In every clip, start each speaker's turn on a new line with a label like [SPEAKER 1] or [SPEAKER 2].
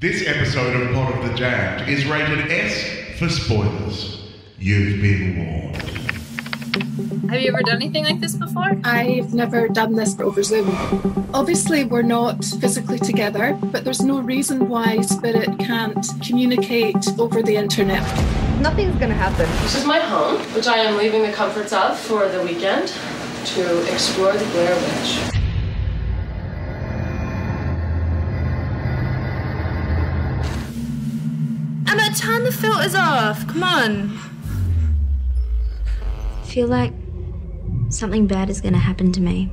[SPEAKER 1] This episode of Pod of the Damned is rated S for spoilers. You've been warned.
[SPEAKER 2] Have you ever done anything like this before?
[SPEAKER 3] I've never done this over Zoom. Obviously, we're not physically together, but there's no reason why Spirit can't communicate over the internet.
[SPEAKER 2] Nothing's gonna happen.
[SPEAKER 4] This is my home, which I am leaving the comforts of for the weekend to explore the Blair Witch.
[SPEAKER 2] Emma, turn the filters off. Come on.
[SPEAKER 5] I feel like something bad is going to happen to me.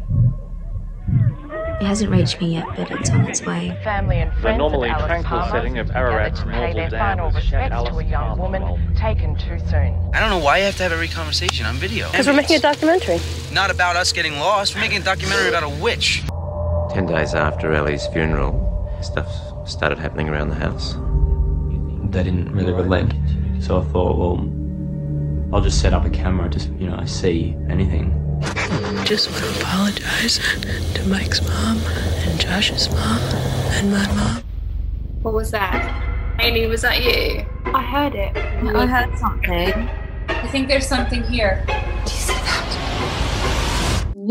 [SPEAKER 5] It hasn't reached me yet, but it's on its way.
[SPEAKER 6] Family and friends
[SPEAKER 7] normally
[SPEAKER 6] of
[SPEAKER 7] tranquil
[SPEAKER 6] Palmer
[SPEAKER 7] setting of
[SPEAKER 6] gathered
[SPEAKER 7] Ararat's
[SPEAKER 6] to pay
[SPEAKER 7] Mortal
[SPEAKER 6] their
[SPEAKER 7] Dam
[SPEAKER 6] final respects to a young
[SPEAKER 7] Palmer
[SPEAKER 6] woman taken too soon.
[SPEAKER 8] I don't know why you have to have every conversation on video.
[SPEAKER 4] Because we're making a documentary.
[SPEAKER 8] Not about us getting lost. We're making a documentary about a witch.
[SPEAKER 9] Ten days after Ellie's funeral, stuff started happening around the house.
[SPEAKER 10] They didn't really relent, so I thought, well, I'll just set up a camera to, you know, see anything.
[SPEAKER 11] Just want to apologize to Mike's mom and Josh's mom and my mom.
[SPEAKER 2] What was that? Amy, was that you?
[SPEAKER 5] I heard it.
[SPEAKER 2] I heard something. I think there's something here.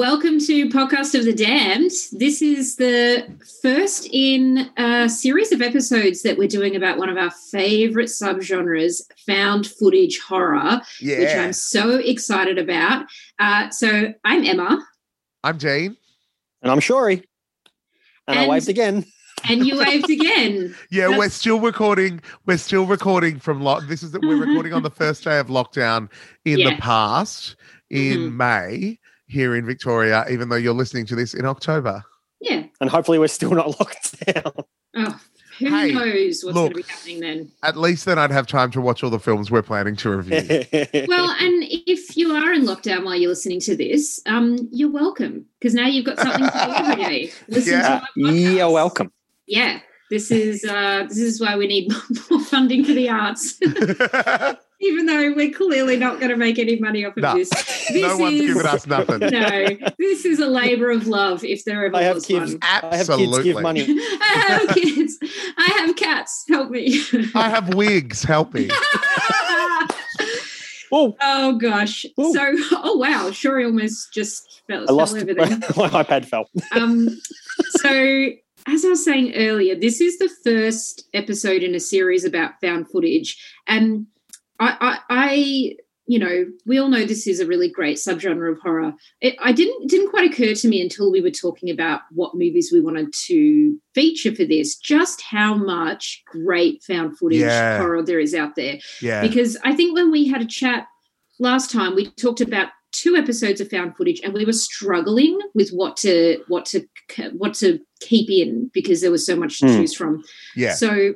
[SPEAKER 12] Welcome to Podcast of the Damned. This is the first in a series of episodes that we're doing about one of our favorite subgenres, found footage horror,
[SPEAKER 13] Yeah.
[SPEAKER 12] which I'm so excited about. Uh, so I'm Emma,
[SPEAKER 13] I'm Jane.
[SPEAKER 14] And I'm Shori. And, I
[SPEAKER 12] And-
[SPEAKER 14] waved again.
[SPEAKER 12] and you waved again.
[SPEAKER 13] Yeah,
[SPEAKER 12] That's-
[SPEAKER 13] we're still recording. We're still recording from lock. This is that we're recording on the first day of lockdown in the past in
[SPEAKER 12] Mhm.
[SPEAKER 13] May here in Victoria. Even though you're listening to this in October.
[SPEAKER 12] Yeah.
[SPEAKER 14] And hopefully we're still not locked down.
[SPEAKER 12] Oh, who
[SPEAKER 13] Hey,
[SPEAKER 12] knows what's going to be happening then?
[SPEAKER 13] At least then I'd have time to watch all the films we're planning to review.
[SPEAKER 12] Well, and if you are in lockdown while you're listening to this, um, you're welcome because now you've got something to do every day. Listen
[SPEAKER 14] yeah.
[SPEAKER 12] to our podcast.
[SPEAKER 14] You're welcome.
[SPEAKER 12] Yeah, this is uh, this is why we need more funding for the arts. Even though we're clearly not going to make any money off of
[SPEAKER 13] No.
[SPEAKER 12] this. this
[SPEAKER 13] no one's
[SPEAKER 12] is,
[SPEAKER 13] giving us nothing.
[SPEAKER 12] No, this is a labor of love if there ever
[SPEAKER 14] I have
[SPEAKER 12] was
[SPEAKER 14] kids.
[SPEAKER 12] one.
[SPEAKER 14] I have kids give
[SPEAKER 13] Absolutely.
[SPEAKER 14] money.
[SPEAKER 12] I have kids. I have cats. Help me.
[SPEAKER 13] I have wigs. Help me.
[SPEAKER 14] Oh,
[SPEAKER 12] oh gosh.
[SPEAKER 14] Ooh.
[SPEAKER 12] So, oh wow, Shori almost just fell,
[SPEAKER 14] I
[SPEAKER 12] fell
[SPEAKER 14] lost
[SPEAKER 12] over
[SPEAKER 14] my
[SPEAKER 12] there.
[SPEAKER 14] iPad fell.
[SPEAKER 12] um, so as I was saying earlier, this is the first episode in a series about found footage, and I, I, I you know, we all know this is a really great subgenre of horror. It, I didn't it didn't quite occur to me until we were talking about what movies we wanted to feature for this, just how much great found footage
[SPEAKER 13] Yeah.
[SPEAKER 12] horror there is out there
[SPEAKER 13] Yeah.
[SPEAKER 12] because I think when we had a chat last time, we talked about two episodes of found footage, and we were struggling with what to what to what to keep in because there was so much to
[SPEAKER 14] Hmm.
[SPEAKER 12] choose from.
[SPEAKER 13] Yeah.
[SPEAKER 12] So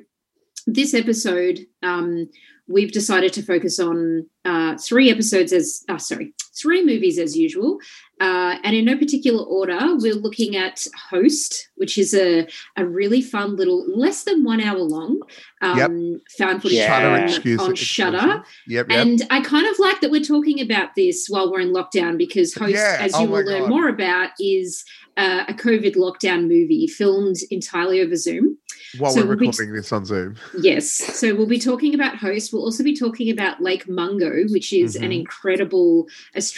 [SPEAKER 12] this episode, um, we've decided to focus on uh, three episodes as uh, sorry, three movies as usual. Uh, and in no particular order, we're looking at Host, which is a, a really fun little, less than one hour long um, found footage
[SPEAKER 14] Yeah.
[SPEAKER 13] Shudder
[SPEAKER 12] film on
[SPEAKER 13] exclusive.
[SPEAKER 12] Shudder.
[SPEAKER 13] Yep. Yep.
[SPEAKER 12] And I kind of like that we're talking about this while we're in lockdown because Host,
[SPEAKER 13] Yeah,
[SPEAKER 12] as
[SPEAKER 13] oh
[SPEAKER 12] you
[SPEAKER 13] my
[SPEAKER 12] will learn
[SPEAKER 13] God.
[SPEAKER 12] more about, is uh, a COVID lockdown movie filmed entirely over Zoom.
[SPEAKER 13] While
[SPEAKER 12] so
[SPEAKER 13] we're
[SPEAKER 12] we'll be-
[SPEAKER 13] recording this on Zoom.
[SPEAKER 12] Yes. So we'll be talking about Host. We'll also be talking about Lake Mungo, which is an
[SPEAKER 13] Mhm.
[SPEAKER 12] incredible Australian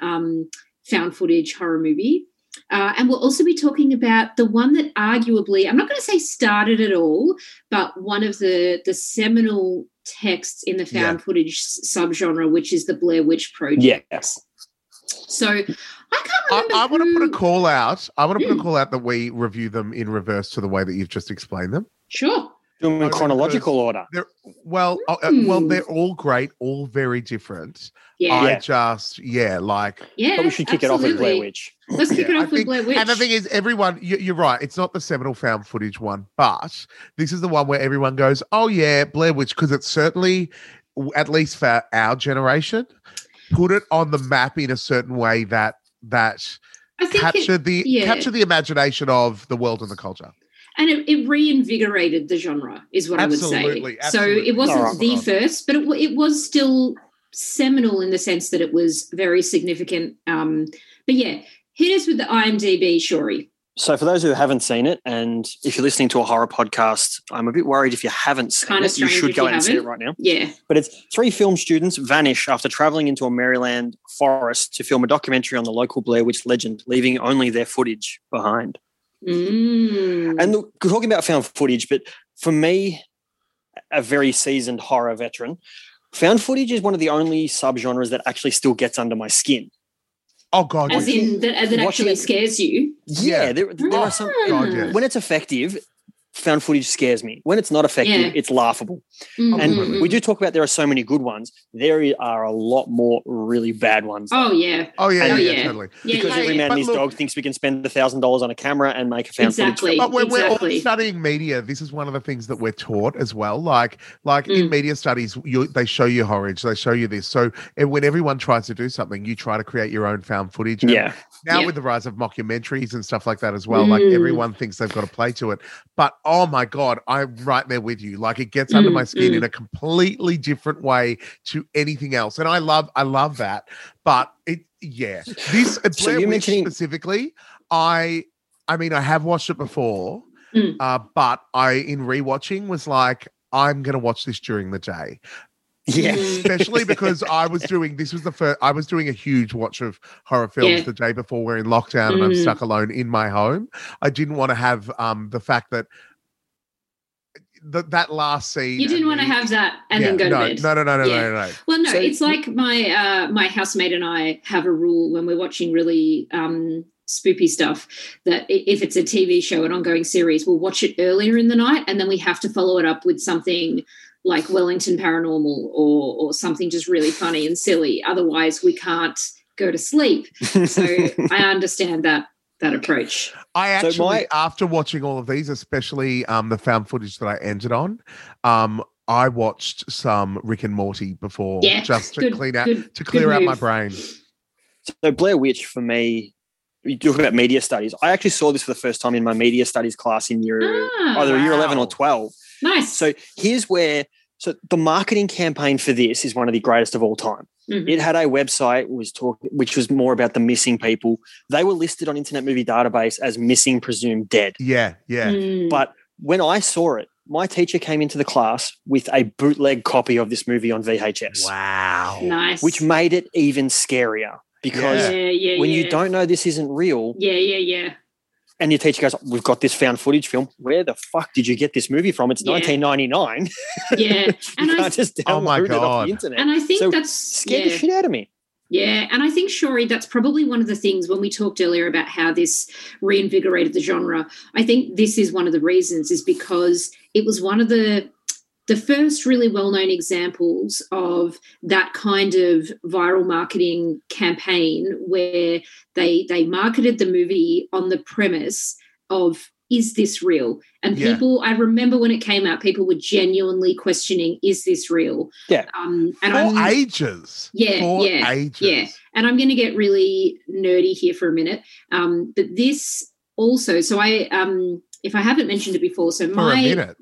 [SPEAKER 12] um, found footage horror movie. Uh, and we'll also be talking about the one that arguably, I'm not going to say started it all, but one of the, the seminal texts in the found
[SPEAKER 13] Yeah.
[SPEAKER 12] footage subgenre, which is the Blair Witch Project.
[SPEAKER 14] Yes.
[SPEAKER 12] So I can't
[SPEAKER 13] I,
[SPEAKER 12] remember.
[SPEAKER 13] I want to put a call out. I want to put a
[SPEAKER 12] Mm.
[SPEAKER 13] call out that we review them in reverse to the way that you've just explained them.
[SPEAKER 12] Sure.
[SPEAKER 14] Do them in chronological order.
[SPEAKER 13] Well, uh, uh, well,
[SPEAKER 12] Hmm.
[SPEAKER 13] they're all great, all very different.
[SPEAKER 12] Yeah.
[SPEAKER 13] I just, yeah, like,
[SPEAKER 12] yeah.
[SPEAKER 14] But we should kick it off with Blair
[SPEAKER 12] absolutely.
[SPEAKER 14] Witch.
[SPEAKER 12] Let's kick
[SPEAKER 13] Yeah,
[SPEAKER 12] it
[SPEAKER 13] I
[SPEAKER 12] off with
[SPEAKER 13] think-
[SPEAKER 12] Blair Witch.
[SPEAKER 13] and the thing is, everyone, you, you're right. It's not the seminal found footage one, but this is the one where everyone goes, "Oh yeah, Blair Witch," because it's certainly, at least for our generation, put it on the map in a certain way that that
[SPEAKER 12] I think it-
[SPEAKER 13] captured the
[SPEAKER 12] yeah.
[SPEAKER 13] captured the imagination of the world and the culture.
[SPEAKER 12] And it, it reinvigorated the genre is what
[SPEAKER 13] Absolutely,
[SPEAKER 12] i would say so it wasn't
[SPEAKER 14] Alright.
[SPEAKER 12] the first but it, it was still seminal in the sense that it was very significant um but yeah hit us with the imdb shori
[SPEAKER 14] So, for those who haven't seen it, and if you're listening to a horror podcast, I'm a bit worried if you haven't seen
[SPEAKER 12] Kind
[SPEAKER 14] it. You should go
[SPEAKER 12] you
[SPEAKER 14] out and see it right now.
[SPEAKER 12] Yeah.
[SPEAKER 14] But it's three film students vanish after traveling into a Maryland forest to film a documentary on the local Blair Witch legend, leaving only their footage behind.
[SPEAKER 12] Mm.
[SPEAKER 14] And look, we're talking about found footage, but for me, a very seasoned horror veteran, found footage is one of the only subgenres that actually still gets under my skin.
[SPEAKER 13] Oh God,
[SPEAKER 12] As in that, that
[SPEAKER 14] Watching
[SPEAKER 12] actually
[SPEAKER 14] it-
[SPEAKER 12] scares you.
[SPEAKER 14] Yeah, there, there are some.
[SPEAKER 13] God, yes.
[SPEAKER 14] When it's effective, found footage scares me. When it's not effective,
[SPEAKER 12] Yeah.
[SPEAKER 14] it's laughable.
[SPEAKER 12] Mm,
[SPEAKER 14] And
[SPEAKER 12] mm,
[SPEAKER 14] we do talk about there are so many good ones. There are a lot more really bad ones.
[SPEAKER 12] Oh yeah.
[SPEAKER 13] Oh yeah,
[SPEAKER 14] And-
[SPEAKER 13] yeah,
[SPEAKER 12] yeah.
[SPEAKER 13] totally.
[SPEAKER 12] Yeah,
[SPEAKER 14] because
[SPEAKER 12] yeah,
[SPEAKER 14] every man
[SPEAKER 13] But
[SPEAKER 14] and his
[SPEAKER 13] look-
[SPEAKER 14] dog thinks we can spend a thousand dollars on a camera and make a found
[SPEAKER 12] Exactly.
[SPEAKER 14] footage.
[SPEAKER 13] But when we're all studying media, this is one of the things that we're taught as well. Like, like
[SPEAKER 12] Mm.
[SPEAKER 13] in media studies, you they show you horror, they show you this. So, and when everyone tries to do something, you try to create your own found footage. And
[SPEAKER 14] Yeah.
[SPEAKER 13] Now
[SPEAKER 12] Yeah.
[SPEAKER 13] with the rise of mockumentaries and stuff like that as well, like
[SPEAKER 12] Mm.
[SPEAKER 13] everyone thinks they've got to play to it. But oh my god, I'm right there with you. Like it gets under
[SPEAKER 12] Mm,
[SPEAKER 13] my skin
[SPEAKER 12] mm.
[SPEAKER 13] in a completely different way to anything else, and I love, I love that. But it, yeah, this uh,
[SPEAKER 14] So
[SPEAKER 13] Blair
[SPEAKER 14] you're
[SPEAKER 13] Witch
[SPEAKER 14] mentioning-
[SPEAKER 13] specifically, I, I mean, I have watched it before,
[SPEAKER 12] Mm.
[SPEAKER 13] uh, but I in rewatching was like, I'm gonna watch this during the day
[SPEAKER 14] Yeah.
[SPEAKER 12] Mm.
[SPEAKER 13] especially because I was doing this was the first I was doing a huge watch of horror films
[SPEAKER 12] Yeah.
[SPEAKER 13] the day before we're in lockdown and I'm
[SPEAKER 12] Mm.
[SPEAKER 13] stuck alone in my home. I didn't want to have um the fact that that that last scene
[SPEAKER 12] You didn't
[SPEAKER 13] and
[SPEAKER 12] want to have that and then go
[SPEAKER 13] no,
[SPEAKER 12] to bed.
[SPEAKER 13] No, no, no, no,
[SPEAKER 12] Yeah.
[SPEAKER 13] no, no, no.
[SPEAKER 12] Well, no,
[SPEAKER 14] So-
[SPEAKER 12] it's like my uh, my housemate and I have a rule when we're watching really um, spoopy stuff that if it's a TV show, an ongoing series, we'll watch it earlier in the night, and then we have to follow it up with something like Wellington Paranormal or or something just really funny and silly. Otherwise, we can't go to sleep. So I understand that that approach.
[SPEAKER 13] I
[SPEAKER 14] So
[SPEAKER 13] actually,
[SPEAKER 14] my-
[SPEAKER 13] after watching all of these, especially um, the found footage that I entered on, um, I watched some Rick and Morty before
[SPEAKER 12] Yeah,
[SPEAKER 13] just to
[SPEAKER 12] good-
[SPEAKER 13] clean out
[SPEAKER 12] good-
[SPEAKER 13] to clear out my brain.
[SPEAKER 14] So Blair Witch for me, you talk about media studies. I actually saw this for the first time in my media studies class in year
[SPEAKER 12] Ah,
[SPEAKER 14] either year eleven or twelve.
[SPEAKER 12] nice.
[SPEAKER 14] So here's where so the marketing campaign for this is one of the greatest of all time.
[SPEAKER 12] Mhm.
[SPEAKER 14] It had a website was talking which was more about the missing people. They were listed on Internet Movie Database as missing presumed dead.
[SPEAKER 13] Yeah, yeah.
[SPEAKER 12] Mm.
[SPEAKER 14] But when I saw it, my teacher came into the class with a bootleg copy of this movie on VHS,
[SPEAKER 13] Wow.
[SPEAKER 12] nice.
[SPEAKER 14] which made it even scarier because
[SPEAKER 12] yeah, yeah,
[SPEAKER 14] when
[SPEAKER 12] yeah.
[SPEAKER 14] you don't know this isn't real,
[SPEAKER 12] Yeah, yeah, yeah.
[SPEAKER 14] And your teacher goes, "We've got this found footage film. Where the fuck did you get this movie from? It's
[SPEAKER 12] Yeah.
[SPEAKER 14] 1999.
[SPEAKER 12] Yeah.
[SPEAKER 14] you
[SPEAKER 12] And I
[SPEAKER 14] can't just
[SPEAKER 13] Oh my
[SPEAKER 14] download it off the internet."
[SPEAKER 12] And I think
[SPEAKER 14] So,
[SPEAKER 12] that's
[SPEAKER 14] scared
[SPEAKER 12] yeah,
[SPEAKER 14] the shit out of me.
[SPEAKER 12] yeah, and I think Shori, that's probably one of the things when we talked earlier about how this reinvigorated the genre. I think this is one of the reasons is because it was one of the the first really well-known examples of that kind of viral marketing campaign where they they marketed the movie on the premise of is this real and
[SPEAKER 13] Yeah.
[SPEAKER 12] people i remember when it came out people were genuinely questioning is this real
[SPEAKER 14] Yeah.
[SPEAKER 12] um and
[SPEAKER 13] For
[SPEAKER 12] i'm
[SPEAKER 13] ages.
[SPEAKER 12] Yeah,
[SPEAKER 13] For
[SPEAKER 12] yeah,
[SPEAKER 13] ages.
[SPEAKER 12] yeah. And I'm going to get really nerdy here for a minute. Um, but this also, so I, um, if I haven't mentioned it before, so
[SPEAKER 13] For
[SPEAKER 12] my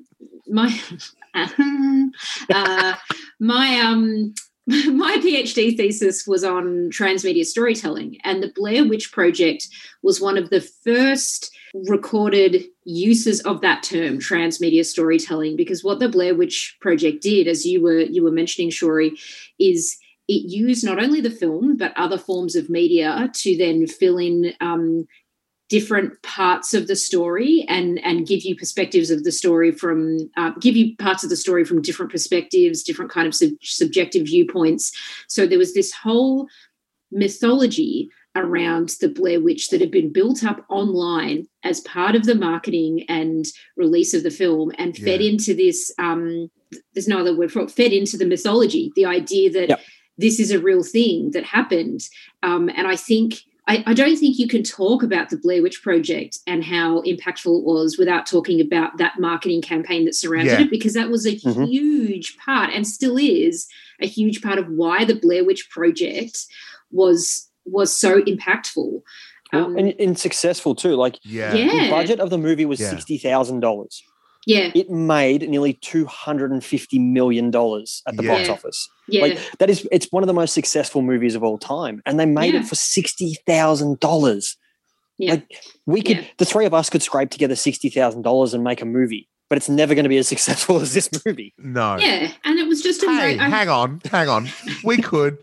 [SPEAKER 12] my uh, my um my PhD thesis was on transmedia storytelling, and the Blair Witch Project was one of the first recorded uses of that term, transmedia storytelling. Because what the Blair Witch Project did, as you were you were mentioning, Shori, is it used not only the film but other forms of media to then fill in um, different parts of the story and and give you perspectives of the story from uh, give you parts of the story from different perspectives different kind of sub- subjective viewpoints so there was this whole mythology around the Blair Witch that had been built up online as part of the marketing and release of the film and fed
[SPEAKER 13] Yeah.
[SPEAKER 12] into this um there's no other word for it fed into the mythology the idea that
[SPEAKER 14] Yep.
[SPEAKER 12] this is a real thing that happened um and I think I, I don't think you can talk about the Blair Witch Project and how impactful it was without talking about that marketing campaign that surrounded
[SPEAKER 13] Yeah.
[SPEAKER 12] it, because that was a
[SPEAKER 14] Mhm.
[SPEAKER 12] huge part and still is a huge part of why the Blair Witch Project was was so impactful.
[SPEAKER 14] Well,
[SPEAKER 12] Um,
[SPEAKER 14] and, and successful too. Like
[SPEAKER 13] Yeah.
[SPEAKER 14] the budget of the movie was
[SPEAKER 13] Yeah.
[SPEAKER 14] sixty thousand dollars.
[SPEAKER 12] Yeah,
[SPEAKER 14] It made nearly two hundred and fifty million dollars at the box office.
[SPEAKER 12] yeah,
[SPEAKER 14] Like that is it's one of the most successful movies of all time. And they made
[SPEAKER 12] Yeah.
[SPEAKER 14] it for sixty thousand dollars.
[SPEAKER 12] Yeah.
[SPEAKER 14] Like we could,
[SPEAKER 12] Yeah.
[SPEAKER 14] the three of us could scrape together sixty thousand dollars and make a movie, but it's never going to be as successful as this movie.
[SPEAKER 13] No.
[SPEAKER 12] Yeah, and it was just a
[SPEAKER 13] Hey,
[SPEAKER 12] great.
[SPEAKER 13] Hang on, hang on. We could.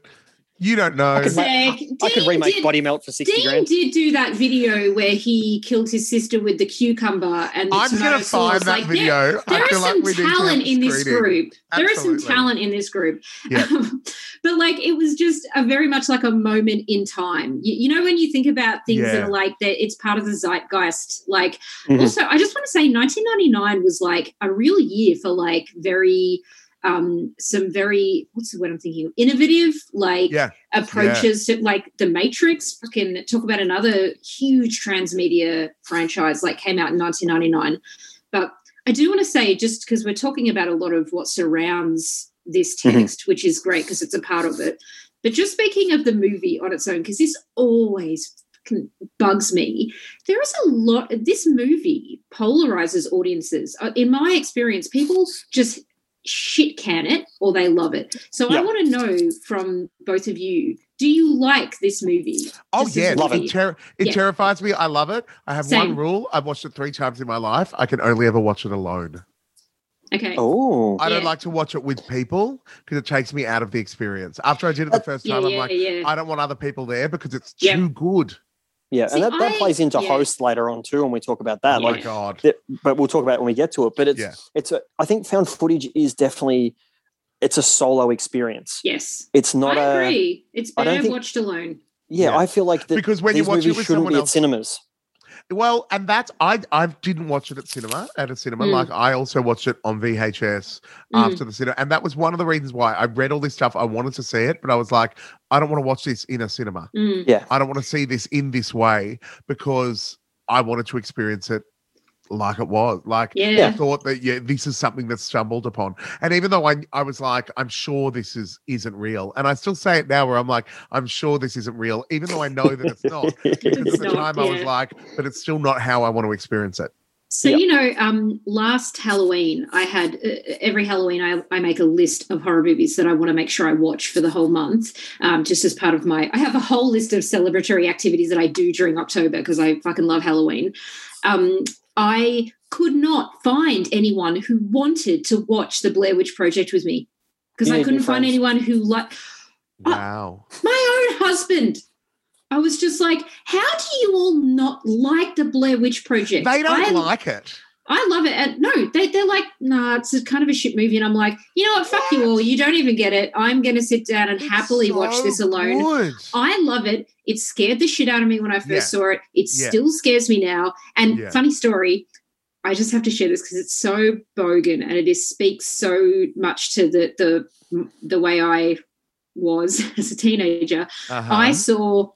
[SPEAKER 13] You don't know.
[SPEAKER 14] I could, ma-
[SPEAKER 12] Zach,
[SPEAKER 14] I could remake
[SPEAKER 12] did-
[SPEAKER 14] Body Melt for sixty
[SPEAKER 12] Dean
[SPEAKER 14] grand.
[SPEAKER 12] did do that video where he killed his sister with the cucumber and the
[SPEAKER 13] I'm
[SPEAKER 12] tomato
[SPEAKER 13] gonna
[SPEAKER 12] sauce.
[SPEAKER 13] find that
[SPEAKER 12] Like, there-
[SPEAKER 13] video. I
[SPEAKER 12] There
[SPEAKER 13] feel
[SPEAKER 12] is
[SPEAKER 13] like
[SPEAKER 12] some
[SPEAKER 13] we need to have
[SPEAKER 12] talent in this
[SPEAKER 13] screening.
[SPEAKER 12] group. There is some talent in this group.
[SPEAKER 13] Yeah.
[SPEAKER 12] but like it was just a very much like a moment in time. You, you know when you think about things that are like that, it's part of the zeitgeist. Like
[SPEAKER 14] Mhm.
[SPEAKER 12] also, I just want to say, 1999 was like a real year for like very um some very what's the word I'm thinking of? innovative like
[SPEAKER 13] Yeah.
[SPEAKER 12] approaches to like the Matrix. Fucking talk about another huge transmedia franchise like came out in 1999. But I do want to say just because we're talking about a lot of what surrounds this
[SPEAKER 14] Mhm.
[SPEAKER 12] text, which is great because it's a part of it. But just speaking of the movie on its own, because this always bugs me. There is a lot. This movie polarizes audiences. Uh, In my experience, people just shit can it or they love it. So I want to know from both of you: Do you like this movie?
[SPEAKER 13] Oh
[SPEAKER 12] Just
[SPEAKER 13] yeah,
[SPEAKER 14] Love
[SPEAKER 13] it, ter- it
[SPEAKER 12] Yeah.
[SPEAKER 13] terrifies me. I love it. I have
[SPEAKER 12] Same.
[SPEAKER 13] one rule. I've watched it three times in my life. I can only ever watch it alone.
[SPEAKER 12] Okay.
[SPEAKER 14] Oh,
[SPEAKER 13] I don't
[SPEAKER 12] Yeah.
[SPEAKER 13] like to watch it with people because it takes me out of the experience. After I did it the first
[SPEAKER 12] Yeah,
[SPEAKER 13] time, I'm
[SPEAKER 12] yeah,
[SPEAKER 13] like,
[SPEAKER 12] yeah.
[SPEAKER 13] I don't want other people there because it's
[SPEAKER 12] Yeah.
[SPEAKER 13] too good.
[SPEAKER 14] Yeah,
[SPEAKER 12] See,
[SPEAKER 14] and that, that
[SPEAKER 12] I-
[SPEAKER 14] plays into
[SPEAKER 12] yeah.
[SPEAKER 14] host later on too, when we talk about that.
[SPEAKER 13] Oh my god.
[SPEAKER 14] that- but we'll talk about it when we get to it. But it's
[SPEAKER 13] Yeah.
[SPEAKER 14] it's a, I think found footage is definitely it's a solo experience.
[SPEAKER 12] Yes.
[SPEAKER 14] It's not
[SPEAKER 12] I
[SPEAKER 14] a
[SPEAKER 12] agree. It's
[SPEAKER 14] I don't
[SPEAKER 12] better
[SPEAKER 14] think-
[SPEAKER 12] watched alone.
[SPEAKER 14] yeah.
[SPEAKER 13] Yeah.
[SPEAKER 14] I feel like that
[SPEAKER 13] Because when you
[SPEAKER 14] these
[SPEAKER 13] watch it
[SPEAKER 14] movies
[SPEAKER 13] with
[SPEAKER 14] shouldn't
[SPEAKER 13] someone
[SPEAKER 14] be
[SPEAKER 13] else-
[SPEAKER 14] at cinemas.
[SPEAKER 13] Well, and that's I I didn't watch it at cinema at a cinema.
[SPEAKER 12] Mm.
[SPEAKER 13] Like I also watched it on VHS
[SPEAKER 12] Mm.
[SPEAKER 13] after the cinema, and that was one of the reasons why I read all this stuff. I wanted to see it, but I was like, I don't want to watch this in a cinema.
[SPEAKER 12] Mm.
[SPEAKER 14] Yeah.
[SPEAKER 13] I don't want to see this in this way because I wanted to experience it like it was. Like
[SPEAKER 12] Yeah.
[SPEAKER 13] I thought that yeah, this is something that's stumbled upon. And even though I I was like, I'm sure this is isn't real, and I still say it now where I'm like, I'm sure this isn't real, even though I know that it's not. Because
[SPEAKER 12] It's
[SPEAKER 13] at the time I was like, but it's still not how I want to experience it.
[SPEAKER 12] So
[SPEAKER 14] Yeah.
[SPEAKER 12] you know, um, last Halloween, I had uh, every Halloween I, I make a list of horror movies that I want to make sure I watch for the whole month, um, just as part of my. I have a whole list of celebratory activities that I do during October because I fucking love Halloween. Um, I could not find anyone who wanted to watch the Blair Witch Project with me because I couldn't find anyone who like.
[SPEAKER 13] Wow.
[SPEAKER 12] my own husband. I was just like, how do you all not like the Blair Witch Project?
[SPEAKER 13] They don't
[SPEAKER 12] I
[SPEAKER 13] like it.
[SPEAKER 12] I love it. And no, they, they're like, nah, it's a kind of a shit movie. And I'm like, you know what? Fuck you all. You don't even get it. I'm going to sit down and happily watch this alone.
[SPEAKER 13] good.
[SPEAKER 12] I love it. It scared the shit out of me when I first
[SPEAKER 13] Yeah.
[SPEAKER 12] saw it. It
[SPEAKER 13] Yeah.
[SPEAKER 12] still scares me now. And
[SPEAKER 13] Yeah.
[SPEAKER 12] funny story, I just have to share this because it's so bogan and it is speaks so much to the the the way I was as a teenager.
[SPEAKER 13] Uh-huh.
[SPEAKER 12] I saw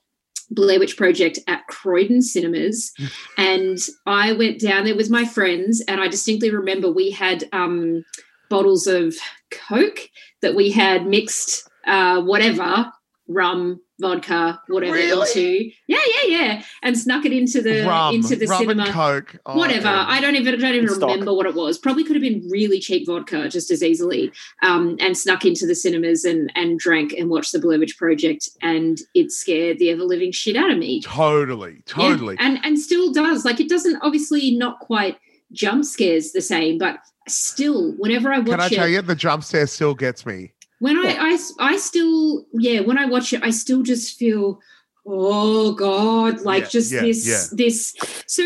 [SPEAKER 12] Blair Witch Project at Croydon Cinemas, and I went down there with my friends, and I distinctly remember we had um, bottles of Coke that we had mixed, uh, whatever rum, vodka, whatever
[SPEAKER 13] Really?
[SPEAKER 12] into, yeah, yeah, yeah, and snuck it into the
[SPEAKER 13] rum,
[SPEAKER 12] into the
[SPEAKER 13] rum
[SPEAKER 12] cinema
[SPEAKER 13] and coke. Oh,
[SPEAKER 12] whatever.
[SPEAKER 13] yeah.
[SPEAKER 12] I don't even I don't even
[SPEAKER 14] In stock.
[SPEAKER 12] remember what it was. Probably could have been really cheap vodka just as easily. Um, and snuck into the cinemas and and drank and watched the Blair Witch Project, and it scared the ever living shit out of me.
[SPEAKER 13] Totally,
[SPEAKER 12] Yeah,
[SPEAKER 13] totally.
[SPEAKER 12] and and still does. Like it doesn't obviously not quite jump scares the same, but still, whenever I watch it.
[SPEAKER 13] Can I
[SPEAKER 12] it,
[SPEAKER 13] tell you, the jump scare still gets me.
[SPEAKER 12] When I, I I still yeah when I watch it I still just feel oh god like
[SPEAKER 13] Yeah,
[SPEAKER 12] just
[SPEAKER 13] yeah,
[SPEAKER 12] this
[SPEAKER 13] yeah.
[SPEAKER 12] this so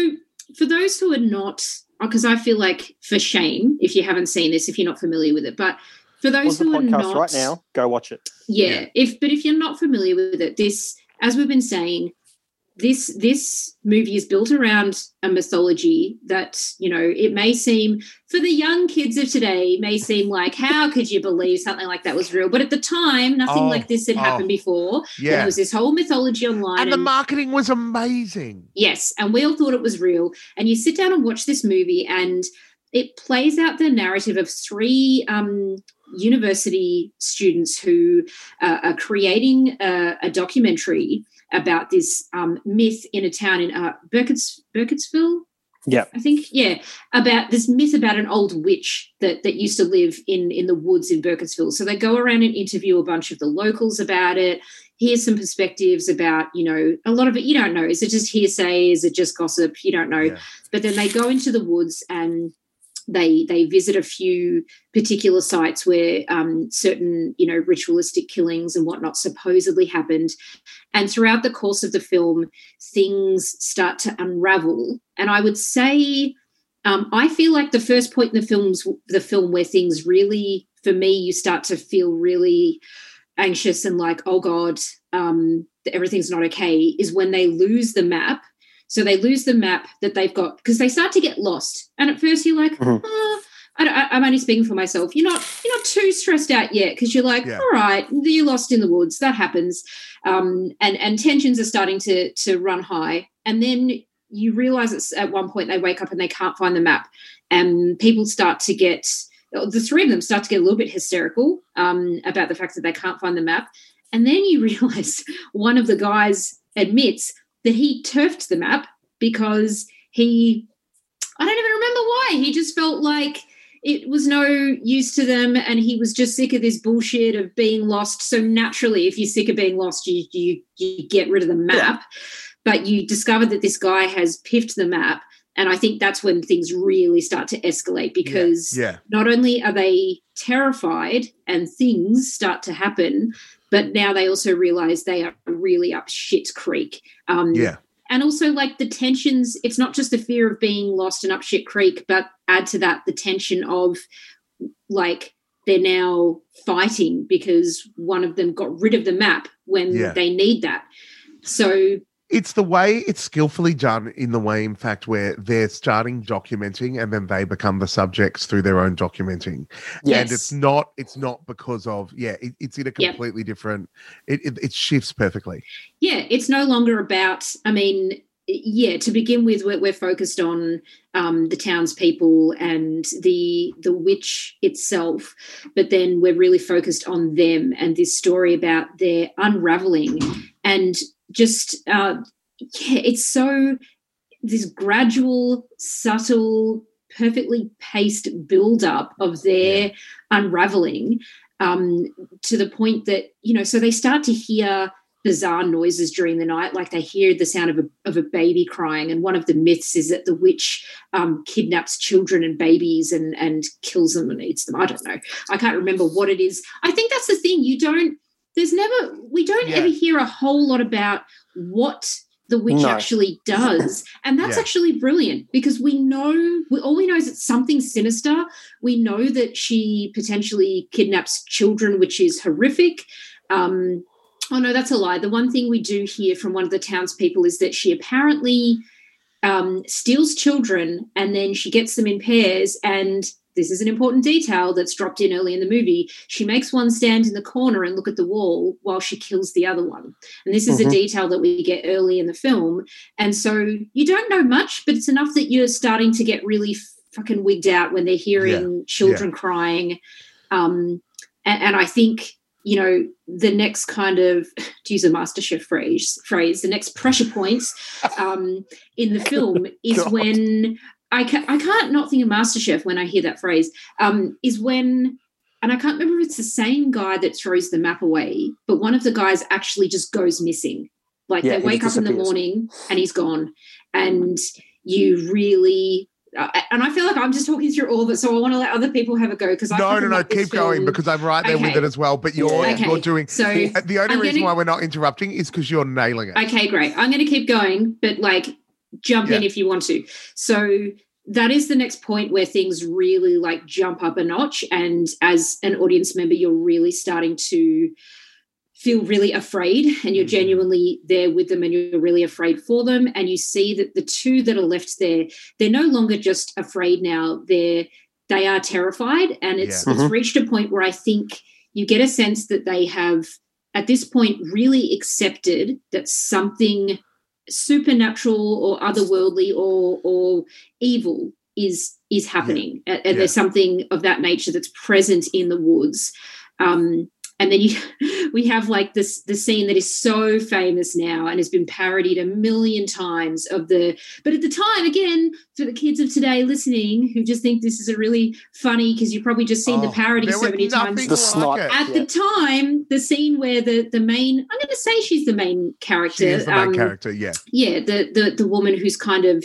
[SPEAKER 12] for those who are not because I feel like for shame if you haven't seen this if you're not familiar with it but for those who are not
[SPEAKER 14] right now. Go watch it.
[SPEAKER 12] yeah,
[SPEAKER 13] Yeah.
[SPEAKER 12] if but if you're not familiar with it this as we've been saying this this movie is built around a mythology that you know it may seem for the young kids of today may seem like how could you believe something like that was real but at the time nothing
[SPEAKER 13] Oh,
[SPEAKER 12] like this had
[SPEAKER 13] oh.
[SPEAKER 12] happened before
[SPEAKER 13] Yeah.
[SPEAKER 12] there was this whole mythology online
[SPEAKER 13] And the marketing was amazing.
[SPEAKER 12] Yes, and we all thought it was real. And you sit down and watch this movie, and it plays out the narrative of three um, university students who uh, are creating a, a documentary about this um, myth in a town in uh, Burkitts, Burkittsville.
[SPEAKER 14] Yeah.
[SPEAKER 12] I think, yeah, about this myth about an old witch that that used to live in in the woods in Burkittsville. So they go around and interview a bunch of the locals about it. hear some perspectives about, you know, a lot of it you don't know. Is it just hearsay? Is it just gossip? You don't know.
[SPEAKER 13] Yeah.
[SPEAKER 12] But then they go into the woods and they they visit a few particular sites where um, certain you know ritualistic killings and whatnot supposedly happened. And throughout the course of the film things start to unravel. And i would say um, i feel like the first point in the films the film where things really for me you start to feel really anxious and like oh god um, everything's not okay is when they lose the map so they lose the map that they've got because they start to get lost. And at first you're like,
[SPEAKER 14] Mhm.
[SPEAKER 12] oh, I, am only speaking for myself. You're not you're not too stressed out yet because you're like,
[SPEAKER 13] Yeah.
[SPEAKER 12] all right, you're lost in the woods. That happens, um, and and tensions are starting to to run high. And then you realize it's at one point they wake up and they can't find the map, and people start to get the three of them start to get a little bit hysterical um, about the fact that they can't find the map. And then you realize one of the guys admits that he turfed the map because he, I don't even remember why. He just felt like it was no use to them and he was just sick of this bullshit of being lost. So naturally, if you're sick of being lost, you, you, you get rid of the map. But you discover that this guy has piffed the map. And I think that's when things really start to escalate because
[SPEAKER 13] Yeah.
[SPEAKER 12] not only are they terrified and things start to happen, but now they also realize they are really up shit creek. Um,
[SPEAKER 13] Yeah.
[SPEAKER 12] And also, like the tensions, it's not just the fear of being lost and up shit creek, but add to that the tension of like they're now fighting because one of them got rid of the map when
[SPEAKER 13] Yeah.
[SPEAKER 12] they need that. So
[SPEAKER 13] It's the way it's skillfully done in the way, in fact, where they're starting documenting and then they become the subjects through their own documenting. And it's not it's not because of yeah, it, it's in a
[SPEAKER 12] Yep.
[SPEAKER 13] completely different it, it it shifts perfectly.
[SPEAKER 12] yeah it's no longer about i mean yeah to begin with we're, we're focused on um, the townspeople and the the witch itself but then we're really focused on them and this story about their unraveling and just uh, yeah it's so this gradual subtle perfectly paced build up of their unraveling um, to the point that you know so they start to hear bizarre noises during the night like they hear the sound of a, of a baby crying and one of the myths is that the witch um, kidnaps children and babies and and kills them and eats them. I don't know. I can't remember what it is. I think that's the thing. You don't there's never we don't
[SPEAKER 13] Yeah.
[SPEAKER 12] ever hear a whole lot about what the witch
[SPEAKER 14] No.
[SPEAKER 12] actually does and that's
[SPEAKER 13] Yeah.
[SPEAKER 12] actually brilliant because we know we, all we know is it's something sinister we know that she potentially kidnaps children which is horrific um, oh no that's a lie the one thing we do hear from one of the townspeople is that she apparently um, steals children and then she gets them in pairs and this is an important detail that's dropped in early in the movie. She makes one stand in the corner and look at the wall while she kills the other one. And this is a
[SPEAKER 14] Mhm.
[SPEAKER 12] detail that we get early in the film. And so you don't know much, but it's enough that you're starting to get really fucking wigged out when they're hearing children crying. Um, and, and I think, you know, the next kind of, to use a MasterChef phrase, phrase the next pressure points um, in the film is
[SPEAKER 13] God.
[SPEAKER 12] when I, ca- I can't not think of MasterChef when I hear that phrase, um, is when, and I can't remember if it's the same guy that throws the map away, but one of the guys actually just goes missing. Like
[SPEAKER 14] Yeah,
[SPEAKER 12] they wake up in the morning and he's gone. And you really, uh, and I feel like I'm just talking through all of it, so I want to let other people have a go because I
[SPEAKER 13] No, no,
[SPEAKER 12] fucking
[SPEAKER 13] no,
[SPEAKER 12] love this
[SPEAKER 13] keep going because I'm right there with it as well. But you're
[SPEAKER 14] Yeah.
[SPEAKER 13] you're doing
[SPEAKER 12] so
[SPEAKER 13] uh, the only
[SPEAKER 12] I'm
[SPEAKER 13] reason
[SPEAKER 12] gonna-
[SPEAKER 13] why we're not interrupting is because you're nailing it.
[SPEAKER 12] Okay, great. I'm going to keep going, but like jump in if you want to. So that is the next point where things really like jump up a notch. And as an audience member, you're really starting to feel really afraid and you're
[SPEAKER 13] Mhm.
[SPEAKER 12] genuinely there with them and you're really afraid for them. And you see that the two that are left there, they're no longer just afraid now. They're they are terrified. And it's
[SPEAKER 14] Yeah.
[SPEAKER 12] it's
[SPEAKER 14] Mhm.
[SPEAKER 12] reached a point where I think you get a sense that they have at this point really accepted that something supernatural or otherworldly or or evil is is happening. And, and
[SPEAKER 13] Yeah.
[SPEAKER 12] there's something of that nature that's present in the woods. Um and then you we have like this the scene that is so famous now and has been parodied a million times of the but at the time again for the kids of today listening who just think this is a really funny because you've probably just seen
[SPEAKER 13] Oh,
[SPEAKER 12] the parody so many times
[SPEAKER 13] The snot, like
[SPEAKER 12] at
[SPEAKER 13] yeah.
[SPEAKER 12] the time the scene where the the main i'm going to say she's the main character
[SPEAKER 13] She is the main
[SPEAKER 12] um,
[SPEAKER 13] character, yeah.
[SPEAKER 12] yeah the the the woman who's kind of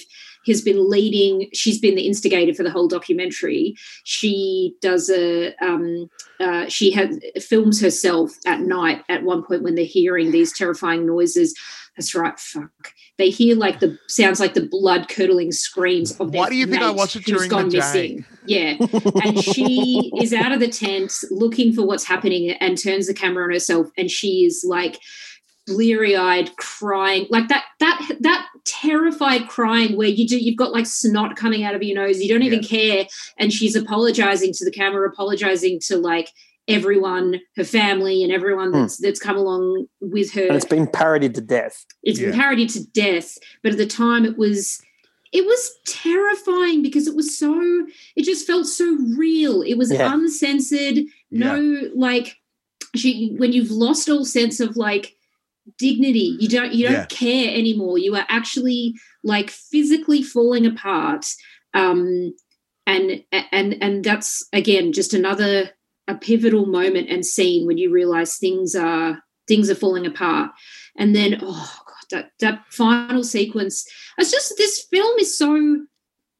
[SPEAKER 12] has been leading she's been the instigator for the whole documentary. She does a um uh she has films herself at night at one point when they're hearing these terrifying noises. That's right fuck. They hear like the sounds like the blood curdling screams of their
[SPEAKER 13] Why do you think I watched it during the
[SPEAKER 12] gone
[SPEAKER 13] day?
[SPEAKER 12] missing. Yeah. And she is out of the tent looking for what's happening and turns the camera on herself and she is like bleary-eyed crying like that that that terrified crying where you do you've got like snot coming out of your nose you don't even care and she's apologizing to the camera apologizing to like everyone her family and everyone
[SPEAKER 14] Hmm.
[SPEAKER 12] that's that's come along with her
[SPEAKER 14] and it's been parodied to death.
[SPEAKER 12] it's been parodied to death but at the time it was it was terrifying because it was so it just felt so real it was
[SPEAKER 14] Yeah.
[SPEAKER 12] uncensored no like she, when you've lost all sense of like dignity you don't you don't
[SPEAKER 6] Yeah.
[SPEAKER 12] care anymore you are actually like physically falling apart um and and and that's again just another a pivotal moment and scene when you realize things are things are falling apart and then oh god that that final sequence it's just this film is so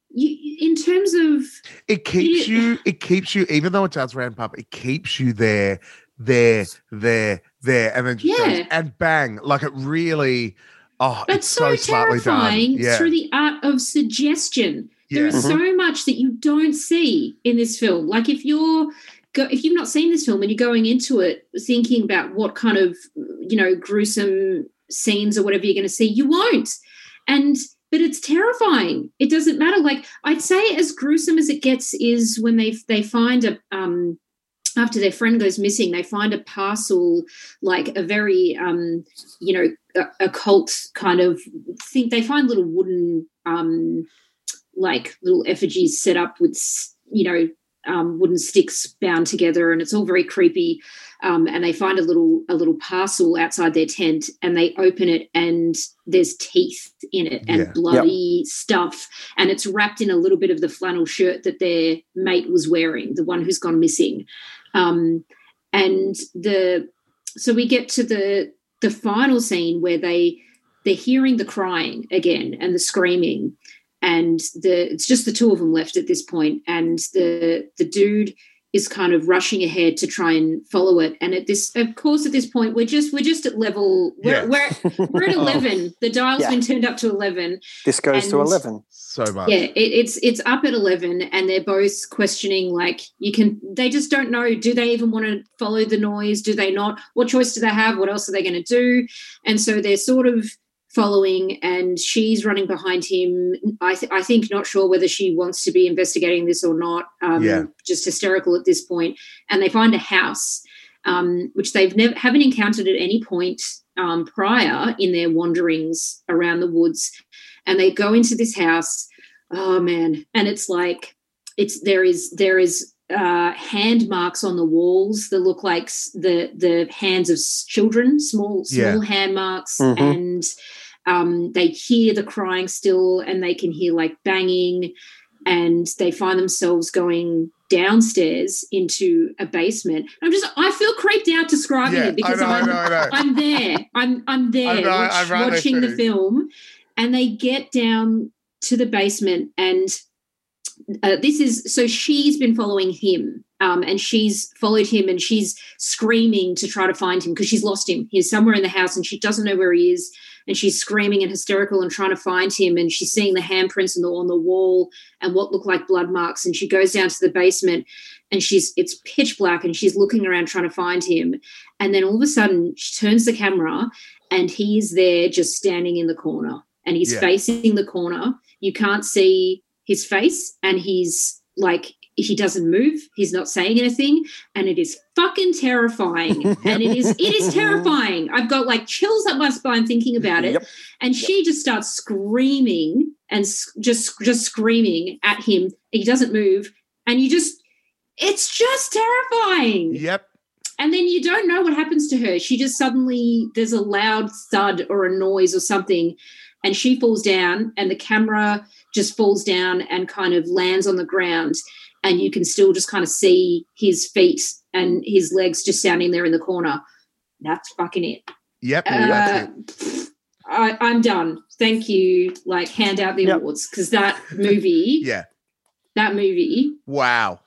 [SPEAKER 12] you, in terms of
[SPEAKER 13] It keeps you. It keeps you. Even though it does ramp up, it keeps you there, there, there, there, and then just goes,
[SPEAKER 12] Yeah.
[SPEAKER 13] and bang! Like it really. Oh,
[SPEAKER 12] That's
[SPEAKER 13] it's so,
[SPEAKER 12] so,
[SPEAKER 13] smartly done.
[SPEAKER 12] terrifying
[SPEAKER 13] Yeah.
[SPEAKER 12] through the art of suggestion. There
[SPEAKER 13] Yeah.
[SPEAKER 12] is so
[SPEAKER 13] Mhm.
[SPEAKER 12] much that you don't see in this film. Like if you're go, if you've not seen this film and you're going into it thinking about what kind of you know gruesome scenes or whatever you're going to see, you won't. And but it's terrifying. It doesn't matter. Like I'd say, as gruesome as it gets is when they they find a um after their friend goes missing, they find a parcel, like a very, um, you know, occult kind of thing. They find little wooden, um, like little effigies set up with, you know, um, wooden sticks bound together, and it's all very creepy. Um, and they find a little a little parcel outside their tent, and they open it, and there's teeth in it and
[SPEAKER 6] Yeah. Yep.
[SPEAKER 12] bloody stuff, and it's wrapped in a little bit of the flannel shirt that their mate was wearing, the one who's gone missing. Um, and the so we get to the the final scene where they they're hearing the crying again and the screaming and the it's just the two of them left at this point and the the dude is kind of rushing ahead to try and follow it and at this of course at this point we're just we're just at level we're
[SPEAKER 14] Yeah.
[SPEAKER 12] we're, we're at
[SPEAKER 14] Oh.
[SPEAKER 12] 11 the dial's
[SPEAKER 14] Yeah.
[SPEAKER 12] been turned up to 11
[SPEAKER 14] This goes to 11.
[SPEAKER 13] So much.
[SPEAKER 12] yeah, it, it's it's up at eleven, and they're both questioning. Like, you can, they just don't know. Do they even want to follow the noise? Do they not? What choice do they have? What else are they going to do? And so they're sort of following, and she's running behind him. I th- I think not sure whether she wants to be investigating this or not. Um,
[SPEAKER 6] Yeah.
[SPEAKER 12] just hysterical at this point. And they find a house, um, which they've never haven't encountered at any point um, prior in their wanderings around the woods and they go into this house oh man and it's like it's there is there is uh hand marks on the walls that look like the the hands of children small small
[SPEAKER 6] Yeah.
[SPEAKER 12] hand marks
[SPEAKER 6] Mhm.
[SPEAKER 12] and um they hear the crying still and they can hear like banging and they find themselves going downstairs into a basement. I'm just I feel creeped out describing
[SPEAKER 6] Yeah,
[SPEAKER 12] it because
[SPEAKER 6] I I
[SPEAKER 12] I'm
[SPEAKER 6] know, I know.
[SPEAKER 12] I'm there. I'm I'm there
[SPEAKER 6] I know,
[SPEAKER 12] watch-
[SPEAKER 6] I'm right
[SPEAKER 12] watching the film and they get down to the basement and uh, this is so she's been following him um, and she's followed him and she's screaming to try to find him because she's lost him he's somewhere in the house and she doesn't know where he is and she's screaming and hysterical and trying to find him and she's seeing the handprints on the, on the wall and what look like blood marks and she goes down to the basement and she's it's pitch black and she's looking around trying to find him and then all of a sudden she turns the camera and he's there just standing in the corner and he's
[SPEAKER 6] Yeah.
[SPEAKER 12] facing the corner you can't see his face and he's like he doesn't move. He's not saying anything. And it is fucking terrifying. And it is it is terrifying. I've got like chills up my spine thinking about it. And she just starts screaming and just just screaming at him. He doesn't move. And you just it's just terrifying.
[SPEAKER 13] Yep.
[SPEAKER 12] and then you don't know what happens to her. She just suddenly there's a loud thud or a noise or something, and she falls down, and the camera just falls down and kind of lands on the ground, and you can still just kind of see his feet and his legs just standing there in the corner. That's fucking it.
[SPEAKER 13] Yep,
[SPEAKER 12] Uh,
[SPEAKER 13] that's it.
[SPEAKER 12] I, I'm done. Thank you. Like hand out the
[SPEAKER 14] Yep.
[SPEAKER 12] awards because that movie,
[SPEAKER 13] Yeah.
[SPEAKER 12] that movie,
[SPEAKER 13] Wow.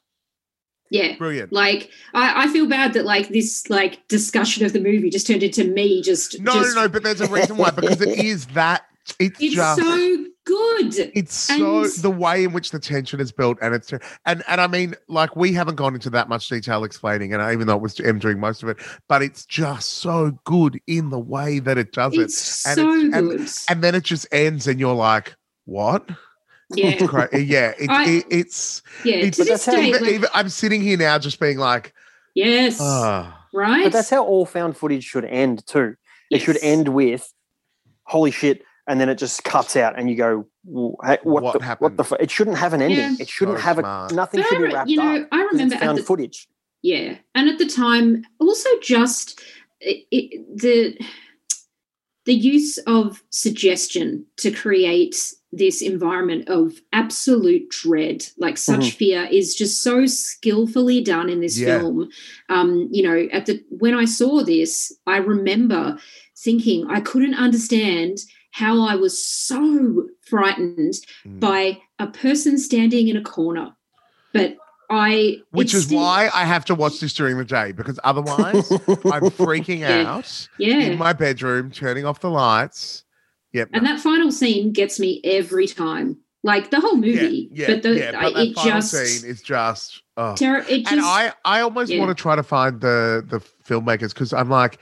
[SPEAKER 12] yeah,
[SPEAKER 13] Brilliant.
[SPEAKER 12] like I, I feel bad that like this like discussion of the movie just turned into me just
[SPEAKER 13] No,
[SPEAKER 12] just,
[SPEAKER 13] no, no, but there's a reason why because it is that it's,
[SPEAKER 12] It's
[SPEAKER 13] just
[SPEAKER 12] so good.
[SPEAKER 13] it's so
[SPEAKER 12] and-
[SPEAKER 13] the way in which the tension is built and it's and and I mean like we haven't gone into that much detail explaining and even though it was M doing most of it but it's just so good in the way that it does
[SPEAKER 12] It's
[SPEAKER 13] it and
[SPEAKER 12] so
[SPEAKER 13] it's, and,
[SPEAKER 12] good.
[SPEAKER 13] and then it just ends and you're like what
[SPEAKER 12] Yeah.
[SPEAKER 13] Yeah it,
[SPEAKER 12] I-
[SPEAKER 13] it, it's
[SPEAKER 12] Yeah,
[SPEAKER 13] it's
[SPEAKER 12] to this day,
[SPEAKER 13] even,
[SPEAKER 12] like-
[SPEAKER 13] even- I'm sitting here now just being like
[SPEAKER 12] Yes.
[SPEAKER 13] ah
[SPEAKER 12] right.
[SPEAKER 14] But that's how all found footage should end too. It should end with holy shit, and then it just cuts out, and you go, "Well, hey, "What,
[SPEAKER 13] What
[SPEAKER 14] the,
[SPEAKER 13] happened?"
[SPEAKER 14] What the? fu-" It shouldn't have an ending.
[SPEAKER 12] Yeah.
[SPEAKER 14] It shouldn't
[SPEAKER 13] So
[SPEAKER 14] have
[SPEAKER 13] smart.
[SPEAKER 14] a nothing
[SPEAKER 12] But
[SPEAKER 14] should
[SPEAKER 12] I
[SPEAKER 14] be wrapped
[SPEAKER 12] you know,
[SPEAKER 14] up.
[SPEAKER 12] I
[SPEAKER 14] 'cause
[SPEAKER 12] remember
[SPEAKER 14] it's found
[SPEAKER 12] the-
[SPEAKER 14] footage.
[SPEAKER 12] Yeah, and at the time, also just it, it, the the use of suggestion to create this environment of absolute dread, like such
[SPEAKER 14] Mhm.
[SPEAKER 12] fear, is just so skillfully done in this
[SPEAKER 13] Yeah.
[SPEAKER 12] film. Um, you know, at the when I saw this, I remember thinking I couldn't understand how I was so frightened
[SPEAKER 13] Mm.
[SPEAKER 12] by a person standing in a corner, but I
[SPEAKER 13] which is
[SPEAKER 12] still-
[SPEAKER 13] why I have to watch this during the day because otherwise I'm freaking
[SPEAKER 12] Yeah.
[SPEAKER 13] out
[SPEAKER 12] Yeah.
[SPEAKER 13] in my bedroom, turning off the lights. Yep.
[SPEAKER 12] And that final scene gets me every time. Like the whole movie.
[SPEAKER 13] yeah,
[SPEAKER 12] but the
[SPEAKER 13] yeah,
[SPEAKER 12] I-
[SPEAKER 13] but that
[SPEAKER 12] it
[SPEAKER 13] final
[SPEAKER 12] just
[SPEAKER 13] scene is just oh.
[SPEAKER 12] terror it just
[SPEAKER 13] and I I almost
[SPEAKER 12] yeah.
[SPEAKER 13] want to try to find the the filmmakers because I'm like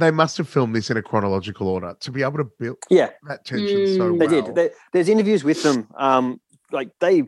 [SPEAKER 13] they must have filmed this in a chronological order to be able to build
[SPEAKER 14] Yeah,
[SPEAKER 13] that tension so
[SPEAKER 12] Mm.
[SPEAKER 14] they did. There- there's interviews with them. Um, like they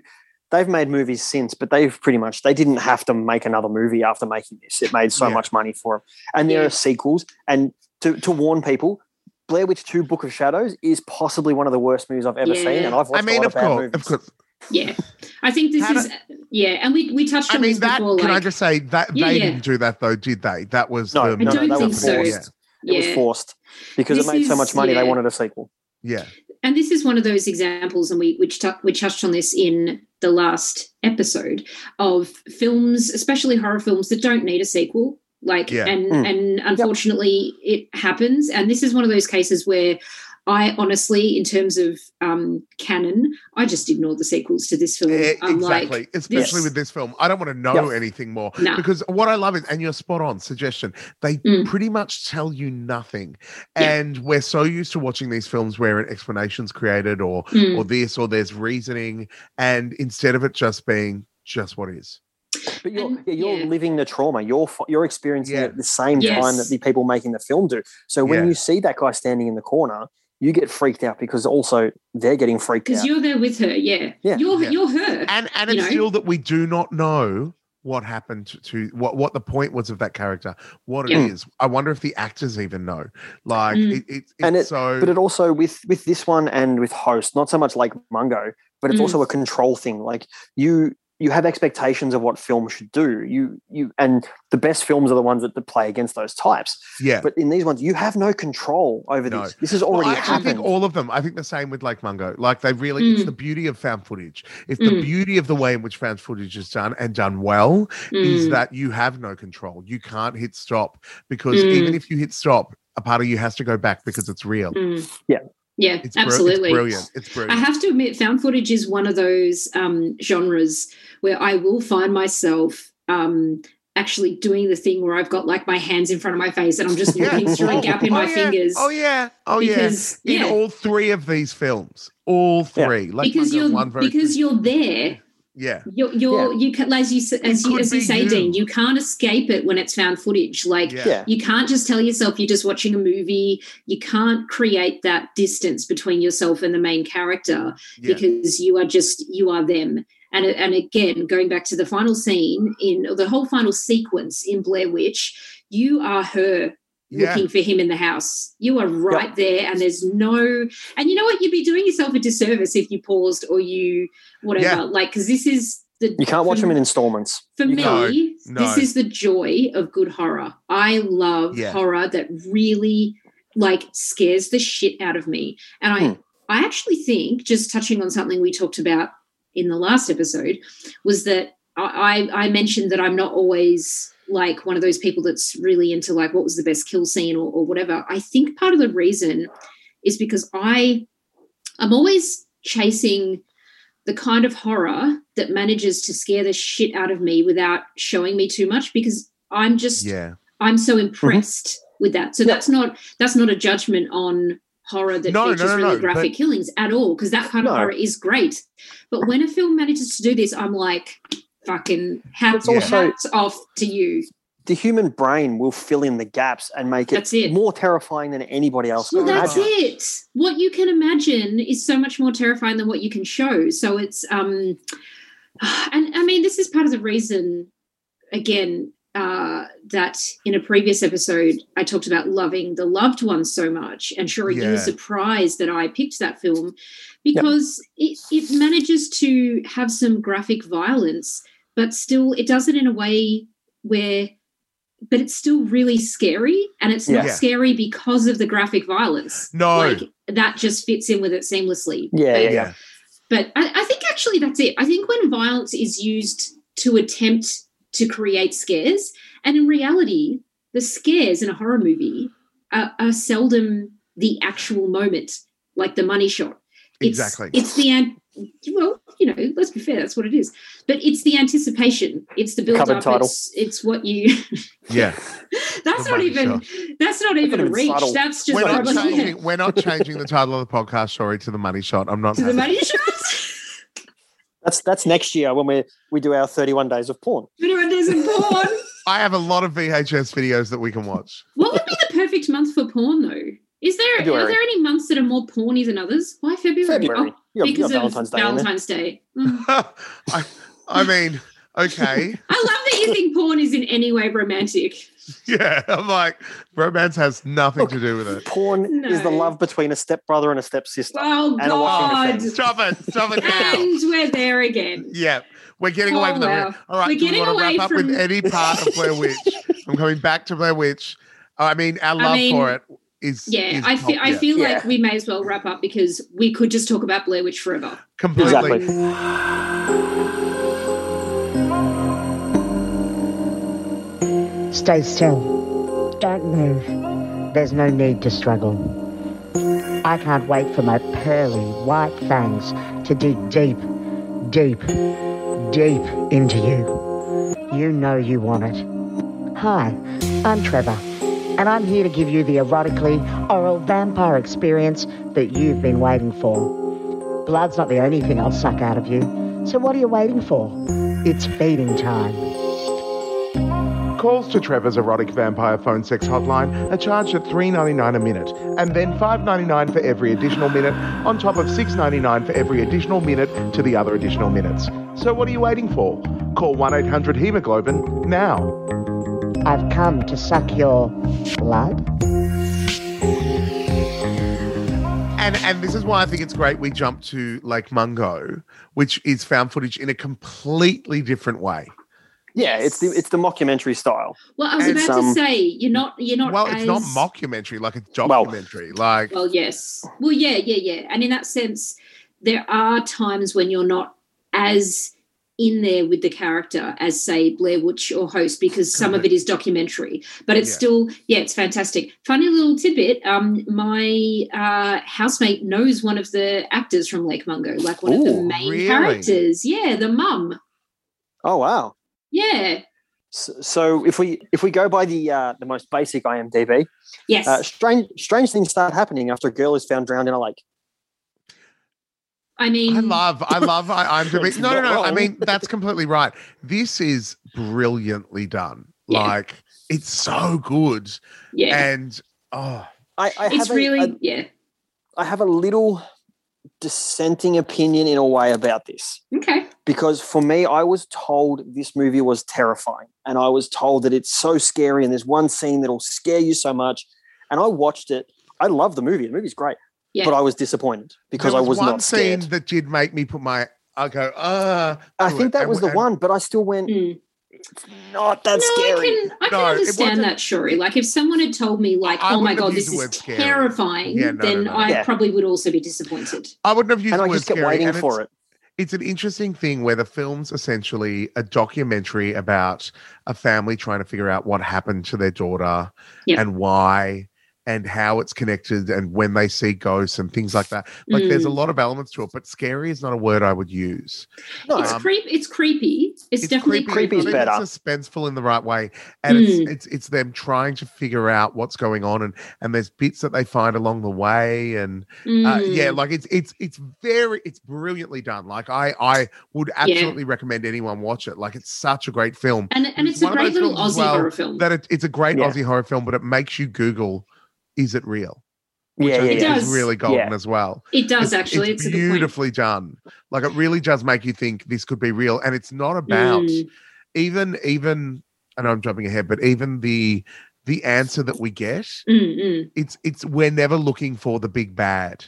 [SPEAKER 14] they've made movies since, but they've pretty much they didn't have to make another movie after making this. It made so
[SPEAKER 13] Yeah.
[SPEAKER 14] much money for them, and there
[SPEAKER 12] Yeah.
[SPEAKER 14] are sequels. And to to warn people. Blair Witch 2 Book of Shadows is possibly one of the worst movies I've ever
[SPEAKER 12] Yeah.
[SPEAKER 14] seen, and I've watched
[SPEAKER 13] I mean,
[SPEAKER 14] a lot
[SPEAKER 13] of
[SPEAKER 14] of bad
[SPEAKER 13] course,
[SPEAKER 14] movies.
[SPEAKER 13] of course.
[SPEAKER 12] yeah. I think this
[SPEAKER 13] How
[SPEAKER 12] is yeah, and we we touched on
[SPEAKER 13] I
[SPEAKER 12] on
[SPEAKER 13] mean
[SPEAKER 12] this
[SPEAKER 13] that.
[SPEAKER 12] before.
[SPEAKER 13] can I just say that
[SPEAKER 12] Yeah,
[SPEAKER 13] they
[SPEAKER 12] yeah.
[SPEAKER 13] didn't do that though, did they? That was
[SPEAKER 14] No,
[SPEAKER 13] the,
[SPEAKER 14] no,
[SPEAKER 12] I don't
[SPEAKER 14] no, that
[SPEAKER 12] think
[SPEAKER 14] was
[SPEAKER 12] so.
[SPEAKER 14] Forced. It was forced because
[SPEAKER 12] This
[SPEAKER 14] it made so much money.
[SPEAKER 12] yeah.
[SPEAKER 14] They wanted a sequel.
[SPEAKER 13] yeah,
[SPEAKER 12] and this is one of those examples, and we which tou- we touched on this in the last episode of films, especially horror films that don't need a sequel. Like,
[SPEAKER 13] Yeah.
[SPEAKER 12] and
[SPEAKER 14] Mm.
[SPEAKER 12] and unfortunately, it happens. And this is one of those cases where I honestly, in terms of um, canon, I just ignore the sequels to this film.
[SPEAKER 13] Eh,
[SPEAKER 12] I'm
[SPEAKER 13] exactly.
[SPEAKER 12] like,
[SPEAKER 13] Especially
[SPEAKER 12] this-
[SPEAKER 13] with this film, I don't want to know
[SPEAKER 14] Yep.
[SPEAKER 13] anything more
[SPEAKER 12] No.
[SPEAKER 13] because what I love is, and you're spot on. Suggestion: they
[SPEAKER 12] Mm.
[SPEAKER 13] pretty much tell you nothing,
[SPEAKER 12] Yeah.
[SPEAKER 13] and we're so used to watching these films where an explanation's created, or
[SPEAKER 12] Mm.
[SPEAKER 13] or this, or there's reasoning, and instead of it just being just what is.
[SPEAKER 14] But you're,
[SPEAKER 12] And-
[SPEAKER 14] yeah, you're
[SPEAKER 12] yeah.
[SPEAKER 14] living the trauma. You're you're experiencing
[SPEAKER 13] Yeah.
[SPEAKER 14] it at the same time that the people making the film do. So when
[SPEAKER 13] Yeah.
[SPEAKER 14] you see that guy standing in the corner, you get freaked out because also they're getting freaked out.
[SPEAKER 12] because you're there with her. Yeah,
[SPEAKER 14] Yeah.
[SPEAKER 12] you're
[SPEAKER 13] Yeah.
[SPEAKER 12] you're her.
[SPEAKER 13] And and it's
[SPEAKER 12] know?
[SPEAKER 13] still that we do not know what happened to, to what what the point was of that character, what it is.
[SPEAKER 12] Yeah.
[SPEAKER 13] I wonder if the actors even know. Like
[SPEAKER 12] Mm.
[SPEAKER 13] it, it, it's
[SPEAKER 14] And it-
[SPEAKER 13] so.
[SPEAKER 14] but it also with with this one and with host, not so much Lake Mungo, but it's
[SPEAKER 12] Mm.
[SPEAKER 14] also a control thing. Like you you have expectations of what film should do. You you and the best films are the ones that, that play against those types.
[SPEAKER 13] yeah.
[SPEAKER 14] But in these ones, you have no control over
[SPEAKER 13] No.
[SPEAKER 14] this. This has
[SPEAKER 13] Well,
[SPEAKER 14] already
[SPEAKER 13] I actually
[SPEAKER 14] happened.
[SPEAKER 13] think all of them. I think the same with Lake Mungo. Like they really, it's
[SPEAKER 12] Mm.
[SPEAKER 13] the beauty of found footage. It's the
[SPEAKER 12] Mm.
[SPEAKER 13] beauty of the way in which found footage is done and done well is
[SPEAKER 12] Mm.
[SPEAKER 13] that you have no control. You can't hit stop because even
[SPEAKER 12] Mm.
[SPEAKER 13] if you hit stop, a part of you has to go back because it's real.
[SPEAKER 12] Mm.
[SPEAKER 14] Yeah.
[SPEAKER 12] Yeah,
[SPEAKER 13] It's, bri-
[SPEAKER 12] absolutely.
[SPEAKER 13] it's brilliant. It's
[SPEAKER 12] I have to admit, found footage is one of those um, genres where I will find myself um, actually doing the thing where I've got like my hands in front of my face and I'm just looking through a gap in
[SPEAKER 13] Oh,
[SPEAKER 12] my
[SPEAKER 13] yeah.
[SPEAKER 12] fingers.
[SPEAKER 13] Oh yeah. Oh
[SPEAKER 12] Because,
[SPEAKER 13] yeah. In
[SPEAKER 12] yeah.
[SPEAKER 13] all three of these films, all
[SPEAKER 14] Yeah.
[SPEAKER 13] three. Like
[SPEAKER 12] because you're
[SPEAKER 13] one very
[SPEAKER 12] because you're there.
[SPEAKER 13] Yeah.
[SPEAKER 12] You're, you're you can as you s- as you as you say,
[SPEAKER 13] you.
[SPEAKER 12] Dean. You can't escape it when it's found footage. Like
[SPEAKER 13] Yeah.
[SPEAKER 14] yeah.
[SPEAKER 12] you can't just tell yourself you're just watching a movie. You can't create that distance between yourself and the main character
[SPEAKER 13] Yeah.
[SPEAKER 12] because you are just you are them. And and again, going back to the final scene in the whole final sequence in Blair Witch, you are her
[SPEAKER 13] Yeah.
[SPEAKER 12] looking for him in the house. You are right there, and there's no. And you know what? You'd be doing yourself a disservice if you paused or you whatever.
[SPEAKER 13] Yeah.
[SPEAKER 12] Like because this is the
[SPEAKER 14] You can't watch them in installments.
[SPEAKER 12] for me.
[SPEAKER 13] No. No.
[SPEAKER 12] this is the joy of good horror. I love
[SPEAKER 13] Yeah.
[SPEAKER 12] horror that really like scares the shit out of me. And I
[SPEAKER 14] Hmm.
[SPEAKER 12] I actually think just touching on something we talked about in the last episode was that I I I mentioned that I'm not always like one of those people that's really into like what was the best kill scene or, or whatever. I think part of the reason is because I I'm always chasing the kind of horror that manages to scare the shit out of me without showing me too much because I'm just
[SPEAKER 13] Yeah.
[SPEAKER 12] I'm so mm-hmm. impressed with that. So that's not that's not a judgment on horror that
[SPEAKER 13] No,
[SPEAKER 12] features
[SPEAKER 13] no,
[SPEAKER 12] really
[SPEAKER 13] no,
[SPEAKER 12] graphic
[SPEAKER 13] but-
[SPEAKER 12] killings at all because that kind of horror is great. But when a film manages to do this, I'm like fucking hats, hats off to you.
[SPEAKER 14] The human brain will fill in the gaps and make it,
[SPEAKER 12] it.
[SPEAKER 14] more terrifying than anybody else
[SPEAKER 12] Well, that's
[SPEAKER 14] imagine.
[SPEAKER 12] it. What you can imagine is so much more terrifying than what you can show. So it's um and I mean this is part of the reason again uh that in a previous episode I talked about loving the loved ones so much and sure you
[SPEAKER 13] Yeah.
[SPEAKER 12] were surprised that I picked that film because it, it manages to have some graphic violence but still it does it in a way where but it's still really scary and it's not
[SPEAKER 13] Yeah.
[SPEAKER 12] scary because of the graphic violence
[SPEAKER 13] No.
[SPEAKER 12] like that just fits in with it seamlessly
[SPEAKER 14] Yeah,
[SPEAKER 12] But-
[SPEAKER 14] yeah,
[SPEAKER 13] Yeah.
[SPEAKER 12] but I, I think actually that's it. I think when violence is used to attempt to create scares, and in reality, the scares in a horror movie are, are seldom the actual moment, like the money shot. It's,
[SPEAKER 13] Exactly.
[SPEAKER 12] It's the an- well, you know, let's be fair, that's what it is. But it's the anticipation. It's the build
[SPEAKER 14] Cover
[SPEAKER 12] up.
[SPEAKER 14] title.
[SPEAKER 12] It's it's what you.
[SPEAKER 13] Yeah.
[SPEAKER 12] that's
[SPEAKER 13] The
[SPEAKER 12] not even. That's not even a reach.
[SPEAKER 14] subtle.
[SPEAKER 12] That's just
[SPEAKER 13] We're not
[SPEAKER 12] probably-
[SPEAKER 13] changing we're not changing the title of the podcast, sorry, to the money shot. I'm not
[SPEAKER 12] to the money shot.
[SPEAKER 14] That's that's next year when we we do our 31 days of porn.
[SPEAKER 12] Anyone doesn't porn.
[SPEAKER 13] I have a lot of VHS videos that we can watch.
[SPEAKER 12] What would be the perfect month for porn, though? Is there are there any months that are more porny than others? Why February?
[SPEAKER 14] February.
[SPEAKER 12] Oh,
[SPEAKER 14] You got- you got
[SPEAKER 12] because
[SPEAKER 14] Valentine's
[SPEAKER 12] of
[SPEAKER 14] Day.
[SPEAKER 12] Valentine's Day. Mm.
[SPEAKER 13] I, I mean, okay.
[SPEAKER 12] I love that you think porn is in any way romantic.
[SPEAKER 13] Yeah. I'm like, romance has nothing to do with it.
[SPEAKER 14] Porn is the love between a stepbrother and a stepsister.
[SPEAKER 12] Oh
[SPEAKER 14] And
[SPEAKER 12] God!
[SPEAKER 13] Stop it. Stop it now.
[SPEAKER 12] And we're there again.
[SPEAKER 13] Yeah. We're getting away
[SPEAKER 12] Oh,
[SPEAKER 13] from the.
[SPEAKER 12] wow.
[SPEAKER 13] All right.
[SPEAKER 12] We're
[SPEAKER 13] do we
[SPEAKER 12] getting
[SPEAKER 13] want to
[SPEAKER 12] away
[SPEAKER 13] wrap up with
[SPEAKER 12] from-
[SPEAKER 13] any part of Blair Witch? I'm coming back to Blair Witch. I mean, our
[SPEAKER 12] I
[SPEAKER 13] love
[SPEAKER 12] mean,
[SPEAKER 13] for it is.
[SPEAKER 12] Yeah,
[SPEAKER 13] is
[SPEAKER 12] I feel I feel
[SPEAKER 14] Yeah.
[SPEAKER 12] like we may as well wrap up because we could just talk about Blair Witch forever.
[SPEAKER 13] completely.
[SPEAKER 14] Exactly.
[SPEAKER 6] Stay still. Don't move. There's no need to struggle. I can't wait for my pearly white fangs to dig deep, deep, deep into you. You know you want it. Hi, I'm Trevor, and I'm here to give you the erotically oral vampire experience that you've been waiting for. Blood's not the only thing I'll suck out of you, so what are you waiting for? It's feeding time.
[SPEAKER 13] Calls to Trevor's erotic vampire phone sex hotline are charged at $3.99 a minute and then $5.99 for every additional minute on top of $6.99 for every additional minute to the other additional minutes. So what are you waiting for? Call 1-800 hemoglobin now.
[SPEAKER 6] I've come to suck your blood.
[SPEAKER 13] And and this is why I think it's great we jump to Lake Mungo, which is found footage in a completely different way.
[SPEAKER 14] Yeah, it's the it's the mockumentary style.
[SPEAKER 12] Well, I was
[SPEAKER 13] And
[SPEAKER 12] about
[SPEAKER 14] some-
[SPEAKER 12] to um, say you're not you're not
[SPEAKER 13] well,
[SPEAKER 12] as,
[SPEAKER 13] it's not mockumentary, like it's
[SPEAKER 14] Well-
[SPEAKER 13] documentary. like
[SPEAKER 12] Well, yes. Well, yeah, yeah, yeah. And in that sense, there are times when you're not as in there with the character as, say, Blair Witch or Host, because some of it is documentary. But it's
[SPEAKER 13] Yeah.
[SPEAKER 12] still, yeah, it's fantastic. Funny little tidbit. Um, my uh, housemate knows one of the actors from Lake Mungo, like one of the main
[SPEAKER 13] really?
[SPEAKER 12] characters. Yeah, the mum.
[SPEAKER 14] Oh wow.
[SPEAKER 12] Yeah.
[SPEAKER 14] So, so if we if we go by the uh, the most basic IMDb,
[SPEAKER 12] Yes.
[SPEAKER 14] uh, strange strange things start happening after a girl is found drowned in a lake.
[SPEAKER 12] I mean,
[SPEAKER 13] I love, I love, I, I'm
[SPEAKER 14] It's
[SPEAKER 13] no, no,
[SPEAKER 14] not
[SPEAKER 13] no. I mean, that's completely right. This is brilliantly done.
[SPEAKER 12] Yeah.
[SPEAKER 13] Like, it's so good.
[SPEAKER 12] yeah.
[SPEAKER 13] And oh,
[SPEAKER 14] I, I
[SPEAKER 12] it's
[SPEAKER 14] have a-
[SPEAKER 12] really,
[SPEAKER 14] a-
[SPEAKER 12] yeah.
[SPEAKER 14] I have a little dissenting opinion in a way about this
[SPEAKER 12] Okay.
[SPEAKER 14] because for me, I was told this movie was terrifying, and I was told that it's so scary, and there's one scene that'll scare you so much. And I watched it. I love the movie. The movie's great,
[SPEAKER 12] Yeah.
[SPEAKER 14] but I was disappointed because
[SPEAKER 13] there
[SPEAKER 14] I was
[SPEAKER 13] one
[SPEAKER 14] not scared.
[SPEAKER 13] scene that did make me put my, I go, ah.
[SPEAKER 14] I
[SPEAKER 13] to
[SPEAKER 14] think
[SPEAKER 13] it.
[SPEAKER 14] that
[SPEAKER 13] And
[SPEAKER 14] was the
[SPEAKER 13] and-
[SPEAKER 14] one, but I still went.
[SPEAKER 12] Mm.
[SPEAKER 14] not that
[SPEAKER 12] no,
[SPEAKER 14] scary.
[SPEAKER 12] I can, I can
[SPEAKER 13] No, it
[SPEAKER 12] understand that, Shuri. Like, if someone had told me, like,
[SPEAKER 13] I
[SPEAKER 12] oh my god, this is terrifying,
[SPEAKER 13] Yeah, no,
[SPEAKER 12] then
[SPEAKER 13] no, no.
[SPEAKER 12] I
[SPEAKER 14] Yeah.
[SPEAKER 12] probably would also be disappointed.
[SPEAKER 13] I wouldn't have used
[SPEAKER 14] and
[SPEAKER 13] the
[SPEAKER 14] I
[SPEAKER 13] word
[SPEAKER 14] just kept
[SPEAKER 13] scary,
[SPEAKER 14] waiting for it.
[SPEAKER 13] it's an interesting thing where the film's essentially a documentary about a family trying to figure out what happened to their daughter
[SPEAKER 12] Yep.
[SPEAKER 13] and why and how it's connected and when they see ghosts and things like that. Like there's a
[SPEAKER 12] Mm.
[SPEAKER 13] lot of elements to it, but scary is not a word I would use.
[SPEAKER 14] No,
[SPEAKER 12] It's
[SPEAKER 13] Um,
[SPEAKER 12] creep. It's creepy. It's, definitely
[SPEAKER 13] creepy.
[SPEAKER 14] Creepy is
[SPEAKER 13] I think
[SPEAKER 14] better.
[SPEAKER 13] It's suspenseful in the right way, and
[SPEAKER 12] Mm.
[SPEAKER 13] it's it's it's them trying to figure out what's going on, and and there's bits that they find along the way, and uh, yeah,
[SPEAKER 12] Mm.
[SPEAKER 13] like it's it's it's very it's brilliantly done. Like I I would absolutely recommend anyone watch it. Like it's such a great film.
[SPEAKER 12] and and it's a great little
[SPEAKER 13] films
[SPEAKER 12] Aussie
[SPEAKER 13] well
[SPEAKER 12] horror film.
[SPEAKER 13] That it, it's a great
[SPEAKER 14] Yeah.
[SPEAKER 13] Aussie horror film, but it makes you Google, is it real?
[SPEAKER 14] yeah,
[SPEAKER 13] I
[SPEAKER 14] yeah,
[SPEAKER 13] think
[SPEAKER 14] yeah.
[SPEAKER 12] does.
[SPEAKER 13] is really golden
[SPEAKER 14] Yeah.
[SPEAKER 13] as well.
[SPEAKER 12] it does actually. It's, a good point.
[SPEAKER 13] beautifully done. Like it really does make you think this could be real, and it's not about
[SPEAKER 12] Mm.
[SPEAKER 13] even even. I know I'm jumping ahead, but even the the answer that we get,
[SPEAKER 12] Mm, mm.
[SPEAKER 13] it's it's we're never looking for the big bad.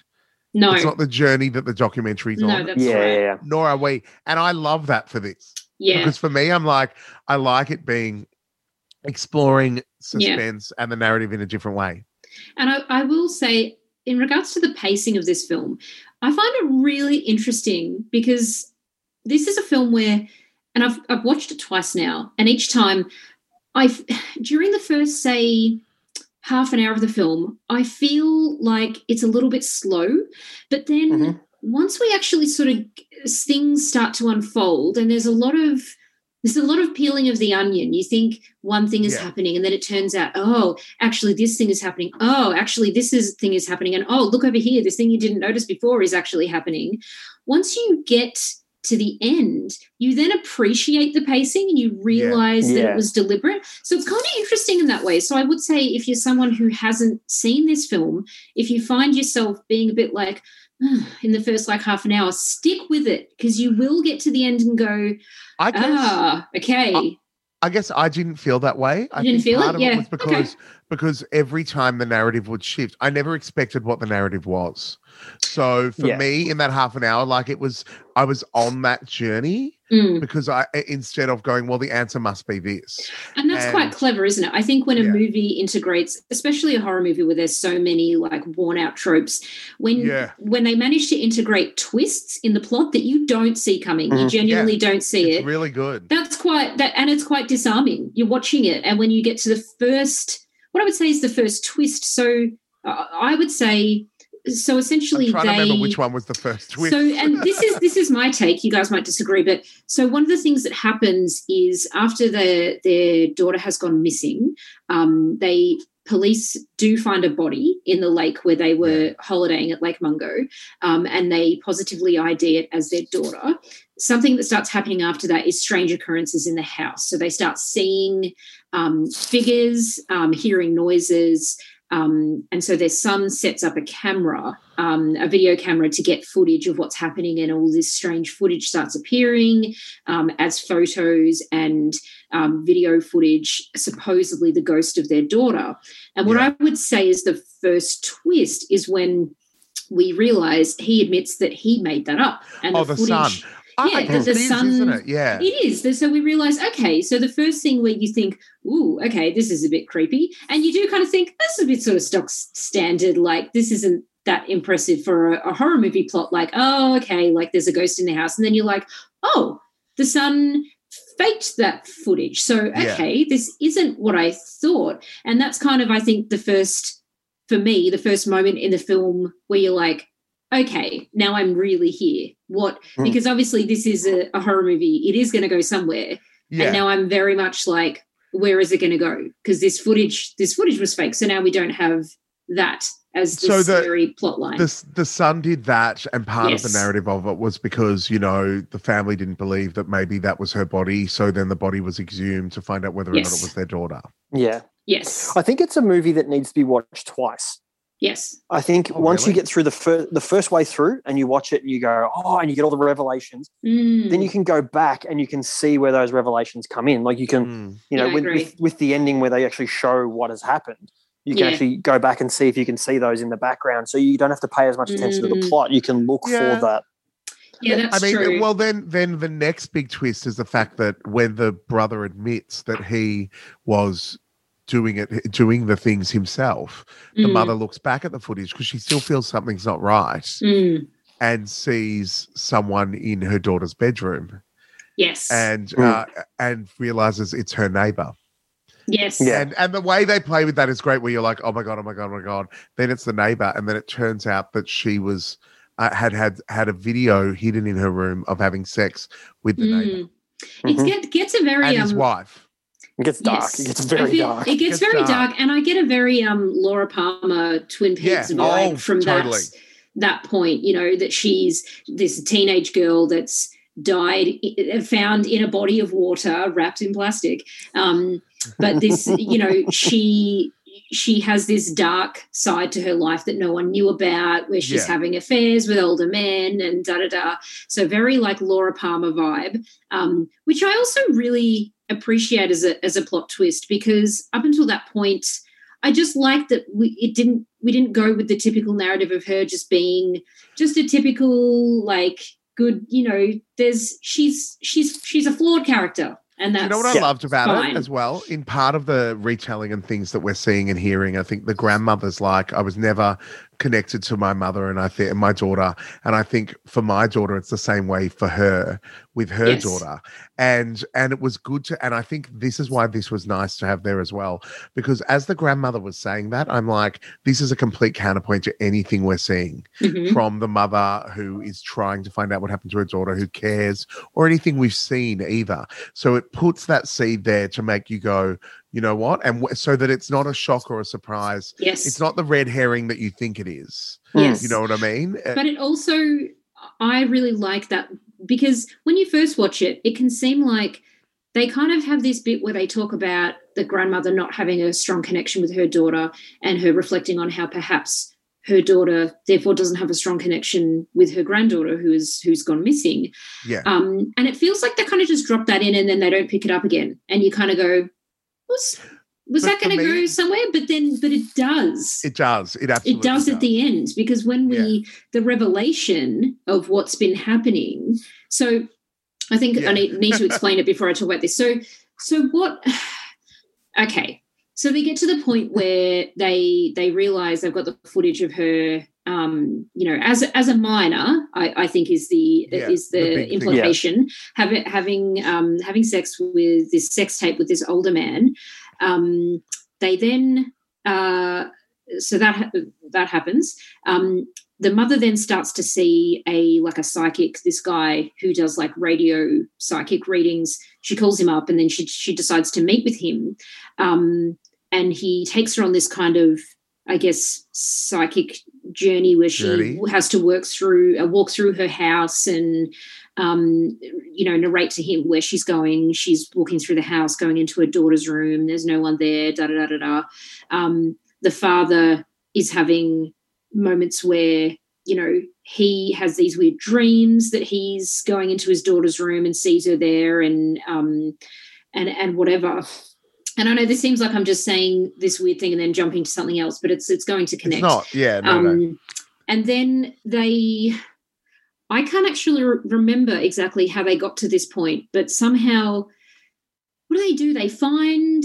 [SPEAKER 12] No,
[SPEAKER 13] It's not the journey that the documentary's
[SPEAKER 12] no,
[SPEAKER 13] on.
[SPEAKER 12] that's
[SPEAKER 14] yeah,
[SPEAKER 12] right.
[SPEAKER 14] yeah, yeah.
[SPEAKER 13] Nor are we, and I love that for this
[SPEAKER 12] Yeah,
[SPEAKER 13] because for me, I'm like I like it being exploring
[SPEAKER 12] Yeah.
[SPEAKER 13] suspense and the narrative in a different way.
[SPEAKER 12] And I, I will say, in regards to the pacing of this film, I find it really interesting because this is a film where, and I've, I've watched it twice now, and each time I've, during the first, say, half an hour of the film, I feel like it's a little bit slow. But then
[SPEAKER 14] Mhm.
[SPEAKER 12] once we actually sort of, things start to unfold, and there's a lot of, there's a lot of peeling of the onion. You think one thing is
[SPEAKER 13] Yeah.
[SPEAKER 12] happening, and then it turns out, oh, actually, this thing is happening. Oh, actually, this is thing is happening, and oh, look over here, this thing you didn't notice before is actually happening. Once you get to the end, you then appreciate the pacing and you realize that
[SPEAKER 14] Yeah.
[SPEAKER 12] it was deliberate. So it's kind of interesting in that way. So I would say if you're someone who hasn't seen this film, if you find yourself being a bit like "Ugh," in the first like half an hour, stick with it because you will get to the end and go,
[SPEAKER 13] I guess
[SPEAKER 12] ah, okay.
[SPEAKER 13] I guess I didn't feel that way. I
[SPEAKER 12] You didn't feel
[SPEAKER 13] part
[SPEAKER 12] it?
[SPEAKER 13] of
[SPEAKER 12] Yeah,
[SPEAKER 13] it was
[SPEAKER 12] okay.
[SPEAKER 13] because because every time the narrative would shift, I never expected what the narrative was. So for
[SPEAKER 14] Yeah.
[SPEAKER 13] me, in that half an hour, like it was, I was on that journey
[SPEAKER 12] Mm.
[SPEAKER 13] because I instead of going, well, the answer must be this.
[SPEAKER 12] And that's quite clever, isn't it? I think when a
[SPEAKER 13] Yeah.
[SPEAKER 12] movie integrates, especially a horror movie where there's so many like worn out tropes, when
[SPEAKER 13] Yeah.
[SPEAKER 12] when they manage to integrate twists in the plot that you don't see coming, you
[SPEAKER 14] Mhm.
[SPEAKER 12] genuinely don't see
[SPEAKER 13] It's
[SPEAKER 12] it.
[SPEAKER 13] really good.
[SPEAKER 12] That's quite that, and it's quite disarming. You're watching it, and when you get to the first, what I would say is the first twist. So uh, I would say, so essentially
[SPEAKER 13] I'm trying
[SPEAKER 12] they
[SPEAKER 13] to remember which one was the first twist.
[SPEAKER 12] so, and this is this is my take. You guys might disagree, but so one of the things that happens is after the their daughter has gone missing, um, they police do find a body in the lake where they were holidaying at Lake Mungo, um, and they positively ID it as their daughter. Something that starts happening after that is strange occurrences in the house. So they start seeing um, figures, um, hearing noises. Um, and so their son sets up a camera, um, a video camera, to get footage of what's happening, and all this strange footage starts appearing um, as photos and um, video footage, supposedly the ghost of their daughter. And what I would say is the first twist is when we realize he admits that he made that up, and
[SPEAKER 13] oh,
[SPEAKER 12] the
[SPEAKER 13] the
[SPEAKER 12] footage.
[SPEAKER 13] sun. I
[SPEAKER 12] Yeah, the,
[SPEAKER 13] is,
[SPEAKER 12] sun.
[SPEAKER 13] isn't it? Yeah.
[SPEAKER 12] It is. So we realize, okay, so the first thing where you think, ooh, okay, this is a bit creepy. And you do kind of think, that's a bit sort of stock standard. Like, this isn't that impressive for a, a horror movie plot. Like, oh, okay, like there's a ghost in the house. And then you're like, oh, the sun faked that footage. So,
[SPEAKER 7] Yeah.
[SPEAKER 12] okay, this isn't what I thought. And that's kind of, I think, the first, for me, the first moment in the film where you're like, okay, now I'm really here. What?
[SPEAKER 7] Mm.
[SPEAKER 12] Because obviously this is a, a horror movie. It is going to go somewhere.
[SPEAKER 13] Yeah.
[SPEAKER 12] And now I'm very much like, where is it going to go? Because this footage, this footage was fake. So now we don't have that as the
[SPEAKER 13] So the-
[SPEAKER 12] scary plot line.
[SPEAKER 13] The, the son did that, and part of the narrative of it was because, you know, the family didn't believe that maybe that was her body. So then the body was exhumed to find out whether or not it was their daughter.
[SPEAKER 14] Yeah.
[SPEAKER 12] Yes.
[SPEAKER 14] I think it's a movie that needs to be watched twice.
[SPEAKER 12] Yes.
[SPEAKER 14] I think
[SPEAKER 13] Oh,
[SPEAKER 14] once
[SPEAKER 13] really?
[SPEAKER 14] you get through the first the first way through and you watch it and you go, oh, and you get all the revelations,
[SPEAKER 12] Mm.
[SPEAKER 14] then you can go back and you can see where those revelations come in. Like you can,
[SPEAKER 13] Mm.
[SPEAKER 14] you know,
[SPEAKER 12] Yeah,
[SPEAKER 14] with, with with the ending where they actually show what has happened, you can
[SPEAKER 12] Yeah.
[SPEAKER 14] actually go back and see if you can see those in the background. So you don't have to pay as much attention to the
[SPEAKER 12] Mm.
[SPEAKER 14] plot. You can look
[SPEAKER 13] Yeah.
[SPEAKER 14] for that.
[SPEAKER 12] Yeah, that's
[SPEAKER 13] I mean,
[SPEAKER 12] true.
[SPEAKER 13] well, then, then the next big twist is the fact that when the brother admits that he was doing it, doing the things himself, the
[SPEAKER 12] Mm.
[SPEAKER 13] mother looks back at the footage because she still feels something's not right,
[SPEAKER 12] Mm,
[SPEAKER 13] and sees someone in her daughter's bedroom,
[SPEAKER 12] yes.
[SPEAKER 13] and
[SPEAKER 14] Mm.
[SPEAKER 13] uh, and realizes it's her neighbor.
[SPEAKER 12] yes.
[SPEAKER 14] Yeah.
[SPEAKER 13] And and the way they play with that is great. Where you're like, oh my god, oh my god, oh my god. Then it's the neighbor, and then it turns out that she was uh, had had had a video hidden in her room of having sex with the neighbor
[SPEAKER 12] Mm. It
[SPEAKER 14] Mhm.
[SPEAKER 12] get, gets a very
[SPEAKER 13] and his
[SPEAKER 12] um,
[SPEAKER 13] wife.
[SPEAKER 14] It gets dark.
[SPEAKER 12] Yes.
[SPEAKER 14] It gets very
[SPEAKER 12] feel-
[SPEAKER 14] dark.
[SPEAKER 12] It gets
[SPEAKER 13] Gets
[SPEAKER 12] very
[SPEAKER 13] dark.
[SPEAKER 12] dark. and I get a very um Laura Palmer Twin Peaks
[SPEAKER 13] Yeah.
[SPEAKER 12] vibe
[SPEAKER 13] Oh,
[SPEAKER 12] from
[SPEAKER 13] totally.
[SPEAKER 12] that that point. You know that she's this teenage girl that's died, found in a body of water, wrapped in plastic. Um, but this, you know, she she has this dark side to her life that no one knew about, where she's
[SPEAKER 13] Yeah.
[SPEAKER 12] having affairs with older men and da da da. So very like Laura Palmer vibe, um, which I also really appreciate as a as a plot twist because up until that point, I just liked that we it didn't we didn't go with the typical narrative of her just being just a typical like good you know there's she's she's she's a flawed character and that's
[SPEAKER 13] you know what I
[SPEAKER 14] Yeah.
[SPEAKER 13] loved about
[SPEAKER 12] fine.
[SPEAKER 13] it as well? In part of the retelling and things that we're seeing and hearing, I think the grandmother's like, I was never connected to my mother and I think my daughter. And I think for my daughter, it's the same way for her with her
[SPEAKER 12] Yes.
[SPEAKER 13] daughter. And and it was good to and I think this is why this was nice to have there as well. Because as the grandmother was saying that, I'm like, this is a complete counterpoint to anything we're seeing
[SPEAKER 12] Mhm.
[SPEAKER 13] from the mother who is trying to find out what happened to her daughter, who cares, or anything we've seen either. So it puts that seed there to make you go, you know what? And w- so that it's not a shock or a surprise.
[SPEAKER 12] yes
[SPEAKER 13] It's not the red herring that you think it is.
[SPEAKER 12] yes
[SPEAKER 13] You know what I mean?
[SPEAKER 12] But it also i really like that because when you first watch it it can seem like they kind of have this bit where they talk about the grandmother not having a strong connection with her daughter and her reflecting on how perhaps her daughter therefore doesn't have a strong connection with her granddaughter who is who's gone missing
[SPEAKER 13] yeah.
[SPEAKER 12] um, and it feels like they kind of just drop that in and then they don't pick it up again and you kind of go was was
[SPEAKER 13] But
[SPEAKER 12] that going to go somewhere? But then but it does.
[SPEAKER 13] It does. It absolutely
[SPEAKER 12] it does at the end because when we the revelation of what's been happening so i think
[SPEAKER 13] Yeah.
[SPEAKER 12] i need, need to explain it before i talk about this. So so what okay. So they get to the point where they they realize they've got the footage of her um you know as as a minor i i think is the
[SPEAKER 13] Yeah,
[SPEAKER 12] is
[SPEAKER 13] the
[SPEAKER 12] the,
[SPEAKER 13] thing.
[SPEAKER 12] implication. Having having um having sex with this sex tape with this older man um they then uh so that that happens. Um the mother then starts to see a like a psychic this guy who does like radio psychic readings. She calls him up and then she she decides to meet with him. Um and he takes her on this kind of i guess psychic journey where she
[SPEAKER 13] Journey.
[SPEAKER 12] has to work through uh, walk through her house and um, you know, narrate to him where she's going. She's walking through the house, going into her daughter's room. There's no one there. Da da da da da. Um, the father is having moments where you know he has these weird dreams that he's going into his daughter's room and sees her there, and um, and and whatever. And I know this seems like I'm just saying this weird thing and then jumping to something else, but it's it's going to connect.
[SPEAKER 13] It's not. Yeah. No,
[SPEAKER 12] um,
[SPEAKER 13] no.
[SPEAKER 12] And then they, I can't actually re- remember exactly how they got to this point, but somehow, what do they do? They find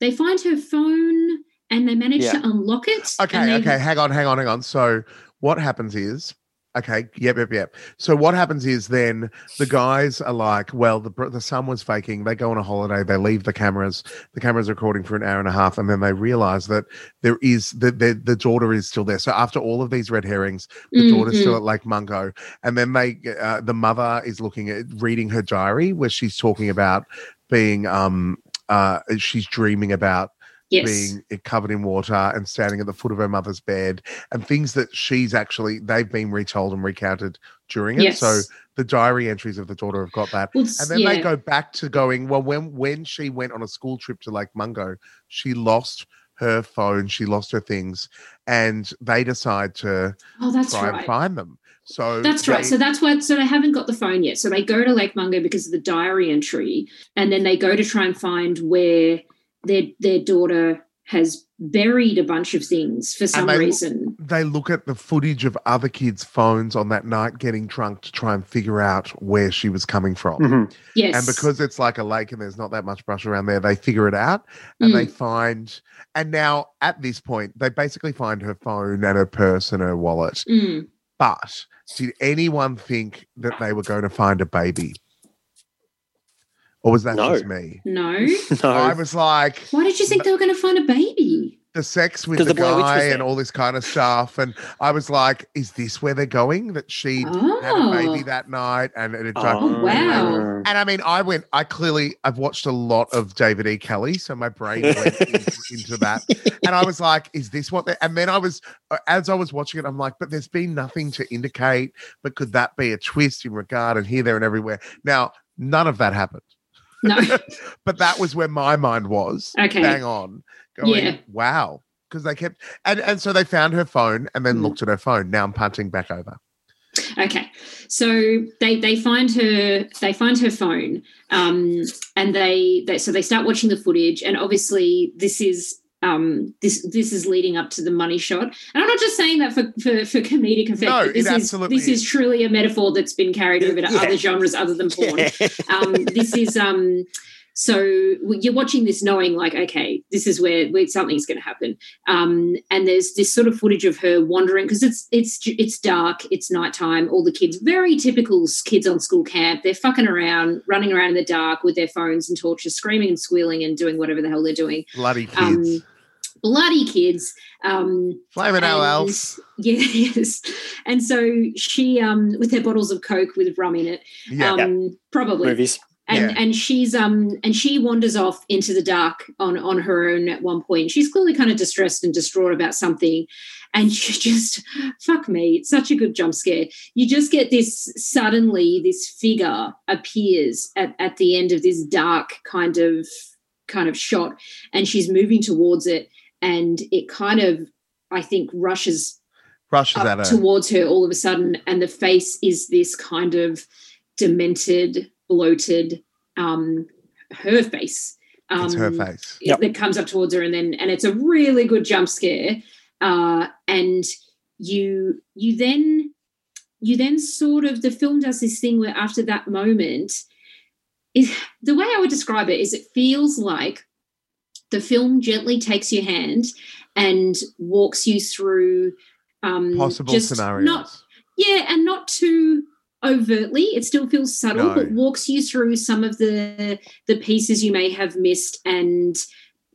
[SPEAKER 12] they find her phone and they manage
[SPEAKER 14] Yeah.
[SPEAKER 12] to unlock it.
[SPEAKER 13] Okay, okay, hang on, hang on, hang on. So what happens is, okay, yep, yep, yep. So what happens is then the guys are like, well, the the son was faking. They go on a holiday. They leave the cameras. The cameras are recording for an hour and a half, and then they realize that there is the the, the daughter is still there. So after all of these red herrings, the daughter's still
[SPEAKER 12] Mhm.
[SPEAKER 13] at Lake Mungo, and then they uh, the mother is looking at reading her diary where she's talking about being um uh she's dreaming about
[SPEAKER 12] Yes.
[SPEAKER 13] being covered in water and standing at the foot of her mother's bed and things that she's actually they've been retold and recounted during it. So the diary entries of the daughter have got that.
[SPEAKER 12] Well,
[SPEAKER 13] and then they go back to going, well, when when she went on a school trip to Lake Mungo, she lost her phone, she lost her things, and they decide to
[SPEAKER 12] Oh, that's
[SPEAKER 13] try and
[SPEAKER 12] right.
[SPEAKER 13] find them. So
[SPEAKER 12] That's right. So that's why. So they haven't got the phone yet. So they go to Lake Mungo because of the diary entry, and then they go to try and find where their their daughter has buried a bunch of things for some
[SPEAKER 13] they,
[SPEAKER 12] reason.
[SPEAKER 13] They look at the footage of other kids' phones on that night getting drunk to try and figure out where she was coming from.
[SPEAKER 14] Mhm.
[SPEAKER 12] Yes.
[SPEAKER 13] And because it's like a lake and there's not that much brush around there, they figure it out and they
[SPEAKER 12] Mm.
[SPEAKER 13] find. And now at this point, they basically find her phone and her purse and her wallet.
[SPEAKER 12] Mm.
[SPEAKER 13] But did anyone think that they were going to find a baby? Or was that
[SPEAKER 14] No.
[SPEAKER 13] just me?
[SPEAKER 12] No. no.
[SPEAKER 13] I was like,
[SPEAKER 12] Why did you think they were going to find a baby?
[SPEAKER 13] the sex with the,
[SPEAKER 14] the Blair Witch was
[SPEAKER 13] guy
[SPEAKER 14] there.
[SPEAKER 13] and all this kind of stuff. And I was like, is this where they're going? That she had a
[SPEAKER 12] Oh.
[SPEAKER 13] baby that night and it had
[SPEAKER 12] Oh, wow.
[SPEAKER 13] And I mean, I went, I clearly, I've watched a lot of David E. Kelley, so my brain went into, into that. And I was like, is this what they, and then I was, uh, as I was watching it, I'm like, but there's been nothing to indicate, but could that be a twist in regard and here, there, and everywhere? Now, none of that happened.
[SPEAKER 12] No.
[SPEAKER 13] but that was where my mind was.
[SPEAKER 12] Okay.
[SPEAKER 13] Bang on. Going,
[SPEAKER 12] Yeah.
[SPEAKER 13] wow. Because they kept, and, and so they found her phone and
[SPEAKER 12] Mm.
[SPEAKER 13] then looked at her phone. Now I'm punting back over.
[SPEAKER 12] Okay, so they they find her they find her phone, um, and they, they so they start watching the footage, and obviously this is um this this is leading up to the money shot, and I'm not just saying that for for, for comedic effect.
[SPEAKER 13] No,
[SPEAKER 12] this is
[SPEAKER 13] absolutely
[SPEAKER 12] this is truly a metaphor that's been carried over to
[SPEAKER 14] Yeah.
[SPEAKER 12] other genres other than porn. um, this is um so you're watching this knowing like okay this is where, where something's going to happen um, and there's this sort of footage of her wandering because it's it's it's dark it's nighttime all the kids very typical kids on school camp they're fucking around running around in the dark with their phones and torches screaming and squealing and doing whatever the hell they're doing
[SPEAKER 13] Bloody kids.
[SPEAKER 12] um, bloody kids um
[SPEAKER 13] Flaming
[SPEAKER 12] and-
[SPEAKER 13] elves.
[SPEAKER 12] yeah yes and so she um with her bottles of coke with rum in it
[SPEAKER 13] Yeah.
[SPEAKER 12] um probably
[SPEAKER 14] Movies.
[SPEAKER 12] and
[SPEAKER 13] Yeah.
[SPEAKER 12] and she's um and she wanders off into the dark on on her own at one point she's clearly kind of distressed and distraught about something and you just fuck me it's such a good jump scare you just get this suddenly this figure appears at, at the end of this dark kind of kind of shot and she's moving towards it and it kind of i think rushes
[SPEAKER 13] Rushes
[SPEAKER 12] up
[SPEAKER 13] at her.
[SPEAKER 12] towards her all of a sudden, and the face is this kind of demented, bloated, um, her face. Um,
[SPEAKER 13] it's her face.
[SPEAKER 12] it- that comes up towards her, and then and it's a really good jump scare. Uh, and you you then you then sort of the film does this thing where after that moment, is the way I would describe it is it feels like the film gently takes your hand and walks you through um,
[SPEAKER 13] Possible scenarios.
[SPEAKER 12] Not, yeah, and not too overtly. It still feels subtle,
[SPEAKER 13] No.
[SPEAKER 12] but walks you through some of the the pieces you may have missed and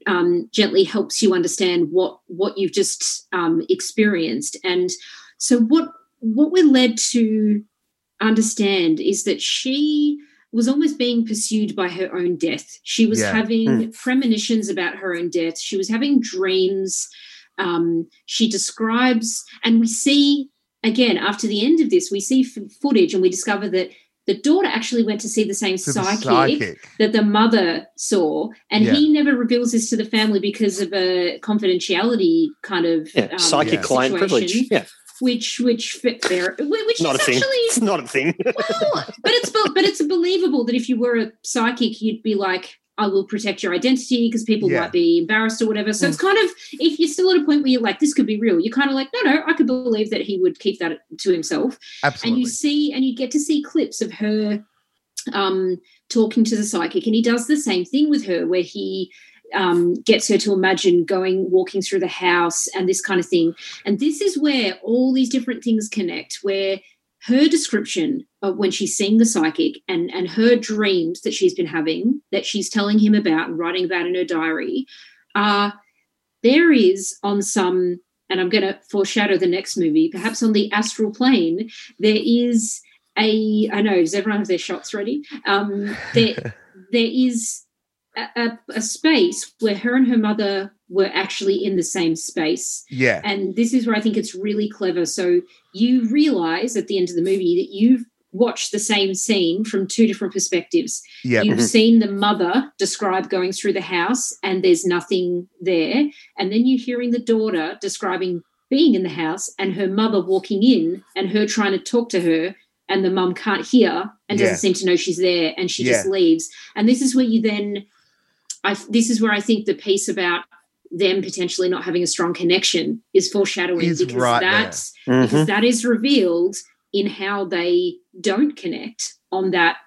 [SPEAKER 12] um, gently helps you understand what what you've just um, experienced. And so what what we're led to understand is that she was almost being pursued by her own death. She was
[SPEAKER 7] Yeah.
[SPEAKER 12] having
[SPEAKER 7] Mm.
[SPEAKER 12] premonitions about her own death. She was having dreams. Um, she describes, and we see again after the end of this, we see f- footage and we discover that the daughter actually went to see the same
[SPEAKER 13] To the
[SPEAKER 12] psychic,
[SPEAKER 13] psychic.
[SPEAKER 12] that the mother saw, and
[SPEAKER 14] Yeah.
[SPEAKER 12] he never reveals this to the family because of a confidentiality kind of
[SPEAKER 14] Yeah.
[SPEAKER 12] um,
[SPEAKER 14] Psychic client privilege. Yeah.
[SPEAKER 12] Which, which, fit there, which
[SPEAKER 14] Not
[SPEAKER 12] is
[SPEAKER 14] a thing.
[SPEAKER 12] actually
[SPEAKER 14] It's not a thing.
[SPEAKER 12] well, but it's but it's believable that if you were a psychic, you'd be like, I will protect your identity because people
[SPEAKER 14] Yeah.
[SPEAKER 12] might be embarrassed or whatever. So it's kind of if you're still at a point where you're like, this could be real, you're kind of like, no, no, I could believe that he would keep that to himself.
[SPEAKER 13] Absolutely.
[SPEAKER 12] And you see, and you get to see clips of her um, talking to the psychic, and he does the same thing with her, where he um, gets her to imagine going walking through the house and this kind of thing. And this is where all these different things connect, where her description of when she's seeing the psychic and and her dreams that she's been having that she's telling him about and writing about in her diary are there is on some and i'm going to foreshadow the next movie perhaps on the astral plane there is a i know does everyone have their shots ready um there there is a, a, a space where her and her mother were actually in the same space
[SPEAKER 13] Yeah.
[SPEAKER 12] and this is where I think it's really clever. So you realize at the end of the movie that you've watched the same scene from two different perspectives.
[SPEAKER 13] Yeah.
[SPEAKER 12] You've
[SPEAKER 13] Mhm.
[SPEAKER 12] seen the mother describe going through the house and there's nothing there. And then you're hearing the daughter describing being in the house and her mother walking in and her trying to talk to her and the mum can't hear and
[SPEAKER 7] Yeah.
[SPEAKER 12] doesn't seem to know she's there and she just leaves. And this is where you then I this is where I think the piece about them potentially not having a strong connection is foreshadowing
[SPEAKER 13] Is
[SPEAKER 12] because
[SPEAKER 13] right there.
[SPEAKER 12] that's
[SPEAKER 14] Mhm.
[SPEAKER 12] because that is revealed in how they don't connect on that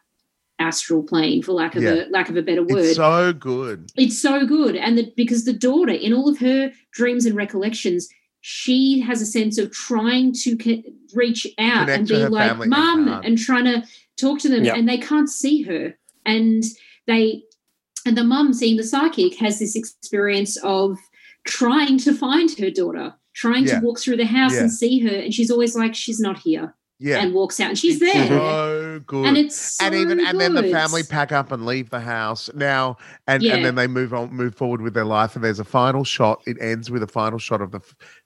[SPEAKER 12] astral plane for lack of
[SPEAKER 13] Yeah.
[SPEAKER 12] a lack of a better word
[SPEAKER 13] It's so good.
[SPEAKER 12] it's so good and the, because the daughter in all of her dreams and recollections she has a sense of trying to co- reach out
[SPEAKER 13] Connect
[SPEAKER 12] and be like
[SPEAKER 13] family and
[SPEAKER 12] mum and trying to talk to them
[SPEAKER 14] Yeah.
[SPEAKER 12] and they can't see her and they and the mum seeing the psychic has this experience of trying to find her daughter trying
[SPEAKER 13] Yeah.
[SPEAKER 12] to walk through the house
[SPEAKER 13] Yeah.
[SPEAKER 12] and see her and she's always like she's not here
[SPEAKER 13] Yeah.
[SPEAKER 12] and walks out and she's
[SPEAKER 13] It's
[SPEAKER 12] there
[SPEAKER 13] So good.
[SPEAKER 12] and it's so
[SPEAKER 13] and even and then the family pack up and leave the house now and
[SPEAKER 12] Yeah.
[SPEAKER 13] and then they move on move forward with their life and there's a final shot it ends with a final shot of the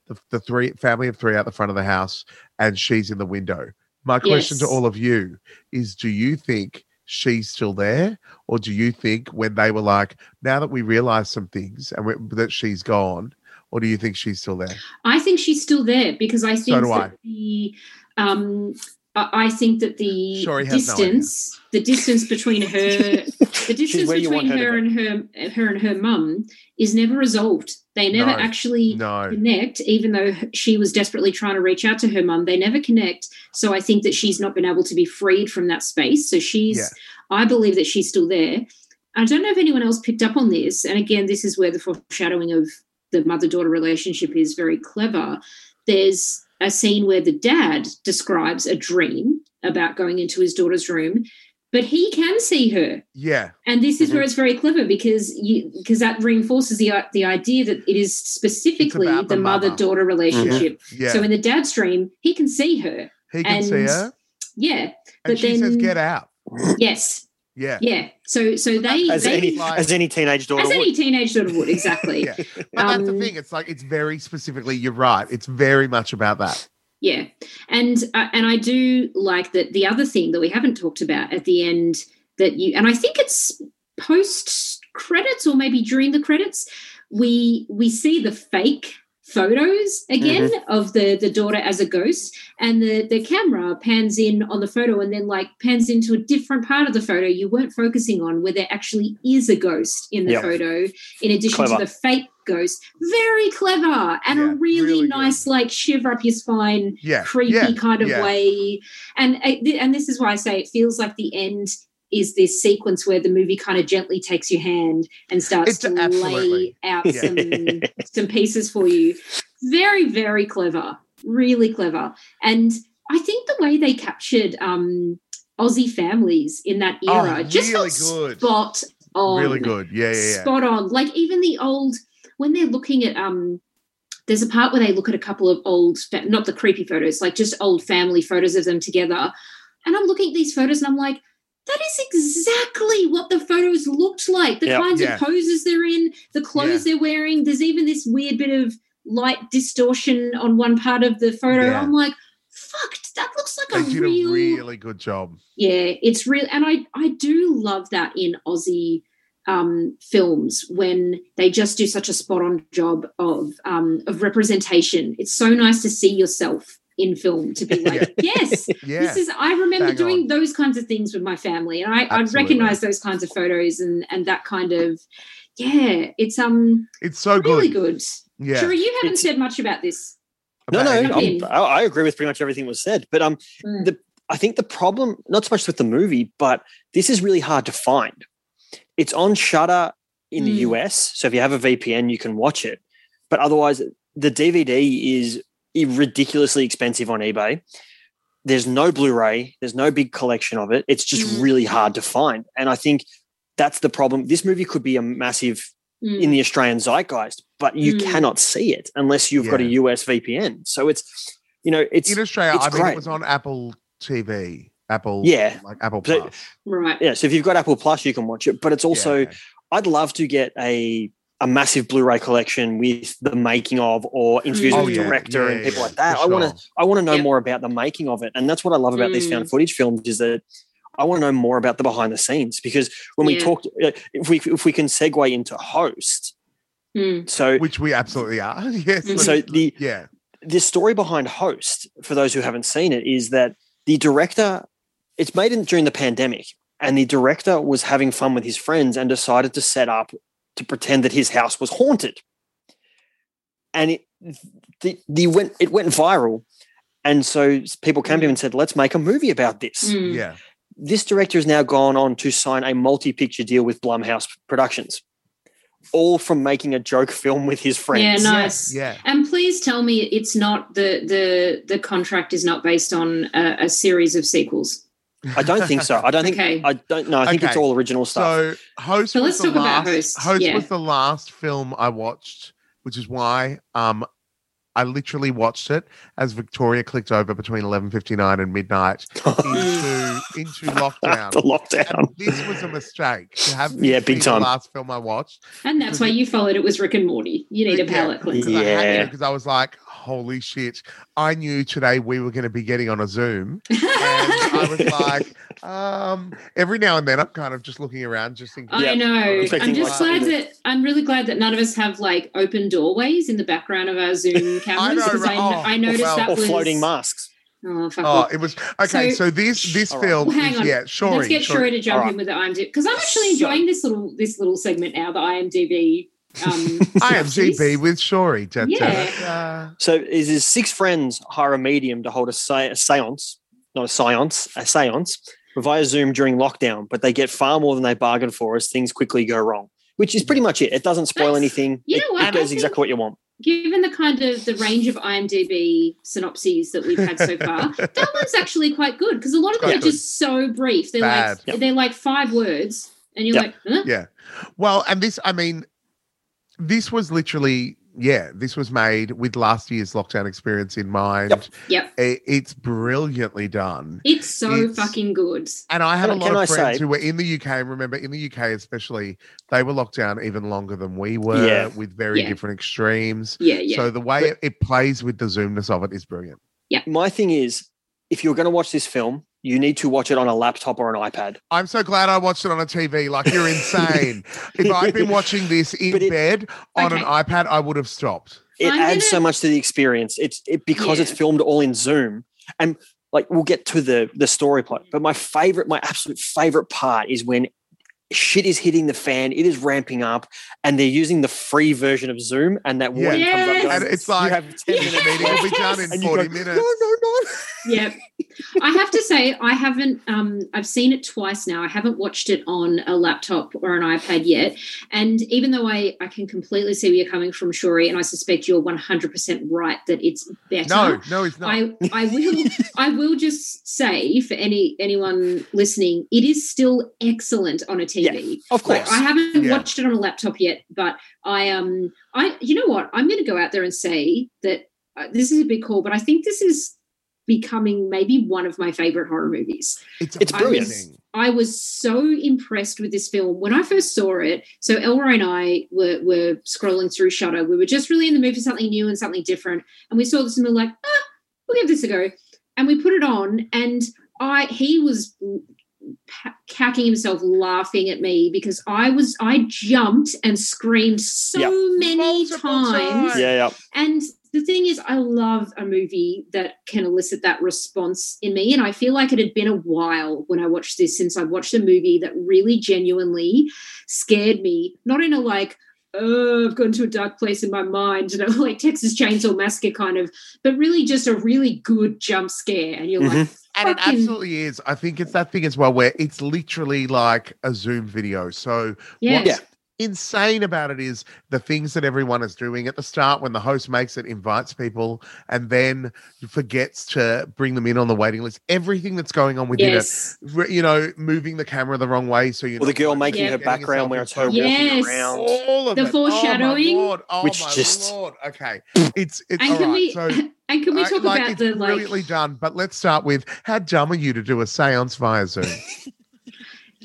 [SPEAKER 13] the, the three family of three out the front of the house and she's in the window my question to all of you is do you think she's still there or do you think when they were like now that we realize some things and that she's gone or do you think she's still there
[SPEAKER 12] I think she's still there because I think
[SPEAKER 13] do
[SPEAKER 12] that
[SPEAKER 13] I.
[SPEAKER 12] the um I I think that the
[SPEAKER 13] Sure, he has no
[SPEAKER 12] distance the distance between her the distance between
[SPEAKER 14] her
[SPEAKER 12] her and her her and her mum is never resolved. They never
[SPEAKER 13] No.
[SPEAKER 12] actually
[SPEAKER 13] no
[SPEAKER 12] connect, even though she was desperately trying to reach out to her mum. They never connect. So I think that she's not been able to be freed from that space. So she's,
[SPEAKER 13] Yeah.
[SPEAKER 12] I believe that she's still there. I don't know if anyone else picked up on this. And again, this is where the foreshadowing of the mother daughter relationship is very clever. There's a scene where the dad describes a dream about going into his daughter's room, but he can see her.
[SPEAKER 13] yeah
[SPEAKER 12] And this is
[SPEAKER 14] Mhm.
[SPEAKER 12] where it's very clever because you because that reinforces the the idea that it is specifically the,
[SPEAKER 13] the
[SPEAKER 12] mother daughter relationship.
[SPEAKER 13] yeah
[SPEAKER 12] So in the dad's dream, he can see her.
[SPEAKER 13] he can see her
[SPEAKER 12] Yeah,
[SPEAKER 13] and
[SPEAKER 12] but
[SPEAKER 13] she
[SPEAKER 12] then
[SPEAKER 13] says get out
[SPEAKER 12] yes,
[SPEAKER 13] yeah
[SPEAKER 12] yeah. So so they
[SPEAKER 14] as
[SPEAKER 12] they
[SPEAKER 14] any
[SPEAKER 13] like-
[SPEAKER 14] as any teenage daughter
[SPEAKER 12] as any teenage daughter would exactly.
[SPEAKER 13] Yeah. But that's the
[SPEAKER 12] Um,
[SPEAKER 13] thing. It's like it's very specifically. You're right. It's very much about that.
[SPEAKER 12] Yeah, and uh, and I do like that. The other thing that we haven't talked about at the end that you and I think it's post credits or maybe during the credits, we we see the fake photos again of the the daughter as a ghost and the the camera pans in on the photo and then like pans into a different part of the photo you weren't focusing on where there actually is a ghost in the
[SPEAKER 14] Yep.
[SPEAKER 12] photo in addition
[SPEAKER 14] Clever.
[SPEAKER 12] to the fake ghost very clever and
[SPEAKER 13] Yeah,
[SPEAKER 12] a really,
[SPEAKER 13] really good.
[SPEAKER 12] nice like shiver up your spine
[SPEAKER 13] Yeah.
[SPEAKER 12] creepy
[SPEAKER 13] yeah,
[SPEAKER 12] kind of way. And uh, and this is why I say it feels like the end is this sequence where the movie kind of gently takes your hand and starts
[SPEAKER 13] It's
[SPEAKER 12] to lay out
[SPEAKER 13] Yeah.
[SPEAKER 12] some some pieces for you. Very very clever, really clever. And I think the way they captured um Aussie families in that
[SPEAKER 13] Oh,
[SPEAKER 12] era just
[SPEAKER 13] really
[SPEAKER 12] felt
[SPEAKER 13] good.
[SPEAKER 12] spot on
[SPEAKER 13] Really good. Yeah, yeah, yeah.
[SPEAKER 12] spot on. Like even the old when they're looking at um there's a part where they look at a couple of old not the creepy photos, like just old family photos of them together. And I'm looking at these photos and I'm like, that is exactly what the photos looked like. The
[SPEAKER 14] Yep.
[SPEAKER 12] kinds
[SPEAKER 13] Yeah.
[SPEAKER 12] of poses they're in, the clothes they're wearing. There's even this weird bit of light distortion on one part of the photo.
[SPEAKER 13] Yeah.
[SPEAKER 12] I'm like, fuck, that looks like
[SPEAKER 13] They
[SPEAKER 12] a
[SPEAKER 13] did
[SPEAKER 12] real
[SPEAKER 13] a really good job.
[SPEAKER 12] yeah it's real and i i do love that in aussie um films when they just do such a spot on job of um of representation it's so nice to see yourself in film to be like yes
[SPEAKER 13] Yeah.
[SPEAKER 12] this is i remember
[SPEAKER 13] Bang
[SPEAKER 12] doing
[SPEAKER 13] on.
[SPEAKER 12] those kinds of things with my family and i i recognize those kinds of photos and and that kind of yeah it's um
[SPEAKER 13] It's so
[SPEAKER 12] really
[SPEAKER 13] good.
[SPEAKER 12] good
[SPEAKER 13] Yeah.
[SPEAKER 12] Shuri, you haven't
[SPEAKER 14] It's-
[SPEAKER 12] said much about this
[SPEAKER 14] No,
[SPEAKER 13] About
[SPEAKER 14] no,
[SPEAKER 13] anything.
[SPEAKER 14] I'm, I I agree with pretty much everything was said. But um,
[SPEAKER 12] Mm.
[SPEAKER 14] the I think the problem not so much with the movie, but this is really hard to find. It's on Shudder in the
[SPEAKER 12] Mm.
[SPEAKER 14] US, so if you have a VPN, you can watch it. But otherwise, the DVD is ridiculously expensive on eBay. There's no Blu-ray. There's no big collection of it. It's just
[SPEAKER 12] Mm.
[SPEAKER 14] really hard to find, and I think that's the problem. This movie could be a massive
[SPEAKER 12] Mm.
[SPEAKER 14] in the Australian zeitgeist, but you
[SPEAKER 12] Mm.
[SPEAKER 14] cannot see it unless you've got a US VPN. So it's, you know, it's
[SPEAKER 13] in Australia,
[SPEAKER 14] it's
[SPEAKER 13] I mean,
[SPEAKER 14] great.
[SPEAKER 13] it was on Apple TV. Apple,
[SPEAKER 14] Yeah.
[SPEAKER 13] like Apple
[SPEAKER 14] So-
[SPEAKER 13] Plus.
[SPEAKER 12] right
[SPEAKER 14] yeah. So if you've got Apple Plus, you can watch it. But it's also,
[SPEAKER 13] okay.
[SPEAKER 14] I'd love to get a a massive Blu-ray collection with the making of or interviews
[SPEAKER 12] Oh,
[SPEAKER 14] with the
[SPEAKER 12] yeah.
[SPEAKER 14] director
[SPEAKER 13] Yeah,
[SPEAKER 14] and people
[SPEAKER 13] yeah,
[SPEAKER 14] like that.
[SPEAKER 13] for
[SPEAKER 14] I want to
[SPEAKER 13] sure.
[SPEAKER 14] I want to know
[SPEAKER 12] Yep.
[SPEAKER 14] more about the making of it, and that's what I love about these found
[SPEAKER 12] Mm.
[SPEAKER 14] footage films is that. I want to know more about the behind the scenes because when we
[SPEAKER 12] Yeah.
[SPEAKER 14] talked, uh, if we if we can segue into host,
[SPEAKER 12] Mm.
[SPEAKER 14] so
[SPEAKER 13] Which we absolutely are. yes.
[SPEAKER 12] Mhm.
[SPEAKER 14] so the
[SPEAKER 13] yeah.
[SPEAKER 14] the story behind Host, for those who haven't seen it, is that the director, it's made in, during the pandemic, and the director was having fun with his friends and decided to set up to pretend that his house was haunted. and it the, the went it went viral, and so people came to him and said, "Let's make a movie about this."
[SPEAKER 12] Mm.
[SPEAKER 13] Yeah.
[SPEAKER 14] This director has now gone on to sign a multi-picture deal with Blumhouse Productions, all from making a joke film with his friends.
[SPEAKER 12] Yeah, nice.
[SPEAKER 13] Yeah.
[SPEAKER 12] And please tell me it's not the the the contract is not based on a, a series of sequels.
[SPEAKER 14] I don't think so. I don't think.
[SPEAKER 12] Okay.
[SPEAKER 14] I don't know. I think it's all original stuff.
[SPEAKER 13] So Host
[SPEAKER 12] So
[SPEAKER 13] was
[SPEAKER 12] let's
[SPEAKER 13] the
[SPEAKER 12] talk about
[SPEAKER 13] last
[SPEAKER 12] Host,
[SPEAKER 13] Host
[SPEAKER 12] yeah.
[SPEAKER 13] was the last film I watched, which is why um I literally watched it as Victoria clicked over between eleven fifty nine and midnight into into lockdown.
[SPEAKER 14] the lockdown.
[SPEAKER 13] And this was a mistake to have this
[SPEAKER 14] Yeah, big time.
[SPEAKER 13] The last film I watched
[SPEAKER 12] And that's why you followed it was Rick and Morty. You need a
[SPEAKER 13] Yeah,
[SPEAKER 12] palate cleanser.
[SPEAKER 13] because I
[SPEAKER 14] Yeah.
[SPEAKER 13] because I was like, holy shit! I knew today we were going to be getting on a Zoom, and I was like, um, every now and then I'm kind of just looking around, just thinking.
[SPEAKER 12] I know.
[SPEAKER 14] Expecting
[SPEAKER 12] I'm just glad that I'm really glad that none of us have like open doorways in the background of our Zoom cameras
[SPEAKER 13] know,
[SPEAKER 12] because I,
[SPEAKER 13] right? Oh,
[SPEAKER 12] I noticed
[SPEAKER 13] well-
[SPEAKER 12] that
[SPEAKER 14] or
[SPEAKER 12] was
[SPEAKER 14] floating masks.
[SPEAKER 12] Oh, fuck
[SPEAKER 13] Oh, it was okay. So,
[SPEAKER 12] So-
[SPEAKER 13] this this
[SPEAKER 14] All right.
[SPEAKER 13] film
[SPEAKER 12] Well, hang
[SPEAKER 13] is
[SPEAKER 12] on.
[SPEAKER 13] yeah, sure.
[SPEAKER 12] Let's get Shuri to jump
[SPEAKER 14] All right.
[SPEAKER 12] in with the IMDb because I'm actually
[SPEAKER 14] So-
[SPEAKER 12] enjoying this little this little segment now. The IMDb. Um, synopsis.
[SPEAKER 13] IMDb with Shori. Da, da,
[SPEAKER 12] Yeah.
[SPEAKER 13] da.
[SPEAKER 14] So is his six friends hire a medium to hold a, se- a seance, not a seance, a seance via Zoom during lockdown, but they get far more than they bargained for as things quickly go wrong. Which is pretty much it. It doesn't spoil
[SPEAKER 12] That's-
[SPEAKER 14] anything.
[SPEAKER 12] you
[SPEAKER 14] it,
[SPEAKER 12] know what?
[SPEAKER 14] it
[SPEAKER 12] I
[SPEAKER 14] does exactly what you want.
[SPEAKER 12] Given the kind of the range of IMDb synopses that we've had so far, that one's actually quite good because a lot of them are
[SPEAKER 13] good.
[SPEAKER 12] just so brief. They're
[SPEAKER 13] Bad.
[SPEAKER 12] like they're like five words, and you're
[SPEAKER 14] Yep.
[SPEAKER 12] like, huh?
[SPEAKER 13] Yeah. Well, and this, I mean, this was literally, yeah, this was made with last year's lockdown experience in mind.
[SPEAKER 14] Yep.
[SPEAKER 12] Yep.
[SPEAKER 13] I- it's brilliantly done.
[SPEAKER 12] It's so
[SPEAKER 13] It's-
[SPEAKER 12] fucking good.
[SPEAKER 13] And I had a lot of
[SPEAKER 14] I
[SPEAKER 13] friends
[SPEAKER 14] say-
[SPEAKER 13] who were in the UK. Remember, in the UK especially, they were locked down even longer than we were,
[SPEAKER 14] Yeah.
[SPEAKER 13] with very
[SPEAKER 12] Yeah.
[SPEAKER 13] different extremes.
[SPEAKER 12] Yeah, yeah.
[SPEAKER 13] So the way it, it plays with the zoomness of it is brilliant. Yeah.
[SPEAKER 14] My thing is, if you're going to watch this film, you need to watch it on a laptop or an iPad.
[SPEAKER 13] I'm so glad I watched it on a TV. Like you're insane. if I'd been watching this in
[SPEAKER 14] it-
[SPEAKER 13] bed on an iPad, I would have stopped.
[SPEAKER 14] It
[SPEAKER 12] I'm
[SPEAKER 14] adds so
[SPEAKER 12] gonna-
[SPEAKER 14] much to the experience. It's it because it's filmed all in Zoom, and like we'll get to the the story plot. But my favorite, my absolute favorite part is when shit is hitting the fan. It is ramping up, and they're using the free version of Zoom, and that warning comes up.
[SPEAKER 12] Yes.
[SPEAKER 14] Going,
[SPEAKER 13] And it's
[SPEAKER 14] you
[SPEAKER 13] like,
[SPEAKER 14] have ten
[SPEAKER 12] Yes.
[SPEAKER 14] minutes.
[SPEAKER 13] meeting will be done in
[SPEAKER 14] And
[SPEAKER 13] 40
[SPEAKER 14] go,
[SPEAKER 13] minutes.
[SPEAKER 14] No, no, no.
[SPEAKER 12] Yep. I have to say, I haven't. Um, I've seen it twice now. I haven't watched it on a laptop or an iPad yet. And even though I, I can completely see where you're coming from, Shuri, and I suspect you're 100% right that it's better.
[SPEAKER 13] No, no, it's not.
[SPEAKER 12] I, I will I will just say for any anyone listening, it is still excellent on a TV.
[SPEAKER 14] Of
[SPEAKER 12] Like,
[SPEAKER 14] course.
[SPEAKER 12] I haven't
[SPEAKER 13] Yeah.
[SPEAKER 12] watched it on a laptop yet, but I um I you know what I'm going to go out there and say that uh, this is a big call, but I think this is becoming maybe one of my favorite horror movies.
[SPEAKER 13] it's,
[SPEAKER 14] It's brilliant.
[SPEAKER 13] amazing.
[SPEAKER 12] I was so impressed with this film when I first saw it. So Elroy and I were were scrolling through Shudder. We were just really in the mood for something new and something different, and we saw this and we were like, ah, we'll give this a go. And we put it on, and I he was pa- cacking himself laughing at me because I was I jumped and screamed so
[SPEAKER 14] Yep.
[SPEAKER 12] many
[SPEAKER 13] Multiple
[SPEAKER 12] times.
[SPEAKER 13] times.
[SPEAKER 14] Yeah, yeah.
[SPEAKER 12] And the thing is, I love a movie that can elicit that response in me. And I feel like it had been a while when I watched this since I watched a movie that really genuinely scared me, not in a like, oh, I've gone to a dark place in my mind, you know, like Texas Chainsaw Massacre kind of, but really just a really good jump scare. And you're like, mm-hmm.
[SPEAKER 13] And it absolutely is. I think it's that thing as well where it's literally like a Zoom video. So
[SPEAKER 12] yeah.
[SPEAKER 13] what's insane about it is the things that everyone is doing at the start when the host makes it, invites people, and then forgets to bring them in on the waiting list. Everything that's going on within
[SPEAKER 12] Yes.
[SPEAKER 13] it, you know, moving the camera the wrong way. So you
[SPEAKER 14] Or the girl making her background where it's her walking
[SPEAKER 12] Yes.
[SPEAKER 14] around.
[SPEAKER 13] all of
[SPEAKER 12] The
[SPEAKER 13] it.
[SPEAKER 12] foreshadowing.
[SPEAKER 13] Oh my lord! Oh
[SPEAKER 14] Which
[SPEAKER 13] my
[SPEAKER 14] just-
[SPEAKER 13] lord! Okay, it's it's
[SPEAKER 12] And
[SPEAKER 13] all
[SPEAKER 12] can
[SPEAKER 13] right.
[SPEAKER 12] we
[SPEAKER 13] So
[SPEAKER 12] and can we
[SPEAKER 13] I-
[SPEAKER 12] talk
[SPEAKER 13] like,
[SPEAKER 12] about
[SPEAKER 13] it's
[SPEAKER 12] the like
[SPEAKER 13] brilliantly done. But let's start with how dumb are you to do a séance via Zoom?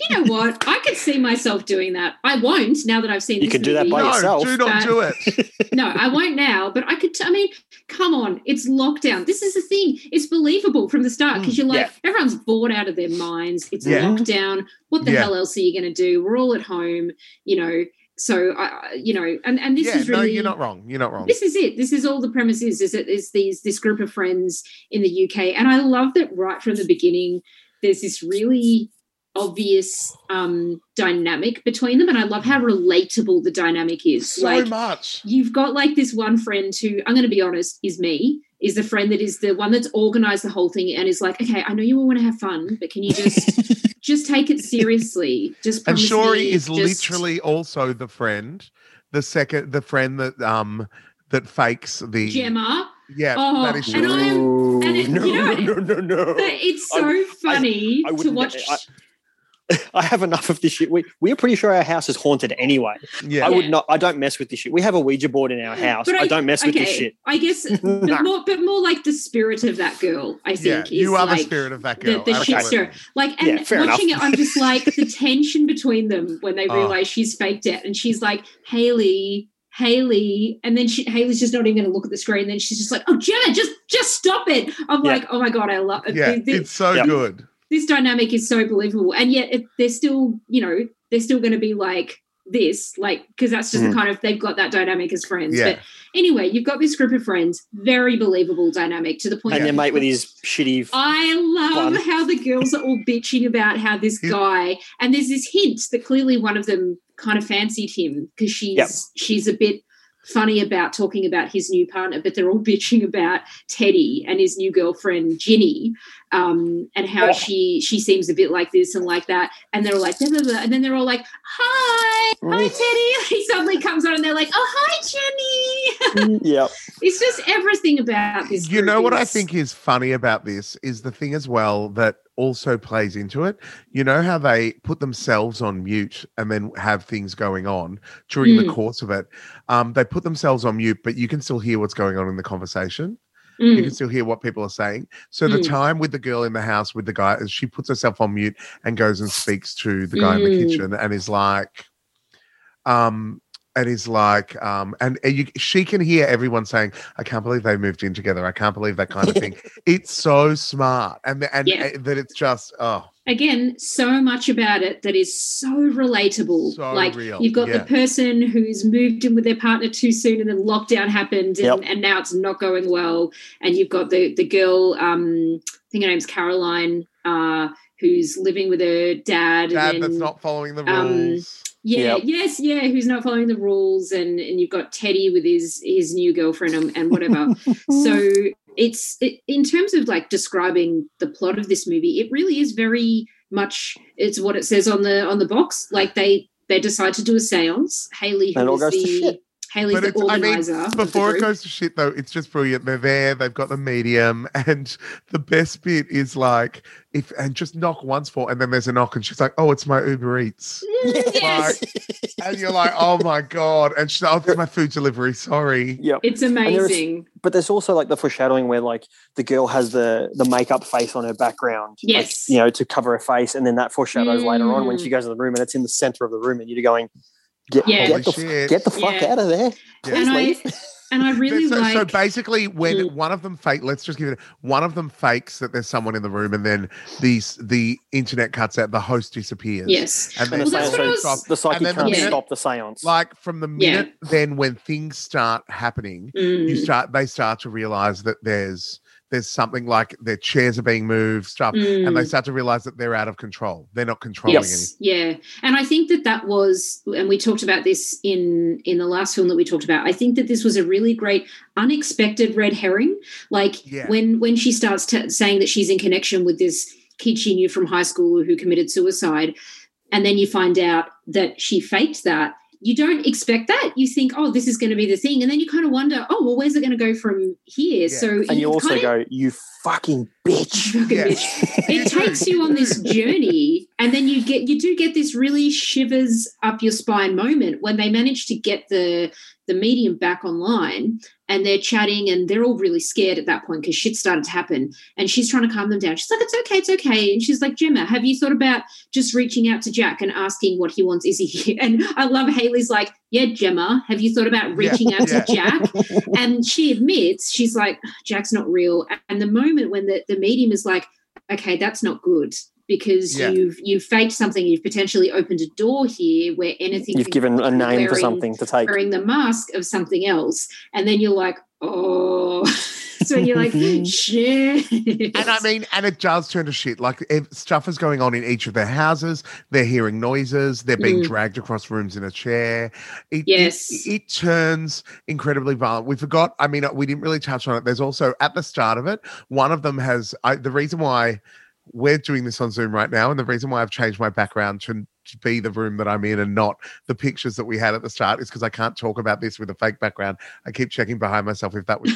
[SPEAKER 12] you know what? I could see myself doing that. I won't now that I've seen
[SPEAKER 14] You
[SPEAKER 12] this
[SPEAKER 14] can do that
[SPEAKER 12] movie.
[SPEAKER 14] by
[SPEAKER 13] no,
[SPEAKER 14] yourself.
[SPEAKER 13] do not do it.
[SPEAKER 12] no, I won't now, but I could. T- I mean, come on, it's lockdown. This is the thing. It's believable from the start because mm, you're like,
[SPEAKER 14] yeah.
[SPEAKER 12] everyone's bored out of their minds. It's
[SPEAKER 13] Yeah.
[SPEAKER 12] lockdown. What the
[SPEAKER 13] Yeah.
[SPEAKER 12] hell else are you going to do? We're all at home, you know. So, I, I- you know, and and this
[SPEAKER 13] yeah,
[SPEAKER 12] is really
[SPEAKER 13] no, you're not wrong. You're not wrong.
[SPEAKER 12] this is it. This is all the premise is. Is it is these this group of friends in the UK, and I love that right from the beginning. There's this really obvious um dynamic between them and i love how relatable the dynamic is
[SPEAKER 13] So
[SPEAKER 12] like
[SPEAKER 13] much.
[SPEAKER 12] you've got like this one friend who i'm going to be honest is me is the friend that is the one that's organized the whole thing and is like okay i know you all want to have fun but can you just just take it seriously just
[SPEAKER 13] And
[SPEAKER 12] promise
[SPEAKER 13] Shori
[SPEAKER 12] me
[SPEAKER 13] is
[SPEAKER 12] just-
[SPEAKER 13] literally also the friend, the second, the friend that um that fakes the
[SPEAKER 12] Jemma
[SPEAKER 13] Yeah,
[SPEAKER 12] oh,
[SPEAKER 13] that is
[SPEAKER 12] and i'm and it,
[SPEAKER 14] no,
[SPEAKER 12] you know
[SPEAKER 14] no, no, no.
[SPEAKER 12] but it's so
[SPEAKER 14] I-
[SPEAKER 12] funny
[SPEAKER 14] I
[SPEAKER 12] to watch
[SPEAKER 14] I, I have enough of this shit. We we're pretty sure our house is haunted anyway.
[SPEAKER 13] Yeah.
[SPEAKER 14] I would not. I don't mess with this shit. We have a Ouija board in our house.
[SPEAKER 12] But
[SPEAKER 14] I, don't mess with this shit.
[SPEAKER 12] I guess, but
[SPEAKER 14] Nah.
[SPEAKER 12] more, but more like the spirit of that girl. I
[SPEAKER 13] Yeah,
[SPEAKER 12] think
[SPEAKER 13] you are
[SPEAKER 12] like
[SPEAKER 13] the spirit of that girl.
[SPEAKER 12] the shit
[SPEAKER 13] absolutely.
[SPEAKER 12] stir. Like, and
[SPEAKER 14] Yeah, fair
[SPEAKER 12] watching
[SPEAKER 14] enough.
[SPEAKER 12] it, I'm just like the tension between them when they
[SPEAKER 13] Oh.
[SPEAKER 12] realize she's faked it, and she's like, Haley. Haley, and then she Haley's just not even going to look at the screen. Then she's just like, "Oh, Jemma, just just stop it!" I'm
[SPEAKER 14] Yeah.
[SPEAKER 12] like, "Oh my god, I love it."
[SPEAKER 13] Yeah,
[SPEAKER 12] Th- th-
[SPEAKER 13] it's so
[SPEAKER 14] Yeah.
[SPEAKER 13] good.
[SPEAKER 12] This dynamic is so believable and yet it, they're still you know they're still going to be like this like because that's just
[SPEAKER 14] Mm.
[SPEAKER 12] the kind of they've got that dynamic as friends
[SPEAKER 13] Yeah.
[SPEAKER 12] but anyway you've got this group of friends very believable dynamic to the point
[SPEAKER 14] And your mate with his shitty.
[SPEAKER 12] I love how the girls are all bitching about how this guy and there's this hint that clearly one of them kind of fancied him because she's
[SPEAKER 14] Yep.
[SPEAKER 12] she's a bit funny about talking about his new partner, but they're all bitching about Teddy and his new girlfriend Ginny, um, and how
[SPEAKER 14] Oh.
[SPEAKER 12] she she seems a bit like this and like that, and they're all like blah, blah, blah. and then they're all like, "Hi, hi, Teddy." He suddenly comes on and they're like, "Oh, hi, Jenny."
[SPEAKER 14] yep.
[SPEAKER 12] it's just everything about this.
[SPEAKER 13] You know
[SPEAKER 12] group
[SPEAKER 13] what I think is funny about this is the thing as well that also plays into it. You know how they put themselves on mute and then have things going on during the
[SPEAKER 12] Mm.
[SPEAKER 13] course of it. Um, they put themselves on mute, but you can still hear what's going on in the conversation. You
[SPEAKER 12] Mm.
[SPEAKER 13] can still hear what people are saying. So the
[SPEAKER 12] Mm.
[SPEAKER 13] time with the girl in the house with the guy, is she puts herself on mute and goes and speaks to the guy in the
[SPEAKER 12] Mm.
[SPEAKER 13] kitchen and is like, um, and is like, um, and, and you, she can hear everyone saying, "I can't believe they moved in together. I can't believe that kind of thing." it's so smart, and and
[SPEAKER 12] Yeah.
[SPEAKER 13] that it's just oh,
[SPEAKER 12] again so much about it that is so relatable
[SPEAKER 13] So
[SPEAKER 12] like
[SPEAKER 13] real,
[SPEAKER 12] you've got
[SPEAKER 13] yeah.
[SPEAKER 12] the person who's moved in with their partner too soon and then lockdown happened and,
[SPEAKER 14] Yep.
[SPEAKER 12] and now it's not going well and you've got the the girl um i think her name's caroline uh who's living with her dad,
[SPEAKER 13] dad
[SPEAKER 12] and
[SPEAKER 13] that's not following the
[SPEAKER 12] um,
[SPEAKER 13] rules.
[SPEAKER 12] Yeah,
[SPEAKER 14] Yep.
[SPEAKER 12] yes, yeah, who's not following the rules, and and you've got Teddy with his his new girlfriend and, and whatever. so it's it, in terms of like describing the plot of this movie, it really is very much it's what it says on the on the box. Like they they decide to do a séance. Haley,
[SPEAKER 14] And it all
[SPEAKER 12] who is the. Haley's
[SPEAKER 13] But
[SPEAKER 12] the
[SPEAKER 13] it's, I mean,
[SPEAKER 12] organizer. the
[SPEAKER 13] before it goes to shit though, it's just brilliant. They're there, they've got the medium, and the best bit is like if and just knock once for, and then there's a knock, and she's like, "Oh, it's my Uber Eats,"
[SPEAKER 12] yes,
[SPEAKER 13] and you're like, "Oh my god!" And she's like, "Oh, it's my food delivery. Sorry."
[SPEAKER 14] Yep.
[SPEAKER 12] it's
[SPEAKER 14] there's-
[SPEAKER 12] amazing.
[SPEAKER 14] But there's also like the foreshadowing where like the girl has the the makeup face on her background. like,
[SPEAKER 12] Yes.
[SPEAKER 14] you know, to cover her face, and then that foreshadows later on when
[SPEAKER 12] Mm.
[SPEAKER 14] she goes in the room and it's in the center of the room, and you're going, get,
[SPEAKER 12] Yeah.
[SPEAKER 14] get, the, get the fuck
[SPEAKER 12] Yeah.
[SPEAKER 14] out of there.
[SPEAKER 13] Yeah.
[SPEAKER 12] And I and I really
[SPEAKER 13] so,
[SPEAKER 12] like
[SPEAKER 13] so basically, when
[SPEAKER 12] Mm.
[SPEAKER 13] one of them fake, let's just give it. One of them fakes that there's someone in the room, and then these the internet cuts out. The host disappears.
[SPEAKER 12] yes.
[SPEAKER 13] and
[SPEAKER 14] And
[SPEAKER 13] then
[SPEAKER 14] the,
[SPEAKER 12] Well, that's
[SPEAKER 14] seance,
[SPEAKER 12] what I
[SPEAKER 14] so
[SPEAKER 12] was-
[SPEAKER 14] the psychic
[SPEAKER 13] and then the
[SPEAKER 14] can't
[SPEAKER 12] minute-
[SPEAKER 14] stop the seance.
[SPEAKER 13] like from the
[SPEAKER 12] Yeah.
[SPEAKER 13] minute then when things start happening, you
[SPEAKER 12] Mm.
[SPEAKER 13] start they start to realize that there's there's something like their chairs are being moved, stuff, and they
[SPEAKER 12] Mm.
[SPEAKER 13] start to realize that they're out of control. They're not controlling
[SPEAKER 12] yes yeah and i think that that was and we talked about this in in the last film that we talked about i think that this was a really great unexpected red herring like
[SPEAKER 13] Yeah.
[SPEAKER 12] when when she starts t- saying that she's in connection with this kid she knew from high school who committed suicide and then you find out that she faked that you don't expect that. You think oh this is going to be the thing. And then you kind of wonder oh well where's it going to go from here?
[SPEAKER 13] Yeah.
[SPEAKER 12] so
[SPEAKER 14] and you also
[SPEAKER 12] kinda-
[SPEAKER 14] go, you fucking bitch.
[SPEAKER 12] Fucking
[SPEAKER 13] Yeah.
[SPEAKER 12] bitch. It takes you on this journey, and then you get you do get this really shivers up your spine moment when they manage to get the the medium back online and they're chatting and they're all really scared at that point because shit started to happen and she's trying to calm them down. She's like, It's okay, it's okay. And she's like, Jemma, have you thought about just reaching out to Jack and asking what he wants? Is he here? And I love Haley's like, Yeah, Jemma, have you thought about reaching out
[SPEAKER 13] yeah.
[SPEAKER 12] to Jack? and she admits she's like jack's not real and the moment when the, the medium is like okay that's not good because
[SPEAKER 13] Yeah.
[SPEAKER 12] you've you've faked something you've potentially opened a door here where anything
[SPEAKER 14] You've given a
[SPEAKER 12] be
[SPEAKER 14] name for something to take.
[SPEAKER 12] wearing the mask of something else and then you're like oh when you're like, shit.
[SPEAKER 13] And I mean, and it does turn to shit. Like if stuff is going on in each of their houses. They're hearing noises. They're being
[SPEAKER 12] Mm.
[SPEAKER 13] dragged across rooms in a chair. It,
[SPEAKER 12] Yes.
[SPEAKER 13] it, it turns incredibly violent. We forgot. I mean, we didn't really touch on it. There's also at the start of it, one of them has. I, the reason why we're doing this on Zoom right now, and the reason why I've changed my background to, to be the room that I'm in and not the pictures that we had at the start is because I can't talk about this with a fake background. I keep checking behind myself if that was.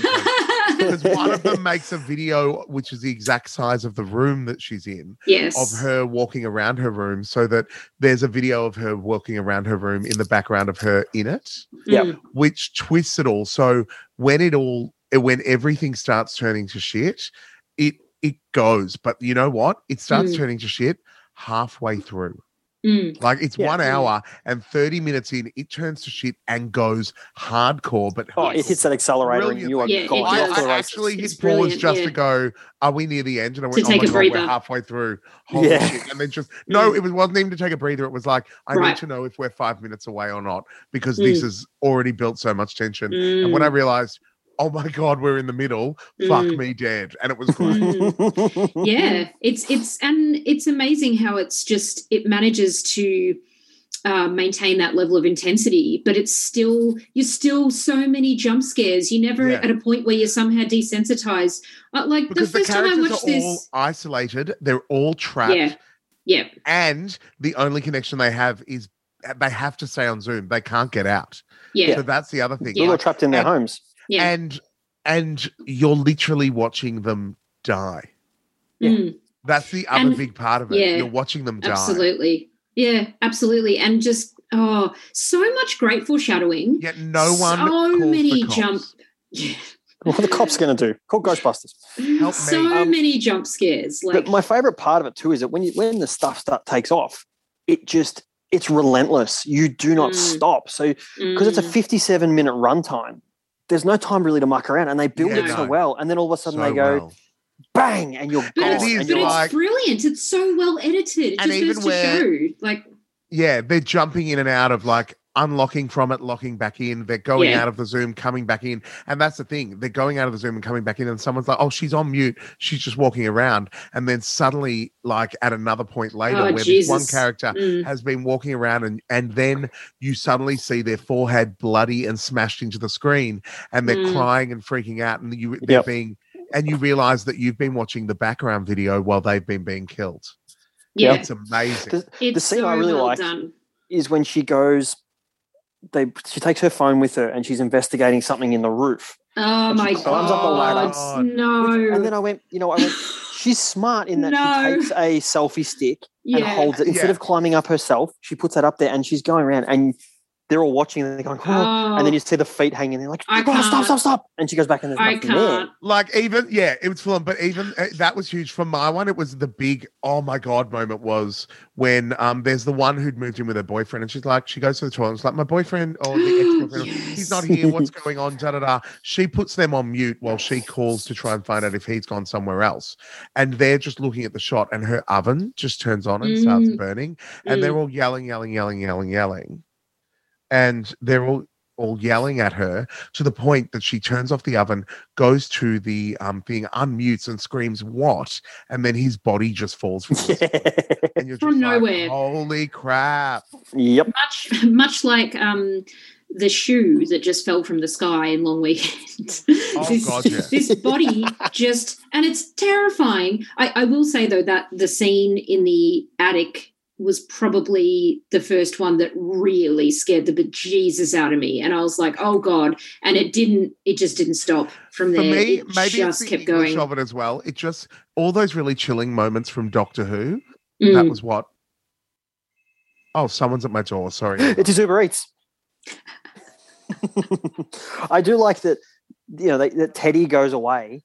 [SPEAKER 13] Because one of them makes a video which is the exact size of the room that she's in
[SPEAKER 12] Yes.
[SPEAKER 13] of her walking around her room so that there's a video of her walking around her room in the background of her in it.
[SPEAKER 12] Mm.
[SPEAKER 13] which twists it all so when it all when everything starts turning to shit it it goes but you know what it starts
[SPEAKER 12] Mm.
[SPEAKER 13] turning to shit halfway through
[SPEAKER 12] Mm.
[SPEAKER 13] like it's
[SPEAKER 14] Yeah.
[SPEAKER 13] one hour and 30 minutes in it turns to shit and goes hardcore but
[SPEAKER 14] Oh, it hits that accelerator and you are
[SPEAKER 12] Yeah, it
[SPEAKER 14] gone.
[SPEAKER 12] does.
[SPEAKER 14] You're off to the
[SPEAKER 13] I, I actually hit pause just
[SPEAKER 12] yeah.
[SPEAKER 13] to go, are we near the end? And I went,
[SPEAKER 12] To take
[SPEAKER 13] oh
[SPEAKER 12] a
[SPEAKER 13] my God, we're halfway through. Holy
[SPEAKER 14] Yeah.
[SPEAKER 13] shit. And then just, no,
[SPEAKER 12] Mm.
[SPEAKER 13] it was, wasn't even to take a breather. It was like, I
[SPEAKER 12] Right.
[SPEAKER 13] need to know if we're five minutes away or not because this
[SPEAKER 12] Mm.
[SPEAKER 13] has already built so much tension. And when I
[SPEAKER 12] Mm.
[SPEAKER 13] realized, oh my God, we're in the middle, fuck
[SPEAKER 12] Mm.
[SPEAKER 13] me dead. And it was great.
[SPEAKER 12] Yeah it's it's and it's amazing how it's just it manages to uh, maintain that level of intensity but it's still you're still so many jump scares you never
[SPEAKER 13] Yeah.
[SPEAKER 12] at a point where you're somehow desensitized uh, like
[SPEAKER 13] Because
[SPEAKER 12] the
[SPEAKER 13] the
[SPEAKER 12] first time i watched
[SPEAKER 13] are all
[SPEAKER 12] this
[SPEAKER 13] isolated, they're all trapped.
[SPEAKER 12] yeah yeah
[SPEAKER 13] And the only connection they have is they have to stay on Zoom. They can't get out.
[SPEAKER 12] yeah
[SPEAKER 13] So that's the other thing.
[SPEAKER 14] They're all
[SPEAKER 13] Like,
[SPEAKER 14] trapped in their
[SPEAKER 13] and-
[SPEAKER 14] homes.
[SPEAKER 12] Yeah
[SPEAKER 13] and and you're literally watching them die.
[SPEAKER 12] Mm.
[SPEAKER 13] That's the other
[SPEAKER 12] And-
[SPEAKER 13] big part of it.
[SPEAKER 12] yeah,
[SPEAKER 13] you're watching them die.
[SPEAKER 12] absolutely yeah absolutely and just oh so much great foreshadowing
[SPEAKER 13] Yet no one
[SPEAKER 12] so
[SPEAKER 13] calls the
[SPEAKER 12] many
[SPEAKER 13] cops.
[SPEAKER 12] jump yeah
[SPEAKER 14] What are the cops going to do? Call Ghostbusters.
[SPEAKER 13] Help
[SPEAKER 12] so
[SPEAKER 13] me.
[SPEAKER 14] Um,
[SPEAKER 12] many jump scares like
[SPEAKER 14] but my favorite part of it too is that when you when the stuff start takes off, it just it's relentless. You do not
[SPEAKER 12] Mm.
[SPEAKER 14] stop. So because it's a
[SPEAKER 12] Mm.
[SPEAKER 14] 57 minute runtime, there's no time really to muck around, and they build
[SPEAKER 13] Yeah,
[SPEAKER 14] it so well. And then all of a sudden
[SPEAKER 13] So
[SPEAKER 14] they go
[SPEAKER 13] well.
[SPEAKER 14] bang, and you're
[SPEAKER 12] But
[SPEAKER 14] gone.
[SPEAKER 12] it's,
[SPEAKER 13] it is,
[SPEAKER 14] and
[SPEAKER 12] but
[SPEAKER 14] you're
[SPEAKER 12] it's
[SPEAKER 13] like-
[SPEAKER 12] brilliant. It's so well edited. It
[SPEAKER 13] And
[SPEAKER 12] just
[SPEAKER 13] even
[SPEAKER 12] goes to
[SPEAKER 13] where-
[SPEAKER 12] show. Like,
[SPEAKER 13] Yeah, they're jumping in and out of like unlocking from it, locking back in. They're going
[SPEAKER 12] Yeah.
[SPEAKER 13] out of the Zoom, coming back in. And that's the thing. They're going out of the Zoom and coming back in. And someone's like, oh, she's on mute. She's just walking around. And then suddenly, like at another point later,
[SPEAKER 12] Oh,
[SPEAKER 13] where this one character
[SPEAKER 12] mm,
[SPEAKER 13] has been walking around and and then you suddenly see their forehead bloody and smashed into the screen and they're
[SPEAKER 12] Mm.
[SPEAKER 13] crying and freaking out and you they're
[SPEAKER 14] Yep.
[SPEAKER 13] being and you realize that you've been watching the background video while they've been being killed.
[SPEAKER 12] yeah,
[SPEAKER 13] It's amazing.
[SPEAKER 14] The-
[SPEAKER 12] it's
[SPEAKER 14] scene
[SPEAKER 12] so
[SPEAKER 14] I really
[SPEAKER 12] well
[SPEAKER 14] liked
[SPEAKER 12] done.
[SPEAKER 14] is when she goes. They she takes her phone with her and she's investigating something in the roof.
[SPEAKER 12] Oh
[SPEAKER 14] And she
[SPEAKER 12] my
[SPEAKER 14] climbs up the ladder.
[SPEAKER 12] god! No,
[SPEAKER 14] And then I went, you know, I went. She's smart in that
[SPEAKER 12] No.
[SPEAKER 14] she takes a selfie stick and holds it instead
[SPEAKER 13] Yeah.
[SPEAKER 14] of climbing up herself. She puts that up there and she's going around and they're all watching and they're going, oh.
[SPEAKER 12] Oh,
[SPEAKER 14] and then you see the feet hanging. They're like, oh, stop, stop, stop! And she goes back and there's
[SPEAKER 12] I
[SPEAKER 14] nothing
[SPEAKER 12] can't.
[SPEAKER 13] like even yeah, it was full on. But even uh, that was huge for my one. It was the big oh my god moment was when um there's the one who'd moved in with her boyfriend and she's like she goes to the toilet. and It's like my boyfriend or the ex boyfriend. He's not here. What's going on? Da da da. She puts them on mute while she calls to try and find out if he's gone somewhere else. And they're just looking at the shot, and her oven just turns on and starts
[SPEAKER 12] Mm.
[SPEAKER 13] burning. And they're all yelling, yelling, yelling, yelling, yelling. And they're all all yelling at her to the point that she turns off the oven, goes to the um thing, unmutes and screams, What? And then his body just falls from the and you're
[SPEAKER 12] From
[SPEAKER 13] just like,
[SPEAKER 12] nowhere.
[SPEAKER 13] Holy crap.
[SPEAKER 14] Yep.
[SPEAKER 12] much much like um the shoe that just fell from the sky in Long Weekend.
[SPEAKER 13] Oh,
[SPEAKER 12] this,
[SPEAKER 13] God, yeah.
[SPEAKER 12] this body just, and it's terrifying. I, I will say though that the scene in the attic was probably the first one that really scared the bejesus out of me, and I was like, "Oh God!" And it didn't. It just didn't stop from there.
[SPEAKER 13] For me,
[SPEAKER 12] it
[SPEAKER 13] maybe it's
[SPEAKER 12] just
[SPEAKER 13] the
[SPEAKER 12] kept
[SPEAKER 13] English
[SPEAKER 12] going.
[SPEAKER 13] of it as well. It just all those really chilling moments from Doctor Who. That
[SPEAKER 12] Mm.
[SPEAKER 13] was what. Oh, someone's at my door. Sorry.
[SPEAKER 14] It's his Uber Eats. I do like that. You know, they, that Teddy goes away,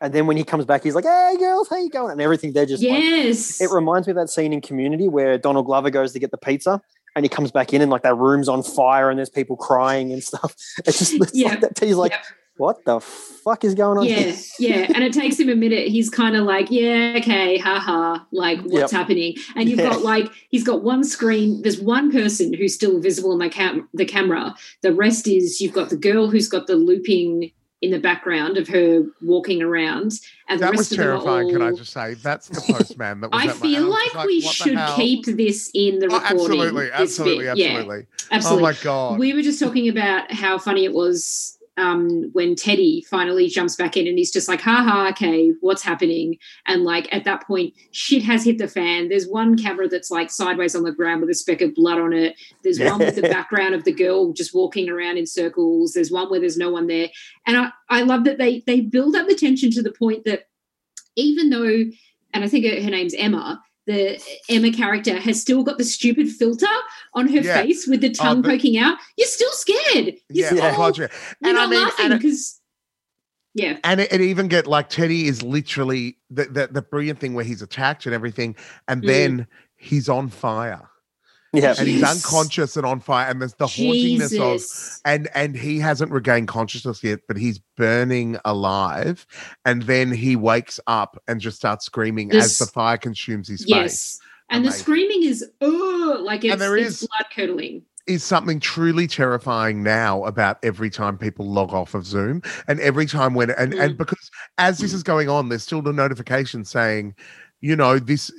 [SPEAKER 14] and then when he comes back, he's like, "Hey, girls, how you going?" And everything. They're just like,
[SPEAKER 12] yes.
[SPEAKER 14] It reminds me of that scene in Community where Donald Glover goes to get the pizza and he comes back in and like that room's on fire and there's people crying and stuff. It's just it's
[SPEAKER 12] Yeah.
[SPEAKER 14] like that. He's like,
[SPEAKER 12] Yep.
[SPEAKER 14] what the fuck is going on
[SPEAKER 12] yeah,
[SPEAKER 14] here?
[SPEAKER 12] yeah. And it takes him a minute. He's kind of like, yeah, okay, haha, like what's
[SPEAKER 14] Yep.
[SPEAKER 12] happening? And you've
[SPEAKER 14] Yeah.
[SPEAKER 12] got like, he's got one screen. There's one person who's still visible in the cam, the camera. The rest is you've got the girl who's got the looping in the background of her walking around, and the rest
[SPEAKER 13] was
[SPEAKER 12] of them are
[SPEAKER 13] terrifying.
[SPEAKER 12] all.
[SPEAKER 13] Can I just say that's the postman that was
[SPEAKER 12] I feel
[SPEAKER 13] house.
[SPEAKER 12] like, we should keep this in the
[SPEAKER 13] Oh,
[SPEAKER 12] recording.
[SPEAKER 13] absolutely, absolutely.
[SPEAKER 12] Yeah,
[SPEAKER 13] absolutely.
[SPEAKER 12] absolutely.
[SPEAKER 13] Oh my god.
[SPEAKER 12] We were just talking about how funny it was um, when Teddy finally jumps back in and he's just like, ha ha, okay, what's happening? And like at that point, shit has hit the fan. There's one camera that's like sideways on the ground with a speck of blood on it. There's one with the background of the girl just walking around in circles. There's one where there's no one there. And I, I love that they they build up the tension to the point that even though, and I think her, her name's Emma, the Emma character has still got the stupid filter on her
[SPEAKER 13] Yeah.
[SPEAKER 12] face with the
[SPEAKER 13] Oh,
[SPEAKER 12] tongue poking out. You're still scared. You're
[SPEAKER 13] yeah,
[SPEAKER 12] still,
[SPEAKER 13] oh.
[SPEAKER 12] You're
[SPEAKER 13] And I
[SPEAKER 12] not
[SPEAKER 13] mean,
[SPEAKER 12] laughing because, yeah,
[SPEAKER 13] And it, it even get like Teddy is literally the, the the brilliant thing where he's attacked and everything, and
[SPEAKER 12] Mm.
[SPEAKER 13] then he's on fire.
[SPEAKER 14] Yeah.
[SPEAKER 13] and he's unconscious and on fire, and there's the hauntingness of and and he hasn't regained consciousness yet, but he's burning alive, and then he wakes up and just starts screaming as the fire consumes his face.
[SPEAKER 12] yes. And the screaming is, oh, like it's,
[SPEAKER 13] there
[SPEAKER 12] it's
[SPEAKER 13] is-
[SPEAKER 12] blood curdling.
[SPEAKER 13] is something truly terrifying now about every time people log off of Zoom and every time when and
[SPEAKER 12] Mm.
[SPEAKER 13] and because as this is going on, there's still the notification saying, you know, this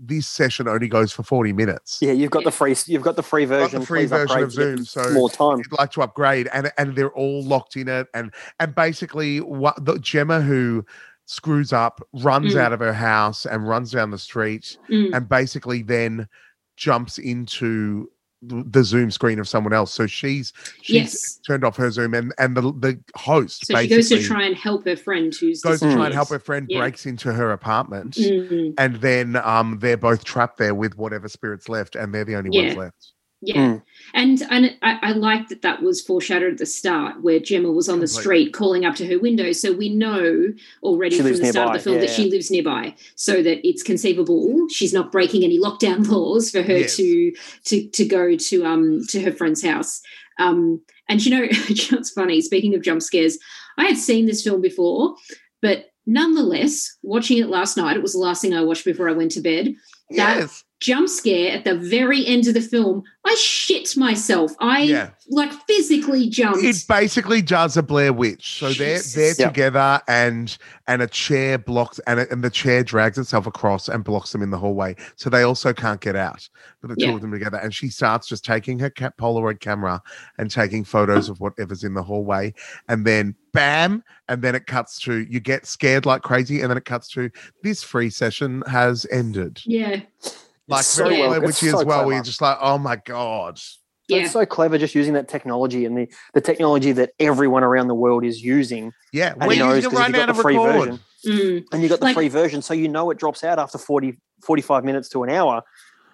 [SPEAKER 13] this session only goes for 40 minutes.
[SPEAKER 14] Yeah, you've got the free you've got the free
[SPEAKER 13] Got
[SPEAKER 14] version.
[SPEAKER 13] the free
[SPEAKER 14] please
[SPEAKER 13] version of Zoom, so
[SPEAKER 14] more time.
[SPEAKER 13] you'd like to upgrade, and and they're all locked in it, and and basically what the Jemma who screws up runs
[SPEAKER 12] Mm.
[SPEAKER 13] out of her house and runs down the street,
[SPEAKER 12] Mm.
[SPEAKER 13] and basically then jumps into th- the Zoom screen of someone else. So she's she's
[SPEAKER 12] Yes.
[SPEAKER 13] turned off her Zoom, and and the the host
[SPEAKER 12] So she goes to try and help her friend who's
[SPEAKER 13] goes to try and help her friend,
[SPEAKER 12] Yeah.
[SPEAKER 13] breaks into her apartment,
[SPEAKER 12] Mhm.
[SPEAKER 13] and then um they're both trapped there with whatever spirits left, and they're the only ones left.
[SPEAKER 12] Yeah.
[SPEAKER 14] Mm.
[SPEAKER 12] And and I, I like that that was foreshadowed at the start where Jemma was on the
[SPEAKER 13] Completely.
[SPEAKER 12] street calling up to her window. So we know already
[SPEAKER 14] She
[SPEAKER 12] from
[SPEAKER 14] lives
[SPEAKER 12] the start
[SPEAKER 14] nearby,
[SPEAKER 12] of the film that
[SPEAKER 14] yeah.
[SPEAKER 12] she lives nearby. So that it's conceivable she's not breaking any lockdown laws for her
[SPEAKER 13] Yes.
[SPEAKER 12] to to to go to um to her friend's house. Um and you know, it's funny, speaking of jump scares, I had seen this film before, but nonetheless, watching it last night, it was the last thing I watched before I went to bed. That
[SPEAKER 13] Yes.
[SPEAKER 12] Jump scare at the very end of the film, I shit myself. I
[SPEAKER 13] Yeah.
[SPEAKER 12] like physically jumped.
[SPEAKER 13] It basically does a Blair Witch. So they're they're
[SPEAKER 12] Jesus.
[SPEAKER 14] Yeah.
[SPEAKER 13] together and and a chair blocks and, it- and the chair drags itself across and blocks them in the hallway. So they also can't get out. But the two of them together. And she starts just taking her ca- Polaroid camera and taking photos of whatever's in the hallway. And then bam, and then it cuts to you get scared like crazy, and then it cuts to this free session has ended.
[SPEAKER 12] yeah,
[SPEAKER 13] Like
[SPEAKER 14] so
[SPEAKER 13] very
[SPEAKER 12] well-
[SPEAKER 13] Blair
[SPEAKER 14] it's
[SPEAKER 13] Witchy
[SPEAKER 14] so
[SPEAKER 13] as well, where
[SPEAKER 14] clever.
[SPEAKER 13] you're just like, oh my god.
[SPEAKER 12] yeah.
[SPEAKER 14] It's so clever just using that technology and the, the technology that everyone around the world is using.
[SPEAKER 13] Yeah,
[SPEAKER 14] And
[SPEAKER 13] we're
[SPEAKER 14] he knows
[SPEAKER 13] using it
[SPEAKER 14] 'cause you
[SPEAKER 13] now
[SPEAKER 14] got
[SPEAKER 13] to
[SPEAKER 14] the free
[SPEAKER 13] record.
[SPEAKER 14] version.
[SPEAKER 12] Mm.
[SPEAKER 14] And you got the
[SPEAKER 12] Like-
[SPEAKER 14] free version, so you know it drops out after 40, 45 minutes to an hour.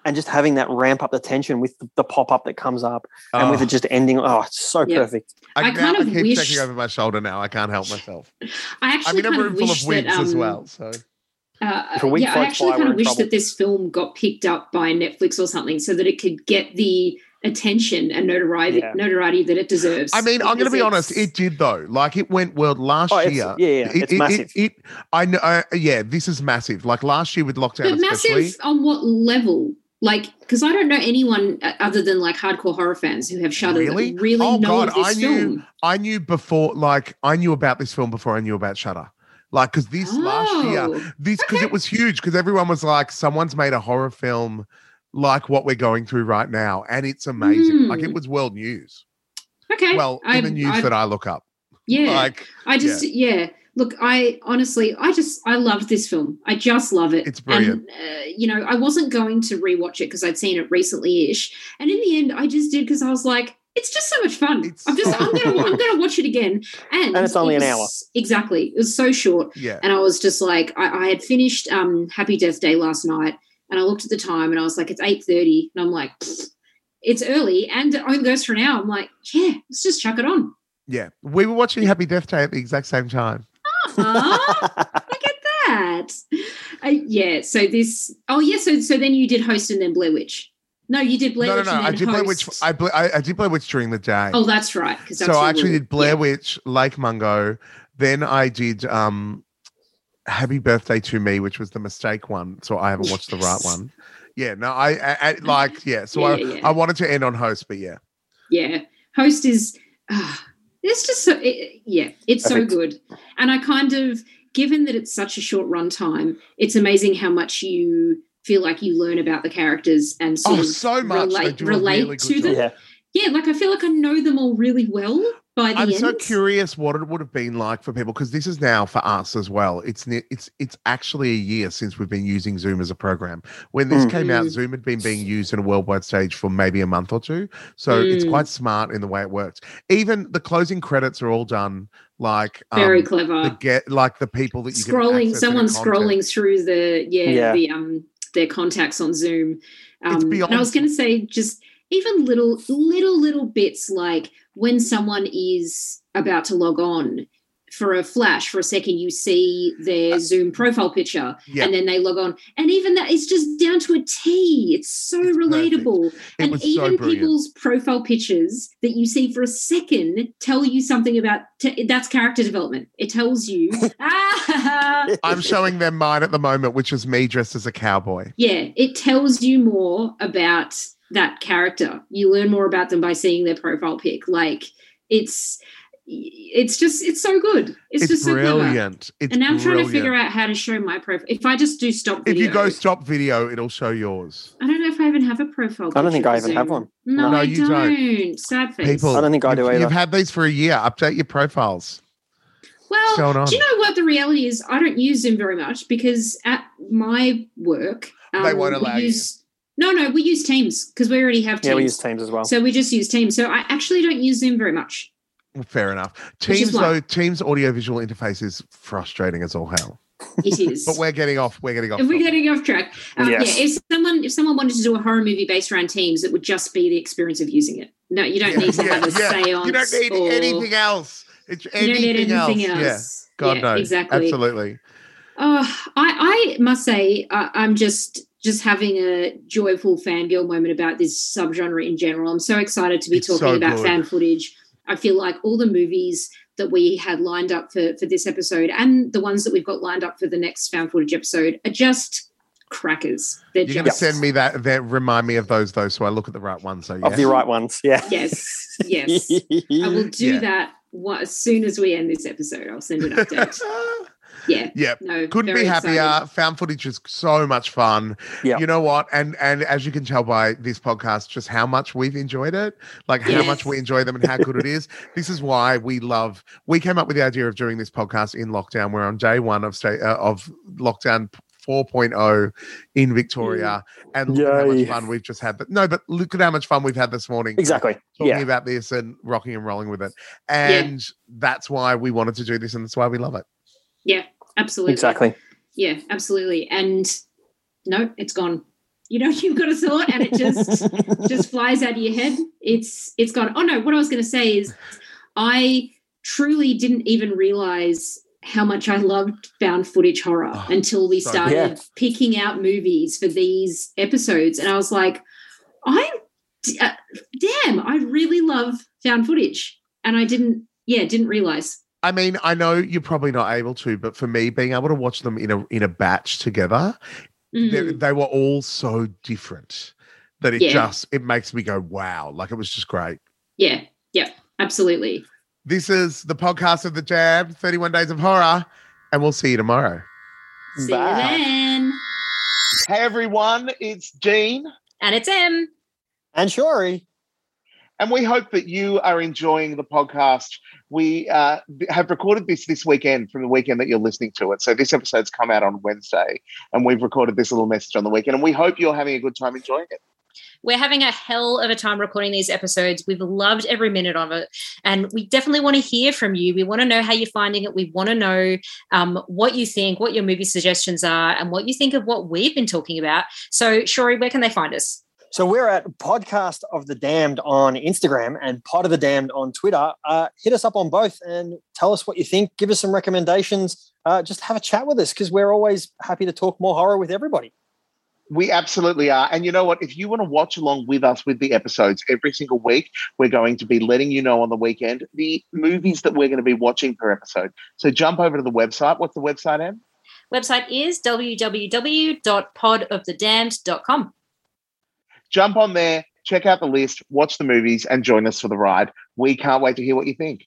[SPEAKER 14] And just having that ramp up the tension with the, the pop up that comes up and with
[SPEAKER 13] Oh.
[SPEAKER 14] it just ending. Oh, it's so
[SPEAKER 12] Yeah.
[SPEAKER 14] perfect.
[SPEAKER 12] I
[SPEAKER 13] now
[SPEAKER 12] kind of
[SPEAKER 13] keep
[SPEAKER 12] wish-
[SPEAKER 13] checking over my shoulder now. I can't help myself.
[SPEAKER 12] I
[SPEAKER 13] I'm
[SPEAKER 12] actually
[SPEAKER 13] in a
[SPEAKER 12] kind
[SPEAKER 13] room
[SPEAKER 12] of
[SPEAKER 13] full
[SPEAKER 12] wish
[SPEAKER 13] of wigs
[SPEAKER 12] that, um,
[SPEAKER 13] as well. So
[SPEAKER 12] Uh,
[SPEAKER 14] If a wig
[SPEAKER 12] yeah, I actually kind of wish
[SPEAKER 14] trouble.
[SPEAKER 12] that this film got picked up by Netflix or something so that it could get the attention and notoriety,
[SPEAKER 14] Yeah.
[SPEAKER 12] notoriety that it deserves.
[SPEAKER 13] I mean, I'm going to be honest. It did though. Like it went world last
[SPEAKER 14] Oh, it's-
[SPEAKER 13] year.
[SPEAKER 14] yeah, yeah,
[SPEAKER 13] It-
[SPEAKER 14] it's
[SPEAKER 13] it-
[SPEAKER 14] massive.
[SPEAKER 13] It, it- I know. Uh, yeah, this is massive. Like last year with lockdown,
[SPEAKER 12] but
[SPEAKER 13] especially.
[SPEAKER 12] massive on what level? Like, because I don't know anyone uh, other than like hardcore horror fans who have Shudder
[SPEAKER 13] Really?
[SPEAKER 12] that really
[SPEAKER 13] Oh,
[SPEAKER 12] know
[SPEAKER 13] God,
[SPEAKER 12] of this
[SPEAKER 13] I knew-
[SPEAKER 12] film.
[SPEAKER 13] I knew before. Like I knew about this film before I knew about Shudder. Like because this last year,
[SPEAKER 12] Oh,
[SPEAKER 13] this because it was huge because everyone was like, someone's made a horror film like what we're going through right now, and it's amazing. Like it
[SPEAKER 12] Hmm.
[SPEAKER 13] was world news.
[SPEAKER 12] Okay.
[SPEAKER 13] Well, in the news
[SPEAKER 12] I-
[SPEAKER 13] that I look up.
[SPEAKER 12] Yeah.
[SPEAKER 13] Like
[SPEAKER 12] I just yeah. Look, I honestly, I just I loved this film. I just love it.
[SPEAKER 13] It's brilliant.
[SPEAKER 12] And, uh, you know, I wasn't going to rewatch it because I'd seen it recently-ish, and in the end, I just did because I was like, it's just so much fun.
[SPEAKER 13] It's
[SPEAKER 12] I'm just
[SPEAKER 13] so
[SPEAKER 12] I'm gonna I'm gonna watch it again, and,
[SPEAKER 14] And it's only
[SPEAKER 12] it
[SPEAKER 14] an
[SPEAKER 12] hour. Exactly, it was so short,
[SPEAKER 13] yeah.
[SPEAKER 12] and I was just like, I, I had finished um Happy Death Day last night, and I looked at the time, and I was like, it's eight thirty, and I'm like. It's early and it only goes for an hour. I'm like, yeah, let's just chuck it on.
[SPEAKER 13] Yeah, we were watching Happy Death Day at the exact same time.
[SPEAKER 12] Ah, look at that. Uh, yeah. So this. Oh, yeah. So so then you did host and then Blair Witch. No, you did Blair
[SPEAKER 13] no, no,
[SPEAKER 12] Witch.
[SPEAKER 13] no.
[SPEAKER 12] and
[SPEAKER 13] I did Blair Witch. I, I I did Blair Witch during the day.
[SPEAKER 12] oh, that's right. Because
[SPEAKER 13] so I actually did Blair Witch, Lake Mungo. Then I did um Happy Birthday to Me, which was the mistake one. So I haven't watched the right one. Yeah, no, I, I, I like yeah. So
[SPEAKER 12] Yeah,
[SPEAKER 13] I,
[SPEAKER 12] yeah, yeah.
[SPEAKER 13] I wanted to end on host, but yeah,
[SPEAKER 12] Yeah. Host is. ah, It's just so it, yeah, it's
[SPEAKER 14] Perfect.
[SPEAKER 12] so good. And I kind of given that it's such a short run time, it's amazing how much you feel like you learn about the characters and sort
[SPEAKER 13] Oh,
[SPEAKER 12] of
[SPEAKER 13] so much.
[SPEAKER 12] Relate relate
[SPEAKER 13] really
[SPEAKER 12] to them.
[SPEAKER 13] job.
[SPEAKER 12] Yeah. like I feel like I know them all really well by the end.
[SPEAKER 13] I'm
[SPEAKER 12] end.
[SPEAKER 13] so curious what it would have been like for people because this is now for us as well. It's it's it's actually a year since we've been using Zoom as a program. When this
[SPEAKER 14] Mm.
[SPEAKER 13] came out,
[SPEAKER 12] Mm.
[SPEAKER 13] Zoom had been being used in a worldwide stage for maybe a month or two, so it's
[SPEAKER 12] Mm.
[SPEAKER 13] quite smart in the way it works. Even the closing credits are all done like
[SPEAKER 12] Very
[SPEAKER 13] um,
[SPEAKER 12] clever.
[SPEAKER 13] The get like the people that you can
[SPEAKER 12] scrolling
[SPEAKER 13] access their
[SPEAKER 12] scrolling through the yeah,
[SPEAKER 14] Yeah.
[SPEAKER 12] the um their contacts on zoom. Um and i was going to say just even little little little bits like when someone is about to log on for a flash for a second you see their zoom profile picture
[SPEAKER 13] Yeah.
[SPEAKER 12] and then they log on. And even that is just down to a t. It's so
[SPEAKER 13] It's
[SPEAKER 12] relatable. And
[SPEAKER 13] so
[SPEAKER 12] even
[SPEAKER 13] brilliant.
[SPEAKER 12] people's profile pictures that you see for a second tell you something about t- that's character development. It tells you ah,
[SPEAKER 13] I'm showing them mine at the moment, which is me dressed as a cowboy.
[SPEAKER 12] yeah it tells you more about that character. You learn more about them by seeing their profile pic. Like it's it's just it's so good it's,
[SPEAKER 13] It's,
[SPEAKER 12] just so clever.
[SPEAKER 13] brilliant. It's
[SPEAKER 12] and now i'm trying to figure out how to show my profile if i just do stop video, If
[SPEAKER 13] you go stop video, it'll show yours.
[SPEAKER 12] i don't know if i even have a profile
[SPEAKER 14] I don't think I
[SPEAKER 12] for
[SPEAKER 14] even have one.
[SPEAKER 12] no,
[SPEAKER 13] No,
[SPEAKER 12] i
[SPEAKER 13] you
[SPEAKER 12] don't.
[SPEAKER 13] don't.
[SPEAKER 12] sad face
[SPEAKER 13] People,
[SPEAKER 14] I don't think I do
[SPEAKER 13] you've,
[SPEAKER 14] either.
[SPEAKER 13] You've had these for a year. Update your profiles.
[SPEAKER 12] Well, do you know what the reality is? I don't use Zoom very much because at my work, um,
[SPEAKER 13] They won't
[SPEAKER 12] we
[SPEAKER 13] allow you.
[SPEAKER 12] use, No, no, we use Teams because we already have Teams.
[SPEAKER 14] Yeah, we use Teams as well.
[SPEAKER 12] So we just use Teams. So I actually don't use Zoom very much.
[SPEAKER 13] Fair enough. Teams though, Teams audiovisual interface is frustrating as all hell.
[SPEAKER 12] It is.
[SPEAKER 13] But we're getting off. We're getting off.
[SPEAKER 12] if we're getting off track, um,
[SPEAKER 14] Yes.
[SPEAKER 12] yeah. If someone if someone wanted to do a horror movie based around Teams, it would just be the experience of using it. No, you don't need to have a seance.
[SPEAKER 13] You don't need
[SPEAKER 12] or,
[SPEAKER 13] anything else. It's
[SPEAKER 12] You
[SPEAKER 13] anything,
[SPEAKER 12] don't need anything
[SPEAKER 13] else.
[SPEAKER 12] else.
[SPEAKER 13] Yeah. God
[SPEAKER 12] Yeah,
[SPEAKER 13] no.
[SPEAKER 12] exactly.
[SPEAKER 13] Absolutely.
[SPEAKER 12] Oh, I, I must say, I, I'm just just having a joyful fangirl moment about this subgenre in general. I'm so excited to be
[SPEAKER 13] It's
[SPEAKER 12] talking
[SPEAKER 13] so
[SPEAKER 12] about
[SPEAKER 13] good.
[SPEAKER 12] fan footage. I feel like all the movies that we had lined up for for this episode and the ones that we've got lined up for the next found footage episode are just crackers. They're
[SPEAKER 13] You're going to
[SPEAKER 12] just
[SPEAKER 13] send me that. That remind me of those though, so I look at the right one. So yeah.
[SPEAKER 14] Of the right ones, yeah.
[SPEAKER 12] yes, yes. I will do
[SPEAKER 13] Yeah.
[SPEAKER 12] that as soon as we end this episode. I'll send an update. yeah.
[SPEAKER 13] Yeah.
[SPEAKER 12] No,
[SPEAKER 13] Couldn't be happier.
[SPEAKER 12] excited.
[SPEAKER 13] Found footage is so much fun.
[SPEAKER 14] Yeah.
[SPEAKER 13] You know what? And and as you can tell by this podcast, just how much we've enjoyed it, like how
[SPEAKER 12] Yes.
[SPEAKER 13] much we enjoy them and how good it is. This is why we love. We came up with the idea of doing this podcast in lockdown. We're on day one of state uh, of lockdown 4.0 in Victoria, and look at how much fun we've just had. But no, but look at how much fun we've had this morning.
[SPEAKER 14] Exactly.
[SPEAKER 13] Talking
[SPEAKER 14] Yeah.
[SPEAKER 13] about this and rocking and rolling with it, and that's why we wanted to do this, and that's why we love it.
[SPEAKER 12] Yeah, absolutely.
[SPEAKER 14] Exactly.
[SPEAKER 12] Yeah, absolutely. And no, it's gone. You know, you've got a thought and it just just flies out of your head. It's it's gone. Oh no, what I was gonna say is I truly didn't even realize how much I loved found footage horror
[SPEAKER 13] Oh,
[SPEAKER 12] until we started
[SPEAKER 14] good.
[SPEAKER 12] picking out movies for these episodes. And I was like, I'm uh, damn, I really love found footage. And I didn't, yeah, didn't realize.
[SPEAKER 13] I mean, I know you're probably not able to, but for me, being able to watch them in a in a batch together, they,
[SPEAKER 12] Mhm.
[SPEAKER 13] they were all so different that it
[SPEAKER 12] Yeah.
[SPEAKER 13] just it makes me go wow, like it was just great.
[SPEAKER 12] Yeah, yeah, absolutely.
[SPEAKER 13] This is the podcast of the Damned, 31 Days of Horror, and we'll see you tomorrow.
[SPEAKER 12] See
[SPEAKER 14] Bye.
[SPEAKER 12] you then.
[SPEAKER 1] Hey everyone, it's Dean,
[SPEAKER 2] And it's M.
[SPEAKER 14] And Shori.
[SPEAKER 1] And we hope that you are enjoying the podcast. We uh, have recorded this this weekend from the weekend that you're listening to it. So this episode's come out on Wednesday, and we've recorded this little message on the weekend, and we hope you're having a good time enjoying it.
[SPEAKER 2] We're having a hell of a time recording these episodes. We've loved every minute of it. And we definitely want to hear from you. We want to know how you're finding it. We want to know um, what you think, what your movie suggestions are, and what you think of what we've been talking about. So, Shori, where can they find us?
[SPEAKER 14] So we're at Podcast of the Damned on Instagram and Pod of the Damned on Twitter. Uh, hit us up on both and tell us what you think. Give us some recommendations. Uh, just have a chat with us because we're always happy to talk more horror with everybody.
[SPEAKER 1] We absolutely are. And you know what? If you want to watch along with us with the episodes every single week, we're going to be letting you know on the weekend the movies that we're going to be watching per episode. So jump over to the website. What's the website, Em?
[SPEAKER 2] Website is www.podofthedamned.com.
[SPEAKER 1] Jump on there, check out the list, watch the movies, and join us for the ride. We can't wait to hear what you think.